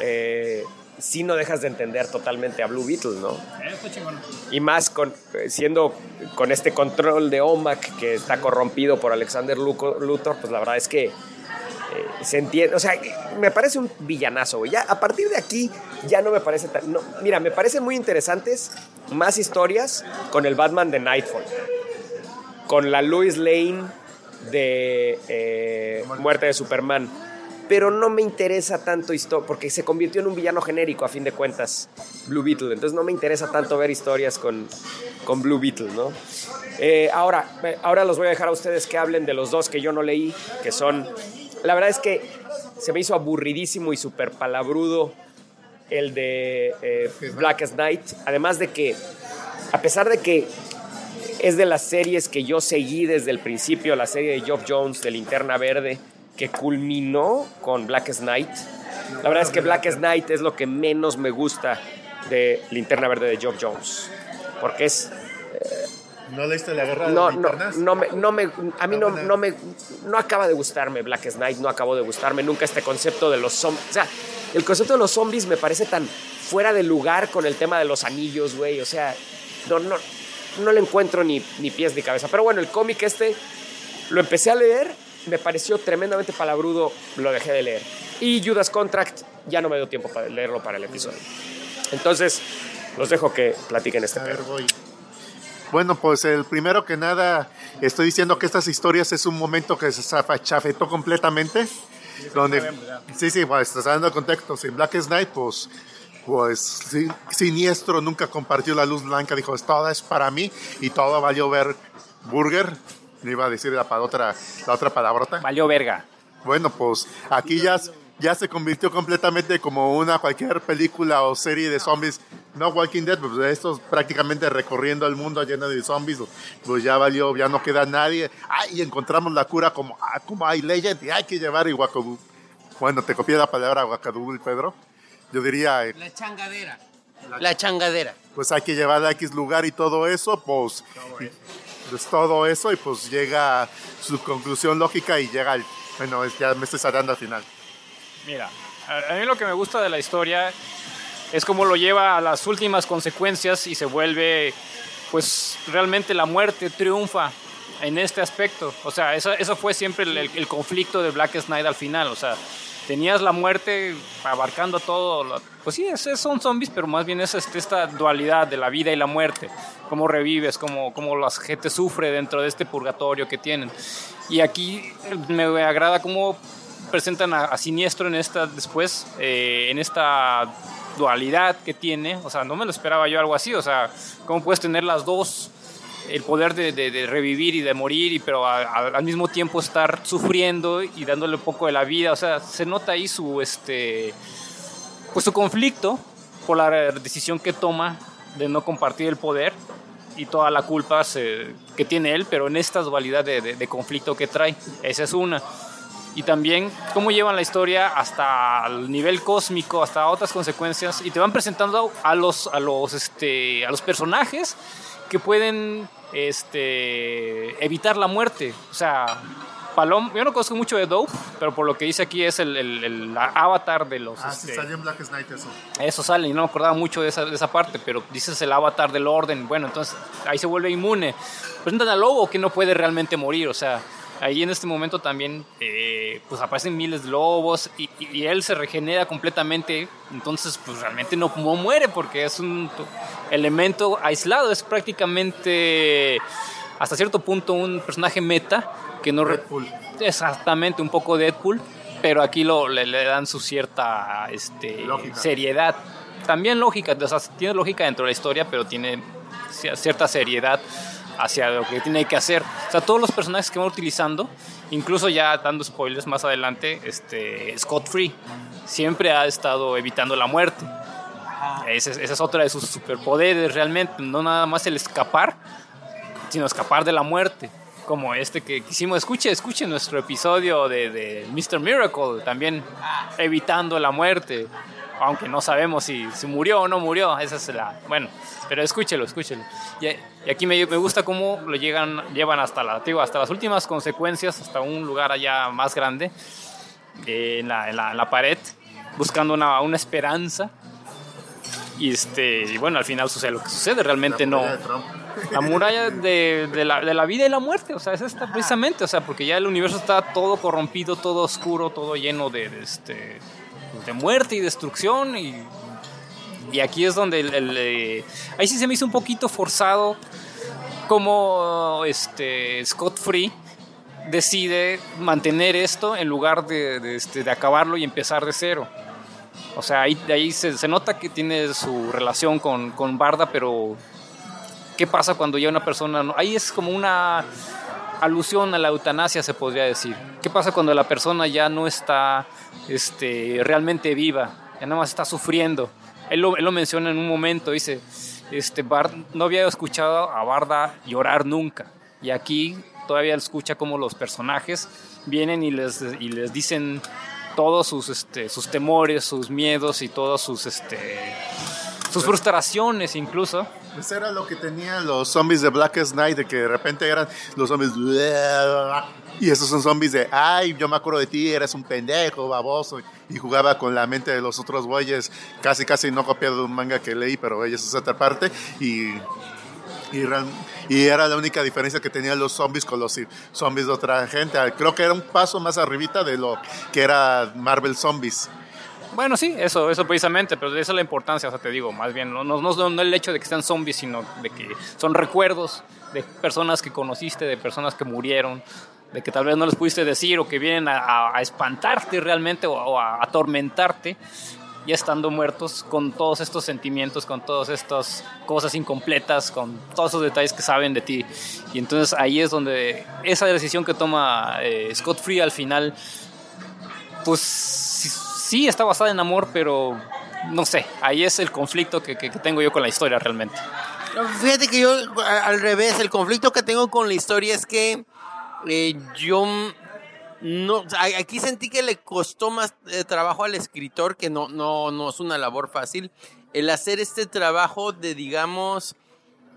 eh, sí no dejas de entender totalmente a Blue Beetle, ¿no? Y más con, eh, siendo con este control de OMAC que está corrompido por Alexander Luthor, pues la verdad es que eh, se entiende, o sea, me parece un villanazo, güey. Ya a partir de aquí ya no me parece tan, no, mira, me parecen muy interesantes más historias con el Batman de Nightfall, con la Lois Lane de eh, Muerte de Superman. Pero no me interesa tanto esto porque se convirtió en un villano genérico a fin de cuentas, Blue Beetle. Entonces no me interesa tanto ver historias con, con Blue Beetle, ¿no? Eh, ahora, eh, ahora los voy a dejar a ustedes que hablen de los dos que yo no leí, que son. La verdad es que se me hizo aburridísimo y súper palabrudo el de eh, Blackest Night. Además de que, a pesar de que es de las series que yo seguí desde el principio, la serie de Job Jones de Linterna Verde, que culminó con Blackest Night. La verdad es que Blackest Night es lo que menos me gusta de Linterna Verde de Job Jones. Porque es. ¿No leíste la guerra de No, las no, no me, no me, a mí no, no me, no acaba de gustarme Blackest Night, no acabó de gustarme nunca este concepto de los zombies. O sea, el concepto de los zombies me parece tan fuera de lugar con el tema de los anillos, güey. O sea, no, no, no le encuentro ni, ni pies ni cabeza. Pero bueno, el cómic este lo empecé a leer, me pareció tremendamente palabrudo, lo dejé de leer. Y Judas Contract ya no me dio tiempo para leerlo para el episodio. Entonces, los dejo que platiquen este A pedo. Bueno, pues el primero que nada, estoy diciendo que estas historias es un momento que se chafetó completamente. donde, sí, sí, pues estás dando contexto. En Blackest Night, pues, pues sí, Siniestro nunca compartió la luz blanca, dijo, toda es para mí y todo valió ver Burger. No iba a decir la, pa- otra, la otra palabrota. Valió verga. Bueno, pues aquí ya, ya se convirtió completamente como una cualquier película o serie de zombies. No Walking Dead, pues estos prácticamente recorriendo el mundo lleno de zombies, pues ya valió, ya no queda nadie. Ay, y encontramos la cura como, ah, como hay Legend y hay que llevar Iwakadú. Bueno, te copié la palabra Iwakadú, Pedro. Yo diría, eh, La changadera. la changadera. pues hay que llevar a X lugar y todo eso, pues, pues todo eso y pues llega a su conclusión lógica y llega al, bueno, ya me estoy saltando al final. Mira, a, mí lo que me gusta de la historia es cómo lo lleva a las últimas consecuencias y se vuelve, pues realmente la muerte triunfa en este aspecto. O sea, eso, eso fue siempre el, el- el conflicto de Black Knight al final. O sea, tenías la muerte abarcando todo. Pues sí, son zombies, pero más bien es este- esta dualidad de la vida y la muerte. Cómo revives, cómo, cómo la gente sufre dentro de este purgatorio que tienen. Y aquí eh, me agrada cómo presentan a, a Siniestro en esta después, eh, en esta dualidad que tiene. O sea, no me lo esperaba yo algo así. O sea, cómo puedes tener las dos, el poder de, de- de revivir y de morir, y, pero a- a- al mismo tiempo estar sufriendo y dándole un poco de la vida. O sea, se nota ahí su, este, pues su conflicto por la decisión que toma de no compartir el poder y toda la culpa que tiene él, pero en esta dualidad de, de- de conflicto que trae. Esa es una. Y también cómo llevan la historia hasta el nivel cósmico, hasta otras consecuencias, y te van presentando a los, a los, este, a los personajes que pueden este, evitar la muerte. O sea, Palom, yo no conozco mucho de Dope, pero por lo que dice aquí es el, el- el avatar de los... Ah, sí, este, salió en Black Knight eso. eso sale, y no me acordaba mucho de esa, de esa parte, pero dices el avatar del orden. Bueno, entonces ahí se vuelve inmune. Presentan al lobo que no puede realmente morir, o sea, ahí en este momento también eh, pues aparecen miles de lobos y, y- y él se regenera completamente. Entonces, pues realmente no, no muere porque es un elemento aislado, es prácticamente hasta cierto punto un personaje meta que no. Deadpool. Exactamente, un poco Deadpool, pero aquí lo, le, le dan su cierta este, Lógica. seriedad. También lógica, o sea, tiene lógica dentro de la historia, pero tiene cier- cierta seriedad hacia lo que tiene que hacer. O sea, todos los personajes que van utilizando, incluso ya dando spoilers más adelante, este, Scott Free siempre ha estado evitando la muerte. Ese, es- esa es otra de sus superpoderes realmente, no nada más el escapar, sino escapar de la muerte. Como este que quisimos, escuche, escuche nuestro episodio de, de Mr. Miracle, también evitando la muerte, aunque no sabemos si, si murió o no murió, esa es la, bueno, pero escúchelo, escúchelo. Y, y aquí me, me gusta cómo lo llegan, llevan hasta, la, digo, hasta las últimas consecuencias, hasta un lugar allá más grande, eh, en, la, en la- en la pared, buscando una, una esperanza. Y, este, y bueno, al final sucede lo que sucede, realmente no Trump. La muralla de, de la, de la vida y la muerte, o sea, es esta precisamente, o sea, porque ya el universo está todo corrompido, todo oscuro, todo lleno de, de, este, de muerte y destrucción y, y aquí es donde el, el, eh, ahí sí se me hizo un poquito forzado como este Scott Free decide mantener esto en lugar de, de, este, de acabarlo y empezar de cero. O sea, ahí, ahí se, se nota que tiene su relación con, con Barda, pero ¿qué pasa cuando ya una persona... no- Ahí es como una alusión a la eutanasia, se podría decir. ¿Qué pasa cuando la persona ya no está este, realmente viva? Ya nada más está sufriendo. Él lo, él lo menciona en un momento, dice, este, Bard, no había escuchado a Barda llorar nunca. Y aquí todavía escucha como los personajes vienen y les, y les dicen todos sus, este, sus temores, sus miedos y todas sus, este, sus frustraciones incluso. Pues era lo que tenían los zombies de Blackest Night, de que de repente eran los zombies. Y esos son zombies de, ay, yo me acuerdo de ti, eres un pendejo, baboso. Y jugaba con la mente de los otros güeyes, casi, casi no copiado de un manga que leí, pero ellos es otra parte. Y, y era la única diferencia que tenían los zombies con los zombies de otra gente. Creo que era un paso más arribita de lo que era Marvel Zombies. Bueno, sí, eso, eso precisamente, pero esa es la importancia, o sea, te digo, más bien, no, no, no, no el hecho de que sean zombies, sino de que son recuerdos de personas que conociste, de personas que murieron, de que tal vez no les pudiste decir o que vienen a, a- espantarte realmente o, o a atormentarte, ya estando muertos, con todos estos sentimientos, con todas estas cosas incompletas, con todos esos detalles que saben de ti. Y entonces ahí es donde esa decisión que toma eh, Scott Free al final pues sí, está basada en amor, pero no sé, ahí es el conflicto que, que- tengo yo con la historia realmente. Fíjate que yo, al revés, el conflicto que tengo con la historia es que eh, yo no, aquí sentí que le costó más eh, trabajo al escritor, que no, no, no es una labor fácil, el hacer este trabajo de, digamos,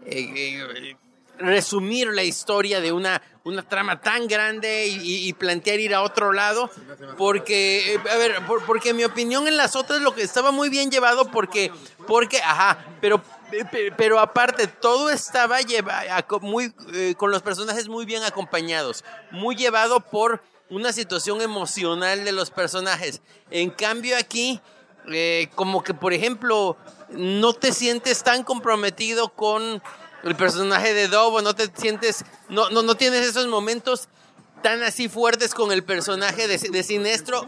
eh, resumir la historia de una, una trama tan grande y, plantear ir a otro lado. Porque, eh, a ver, por- porque en mi opinión en las otras lo que estaba muy bien llevado porque, porque, ajá, pero, pe- pero aparte todo estaba lleva, muy, eh, con los personajes muy bien acompañados, muy llevado por una situación emocional de los personajes. En cambio aquí, eh, como que por ejemplo, no te sientes tan comprometido con el personaje de Dobo, no te sientes, no, no, no tienes esos momentos tan así fuertes con el personaje de, de Sinestro.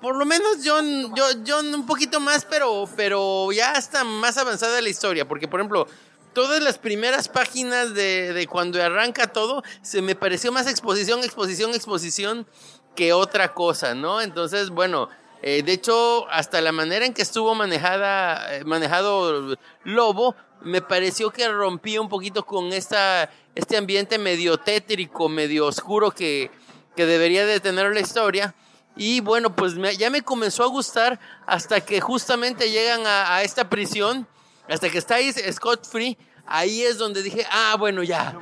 Por lo menos yo, yo, yo un poquito más, pero, pero ya está más avanzada la historia. Porque, por ejemplo, todas las primeras páginas de, de cuando arranca todo, se me pareció más exposición, exposición, exposición que otra cosa, ¿no? Entonces, bueno, eh, de hecho, hasta la manera en que estuvo manejada, eh, manejado Lobo, me pareció que rompía un poquito con esta, este ambiente medio tétrico, medio oscuro que, que debería de tener la historia. Y bueno, pues me- ya me comenzó a gustar hasta que justamente llegan a, a esta prisión, hasta que está ahí Scott Free. Ahí es donde dije, ah, bueno, ya.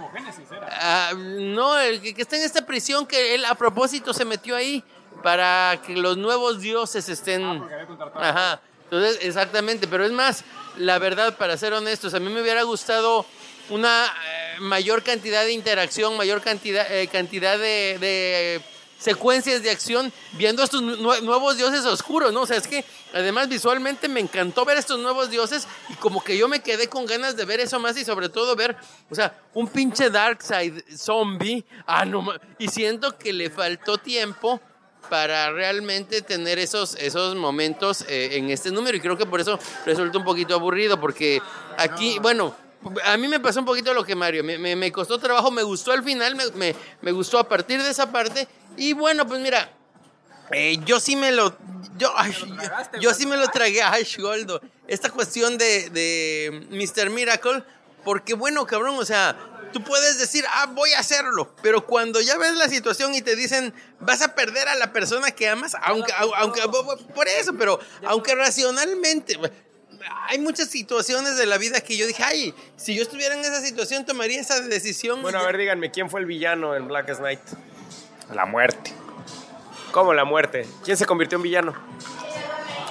Ah, no, el que, que está en esta prisión que él a propósito se metió ahí para que los nuevos dioses estén. Ajá. Entonces, exactamente, pero es más, la verdad, para ser honestos, a mí me hubiera gustado una eh, mayor cantidad de interacción, mayor cantidad, eh, cantidad de, secuencias de acción viendo estos nu- nuevos dioses oscuros, ¿no? O sea, es que además visualmente me encantó ver estos nuevos dioses y como que yo me quedé con ganas de ver eso más y sobre todo ver, o sea, un pinche Darkseid zombie, ah, no, y siento que le faltó tiempo para realmente tener esos, esos momentos eh, en este número y creo que por eso resulta un poquito aburrido porque aquí, bueno, a mí me pasó un poquito lo que Mario, me, me- me costó trabajo, me gustó al final, me, me- me gustó a partir de esa parte y bueno, pues mira, eh, yo sí me lo. Yo, ay, yo, yo sí me lo tragué a Ash Goldo. Esta cuestión de, de Mr. Miracle. Porque, bueno, cabrón, o sea, tú puedes decir, ah, voy a hacerlo. Pero cuando ya ves la situación y te dicen, vas a perder a la persona que amas, aunque, au- aunque por eso, pero aunque racionalmente. Hay muchas situaciones de la vida que yo dije, ay, si yo estuviera en esa situación, tomaría esa decisión. Bueno, a ver, díganme, ¿quién fue el villano en Blackest Night? La muerte. ¿Cómo la muerte? ¿Quién se convirtió en villano?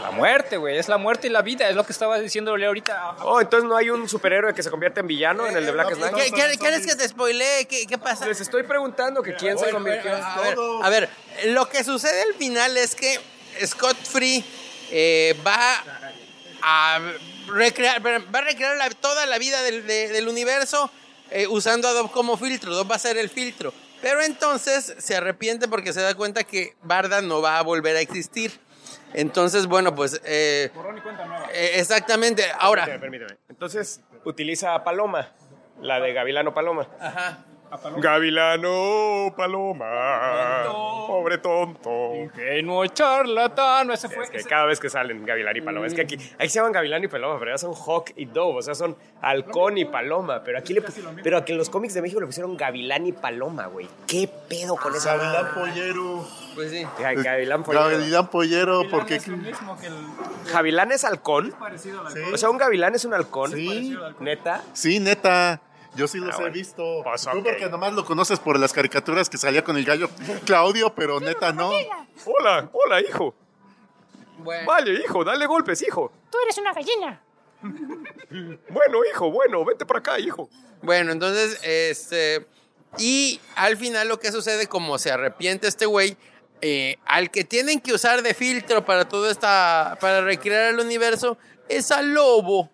La muerte, güey. Es la muerte y la vida. Es lo que estaba diciéndole ahorita. Oh, entonces no hay un superhéroe que se convierte en villano en el de Blackest ¿Qué- Night. qué- ¿Quieres que te spoilee? ¿Qué, qué pasa? Les estoy preguntando que quién se convirtió. A ver, a ver, lo que sucede al final es que Scott Free eh, va a recrear, va a recrear la- toda la vida del, de- del universo eh, usando Adobe como filtro. Adobe va a ser el filtro. Pero entonces se arrepiente porque se da cuenta que Barda no va a volver a existir. Entonces, bueno, pues... eh, eh, exactamente. Ahora... Permíteme, permíteme. Entonces utiliza a Paloma, la de Gavilano Paloma. Ajá. Gavilano Paloma, pobre tonto. Ingenuo charlatán. Ese fue. Es que cada vez que salen Gavilán y Paloma, es que aquí, aquí se llaman Gavilán y Paloma, pero ya son Hawk y Dove, o sea, son Halcón y Paloma, pero aquí le pero aquí en los cómics de México le pusieron Gavilán y Paloma, güey. ¿Qué pedo con esa Gavilán Pollero. Pues sí. Ga- Gavilán Pollero. Gavilán Pollero, porque. Es lo mismo que el ¿Gavilán es halcón? parecido al Sí. O sea, un gavilán es un halcón. Sí. Neta. Sí, neta. Yo sí los Ah, he bueno. visto. Pues, Tú porque nomás lo conoces por las caricaturas que salía con el gallo Claudio, pero neta no. Hola, hola, hijo. Bueno. Vale, hijo, dale golpes, hijo. Tú eres una gallina. Bueno, hijo, bueno, vete para acá, hijo. Bueno, entonces, este. Y al final lo que sucede, como se arrepiente este güey, eh, al que tienen que usar de filtro para todo esta. para recrear el universo, es al lobo.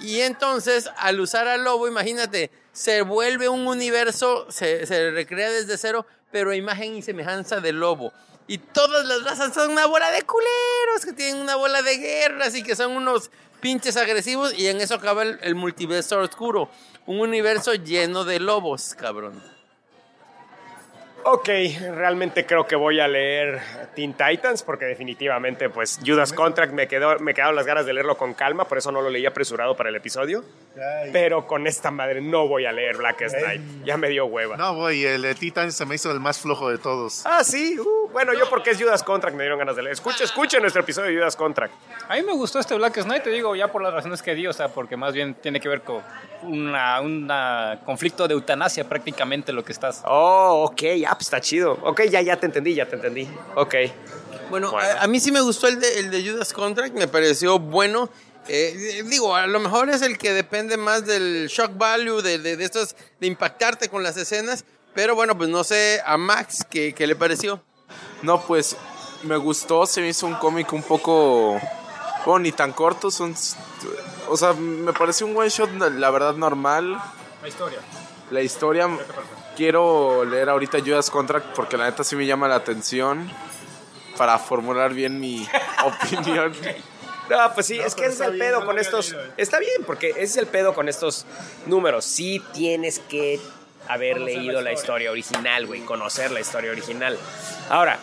Y entonces, al usar al lobo, imagínate, se vuelve un universo, se, recrea desde cero, pero imagen y semejanza del lobo. Y todas las razas son una bola de culeros que tienen una bola de guerras y que son unos pinches agresivos. Y en eso acaba el multiverso oscuro. Un universo lleno de lobos, cabrón. Ok, realmente creo que voy a leer Teen Titans porque definitivamente, pues, Judas Contract me, quedó, me quedaron las ganas de leerlo con calma, por eso no lo leí apresurado para el episodio. Pero con esta madre no voy a leer Blackest Night, ya me dio hueva. No, güey, el de Titan se me hizo el más flojo de todos. Ah, sí, uh, Bueno, yo porque es Judas Contract me dieron ganas de leer. Escuche, escuche nuestro episodio de Judas Contract. A mí me gustó este Black Knight, te digo, ya por las razones que di, o sea, porque más bien tiene que ver con un conflicto de eutanasia prácticamente lo que estás. Oh, ok, ah, pues está chido. Ok, ya, ya te entendí, ya te entendí. Ok. Bueno, Bueno. A, a mí sí me gustó el de, el de Judas Contract, me pareció bueno. Eh, digo, a lo mejor es el que depende más del shock value, de, de, de estos, de impactarte con las escenas. Pero bueno, pues no sé a Max qué, qué le pareció. No, pues me gustó, se me hizo un cómic un poco. Bueno, ni tan corto, son. O sea, me pareció un one shot, la verdad, normal. La historia. La historia. Quiero leer ahorita Judas Contract porque la neta sí me llama la atención para formular bien mi opinión. No, pues sí, es que ese es el pedo con estos. Está bien, porque ese es el pedo con estos números. Sí tienes que haber leído la historia original, güey, conocer la historia original. Ahora,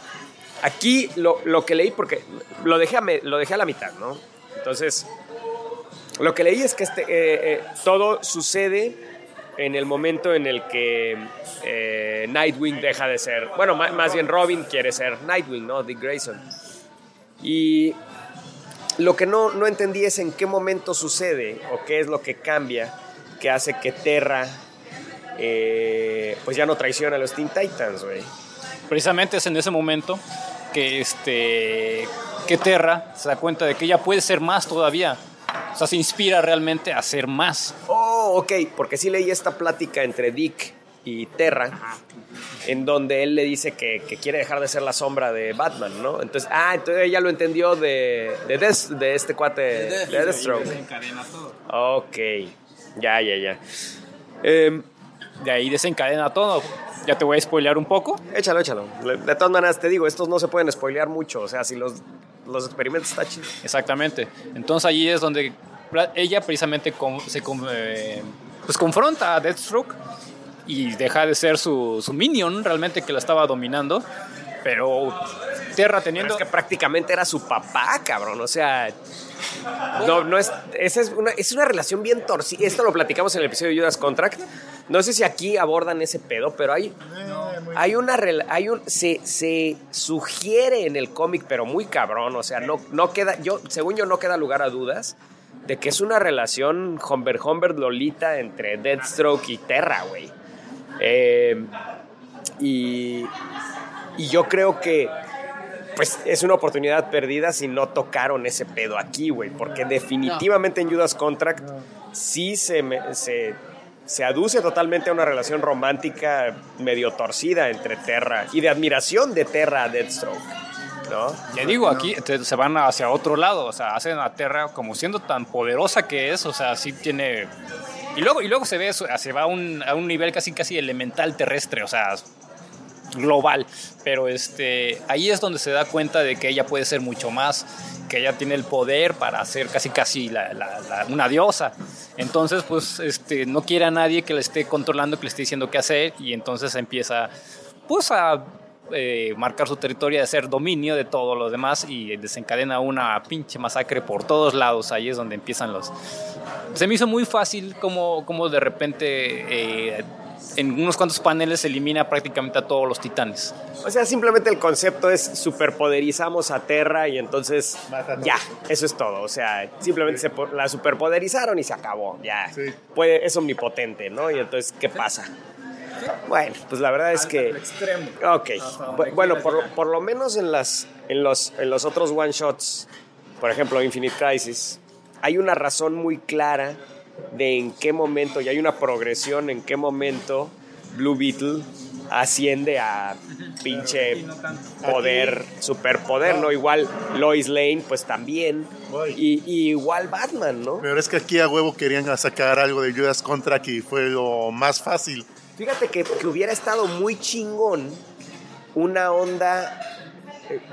aquí lo, lo que leí, porque lo dejé, a me- lo dejé a la mitad, ¿no? Entonces, lo que leí es que este, eh, eh, todo sucede en el momento en el que eh, Nightwing deja de ser. Bueno, más bien Robin quiere ser Nightwing, ¿no? Dick Grayson. Y lo que no, no entendí es en qué momento sucede o qué es lo que cambia que hace que Terra eh, pues ya no traiciona a los Teen Titans, güey. Precisamente es en ese momento que este que Terra se da cuenta de que ella puede ser más todavía. O sea, se inspira realmente a ser más. Oh, ok, porque sí leí esta plática entre Dick y Terra, en donde él le dice que, que quiere dejar de ser la sombra de Batman, ¿no? Entonces, ah, entonces ella lo entendió de, de, Death- de este cuate, de, Deathstroke. Ok, ya, ya, ya. Em, De ahí desencadena todo. Ya te voy a spoilear un poco. échalo, échalo. De todas maneras, te digo, estos no se pueden spoilear mucho, o sea, si los, los experimentos están chidos. Exactamente. Entonces allí es donde ella precisamente con- se con- eh, pues confronta a Deathstroke y deja de ser su, su minion realmente que la estaba dominando. Pero Terra Pero teniendo... es que prácticamente era su papá, cabrón. O sea, no, no es, esa es una, es una relación bien torcida. Esto lo platicamos en el episodio de Judas Contract. No sé si aquí abordan ese pedo, pero hay, hay una, hay un, se, se sugiere en el cómic, pero muy cabrón. O sea, no, no queda, yo, según yo, no queda lugar a dudas de que es una relación Humber Humber Lolita entre Deathstroke y Terra, güey. Eh, y, y yo creo que pues es una oportunidad perdida si no tocaron ese pedo aquí, güey. Porque definitivamente en Judas Contract sí se, me- se, se aduce totalmente a una relación romántica medio torcida entre Terra y de admiración de Terra a Deathstroke, ¿no? Ya digo, aquí te- se van hacia otro lado, o sea, hacen a Terra como siendo tan poderosa que es, o sea, sí tiene... Y luego, y luego se ve, eso, se va a un, a un nivel casi casi elemental terrestre, o sea, global. Pero este, ahí es donde se da cuenta de que ella puede ser mucho más, que ella tiene el poder para ser casi casi la- una diosa. Entonces, pues, este, no quiere a nadie que le esté controlando, que le esté diciendo qué hacer, y entonces empieza, pues, a eh, marcar su territorio, de hacer dominio de todos los demás y desencadena una pinche masacre por todos lados. Ahí es donde empiezan los... Se me hizo muy fácil como, como de repente eh, en unos cuantos paneles se elimina prácticamente a todos los titanes. O sea, simplemente el concepto es superpoderizamos a Terra y entonces ya, eso es todo. O sea, simplemente se la superpoderizaron y se acabó. Ya, Sí. Puede, es omnipotente, ¿no? Y entonces, ¿qué pasa? Bueno, pues la verdad es que... Ok, Bu- bueno, por, lo- por lo menos en, las, en, los, en los otros one-shots, por ejemplo, Infinite Crisis, hay una razón muy clara de en qué momento, y hay una progresión en qué momento Blue Beetle asciende a pinche poder, superpoder, ¿no? Igual Lois Lane, pues también, y, y igual Batman, ¿no? Pero es que aquí a huevo querían sacar algo de Judas Contract y fue lo más fácil. Fíjate que, que hubiera estado muy chingón una onda.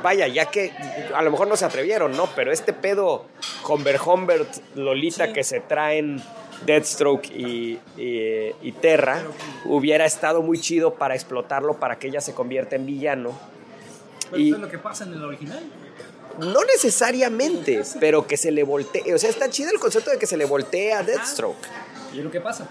Vaya, ya que a lo mejor no se atrevieron, ¿no? Pero este pedo Humber Humbert Lolita que se traen Deathstroke y, y- y Terra hubiera estado muy chido para explotarlo para que ella se convierta en villano. Y lo que pasa en el original. no necesariamente, pero que se le voltee. O sea, está chido el concepto de que se le voltee a Deathstroke. ¿Y lo que pasa?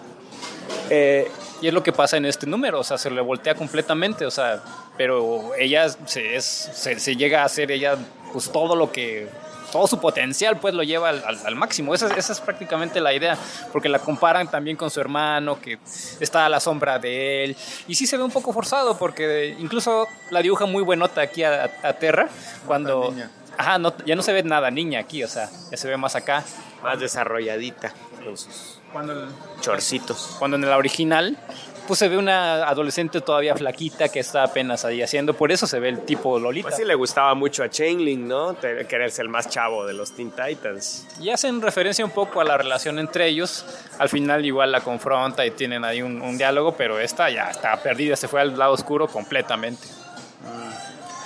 Eh, Y es lo que pasa en este número, o sea, se le voltea completamente, o sea, pero ella se, es, se, se llega a hacer ella pues todo lo que todo su potencial pues lo lleva al, al- al máximo. Esa, es- esa es prácticamente la idea, porque la comparan también con su hermano, que está a la sombra de él. Y sí se ve un poco forzado, porque incluso la dibuja muy buenota aquí a, a Terra, cuando... niña. Ajá, no- ya no se ve nada niña aquí, o sea, ya se ve más acá. Más desarrolladita con sus Cuando, chorcitos. cuando en la original, pues se ve una adolescente todavía flaquita que está apenas ahí haciendo, por eso se ve el tipo Lolita. Pues sí le gustaba mucho a Chainlink, ¿no? Quererse el más chavo de los Teen Titans. Y hacen referencia un poco a la relación entre ellos. Al final igual la confronta y tienen ahí un, un diálogo, pero esta ya está perdida, se fue al lado oscuro completamente.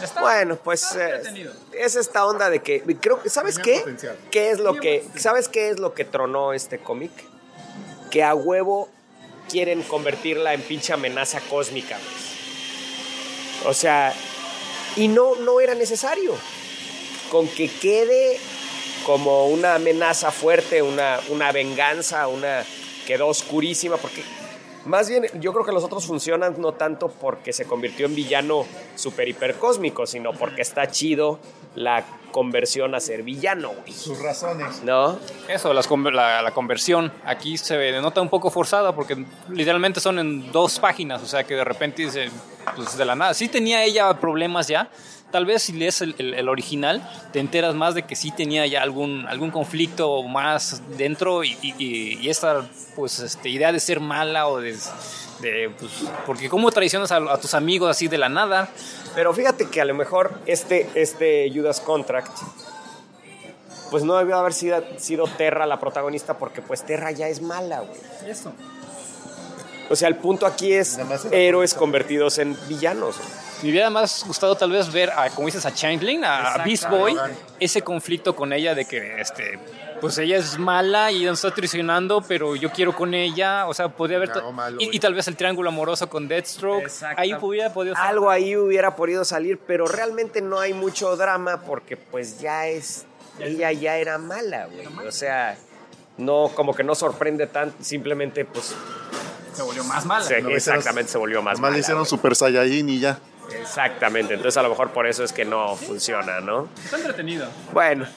Está- Bueno, pues eh, es esta onda de que creo que sabes qué? potencial. ¿Qué es lo que sabes qué es lo que tronó este cómic? Que a huevo quieren convertirla en pinche amenaza cósmica. O sea, y no no era necesario. Con que quede como una amenaza fuerte, una, una venganza, una quedó oscurísima, porque más bien yo creo que los otros funcionan no tanto porque se convirtió en villano super hiper cósmico, sino porque está chido la conversión a ser villano, güey. Sus razones. ¿No? Eso, las conver- la, la conversión aquí se ve- nota un poco forzada porque literalmente son en dos páginas, o sea que de repente dice, pues de la nada. Sí tenía ella problemas ya, tal vez si lees el, el- el original te enteras más de que sí tenía ya algún, algún conflicto más dentro y, y- y- y esta pues este, idea de ser mala o de... de, pues, porque cómo traicionas a, a tus amigos así de la nada. Pero fíjate que a lo mejor este, este Judas Contract, pues no debió haber sido, sido Terra la protagonista, porque pues Terra ya es mala, güey. Eso. O sea, el punto aquí es héroes convertidos en villanos. güey. Me hubiera más gustado tal vez ver, a, como dices, a Changeling, a, a Beast Boy, ese conflicto con ella de que, este, pues ella es mala y nos está traicionando, pero yo quiero con ella, o sea, podría haber... Malo, y, tal vez el triángulo amoroso con Deathstroke, Exacto. ahí hubiera podido ser. Algo ahí hubiera podido salir, pero realmente no hay mucho drama porque pues ya es, ella ya era mala, güey. O sea, no, como que no sorprende tanto, simplemente pues Se volvió más mala. se- No, exactamente se volvió más le mala. hicieron güey. Super Saiyajin y ya. Exactamente, entonces a lo mejor por eso es que no funciona, ¿no? Está entretenido. Bueno,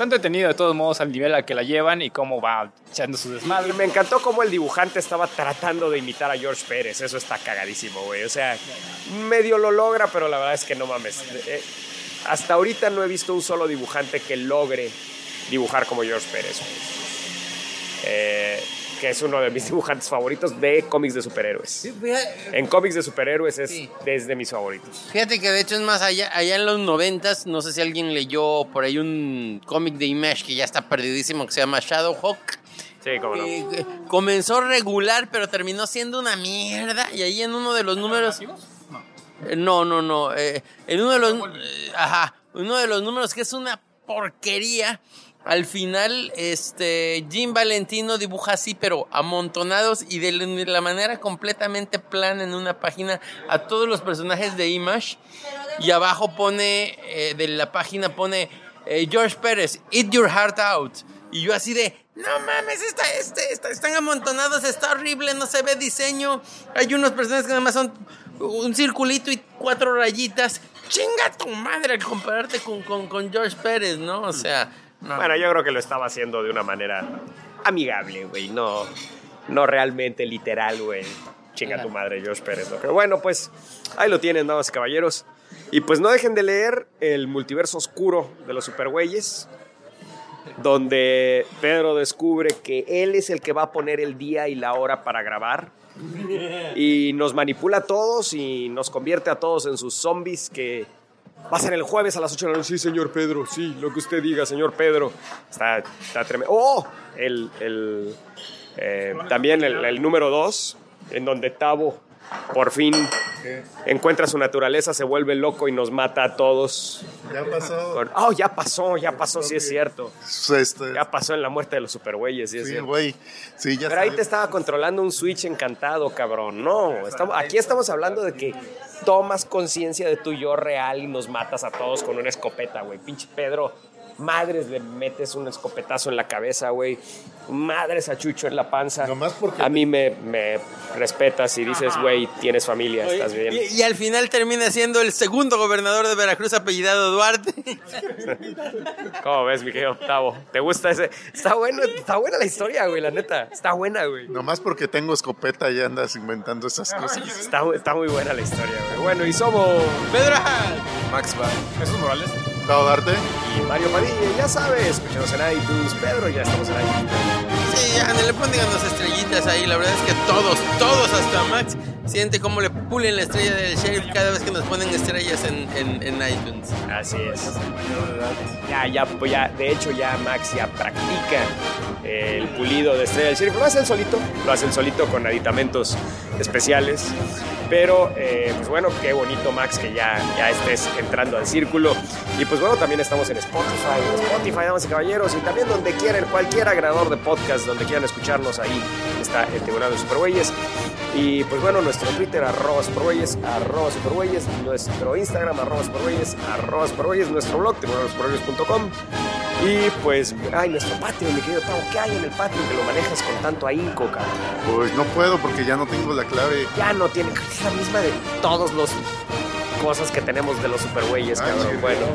Está entretenido de todos modos al nivel al que la llevan y cómo va echando su desmadre. me encantó cómo el dibujante estaba tratando de imitar a George Pérez, eso está cagadísimo, güey. O sea, medio lo logra, pero la verdad es que no mames. Eh, hasta ahorita no he visto un solo dibujante que logre dibujar como George Pérez. Eh, que es uno de mis dibujantes favoritos de cómics de superhéroes. Sí, fíjate, En cómics de superhéroes es Sí. desde mis favoritos. fíjate que de hecho es más allá, allá en los noventas, no sé si alguien leyó por ahí un cómic de Image que ya está perdidísimo que se llama Shadowhawk. Sí, cómo no. Eh, eh, comenzó regular, pero terminó siendo una mierda. Y ahí en uno de los números. Eh, No, no, no. eh, en uno de los. eh, ajá. Uno de los números que es una porquería. Al final, este. Jim Valentino dibuja así, pero amontonados y de la- manera completamente plana en una página a todos los personajes de Image. Y abajo pone. eh, de la página pone. eh, George Pérez, eat your heart out. Y yo así de, no mames, está, este, está- están amontonados, está horrible, no se ve diseño. Hay unos personajes que nada más son un circulito y cuatro rayitas. Chinga tu madre al compararte con, con, con George Pérez, ¿no? O sea, no. Bueno, yo creo que lo estaba haciendo de una manera amigable, güey. No, no realmente literal, güey. Chinga tu madre, Josh Pérez. ¿no? Pero bueno, pues ahí lo tienen, damas y caballeros. Y pues no dejen de leer El multiverso oscuro de los supergüeyes, donde Pedro descubre que él es el que va a poner el día y la hora para grabar. Y nos manipula a todos y nos convierte a todos en sus zombies que Va a ser el jueves a las 8 de la noche. Sí, señor Pedro. Sí, lo que usted diga, señor Pedro. Está, está tremendo. ¡Oh! El, el, eh, también el, el número 2, en donde Tavo por fin encuentra su naturaleza, se vuelve loco y nos mata a todos. Ya pasó. Con- ¡Oh, ya pasó! Ya pasó, sí es cierto. Este, Ya pasó en la muerte de los supergüeyes, sí es sí, cierto. güey. Sí, ya Pero ahí te estaba controlando un Switch encantado, cabrón. No, estamos, aquí estamos hablando de que tomas conciencia de tu yo real y nos matas a todos con una escopeta, güey. Pinche Pedro Madres, le metes un escopetazo en la cabeza, güey. Madres a Chucho en la panza. Nomás porque- A mí me, me respetas y dices, güey, tienes familia, estás bien. Y, y al final termina siendo el segundo gobernador de Veracruz apellidado Duarte. ¿Cómo ves, mi querido Octavo? ¿Te gusta ese? Está bueno, está buena la historia, güey, la neta. Está buena, güey. Nomás porque tengo escopeta y andas inventando esas cosas. Está, está muy buena la historia, güey. Bueno, y somos Pedro, Max va. Jesús Morales. ¿Puedo darte? y Mario Padilla, ya sabes, escúchanos en iTunes. Pedro, ya estamos en iTunes. sí, ya, le ponen unas estrellitas ahí. La verdad es que todos, todos, hasta Max, siente cómo le pulen la estrella del sheriff cada vez que nos ponen estrellas en, en, iTunes. Así es. Ya, ya, pues ya, de hecho ya Max ya practica el pulido de estrella del sheriff. Lo hace él solito, lo hace él solito con aditamentos especiales. Pero, eh, pues bueno, qué bonito Max que ya, ya estés entrando al círculo. Y pues bueno, también estamos en Spotify, en Spotify, damas y caballeros, y también donde quieran, cualquier agradador de podcast, donde quieran escucharnos, ahí está el Tribunal de Supergüeyes. Y pues bueno, nuestro Twitter, arroba supergüeyes, arroba supergüeyes, nuestro Instagram, arroba supergüeyes, arroba supergüeyes, nuestro blog, tribunaldesupergüeyes.com. Y pues, ay, nuestro Patreon, mi querido Tavo, ¿qué hay en el Patreon que lo manejas con tanto ahínco, cabrón? Pues no puedo porque ya no tengo la clave. Ya no tiene, es la misma de todos los cosas que tenemos de los supergüeyes, cabrón. sí, Bueno,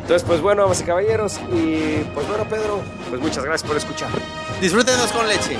entonces, pues bueno, damas y caballeros, y pues bueno, Pedro, pues muchas gracias por escuchar. Disfrútenos con leche.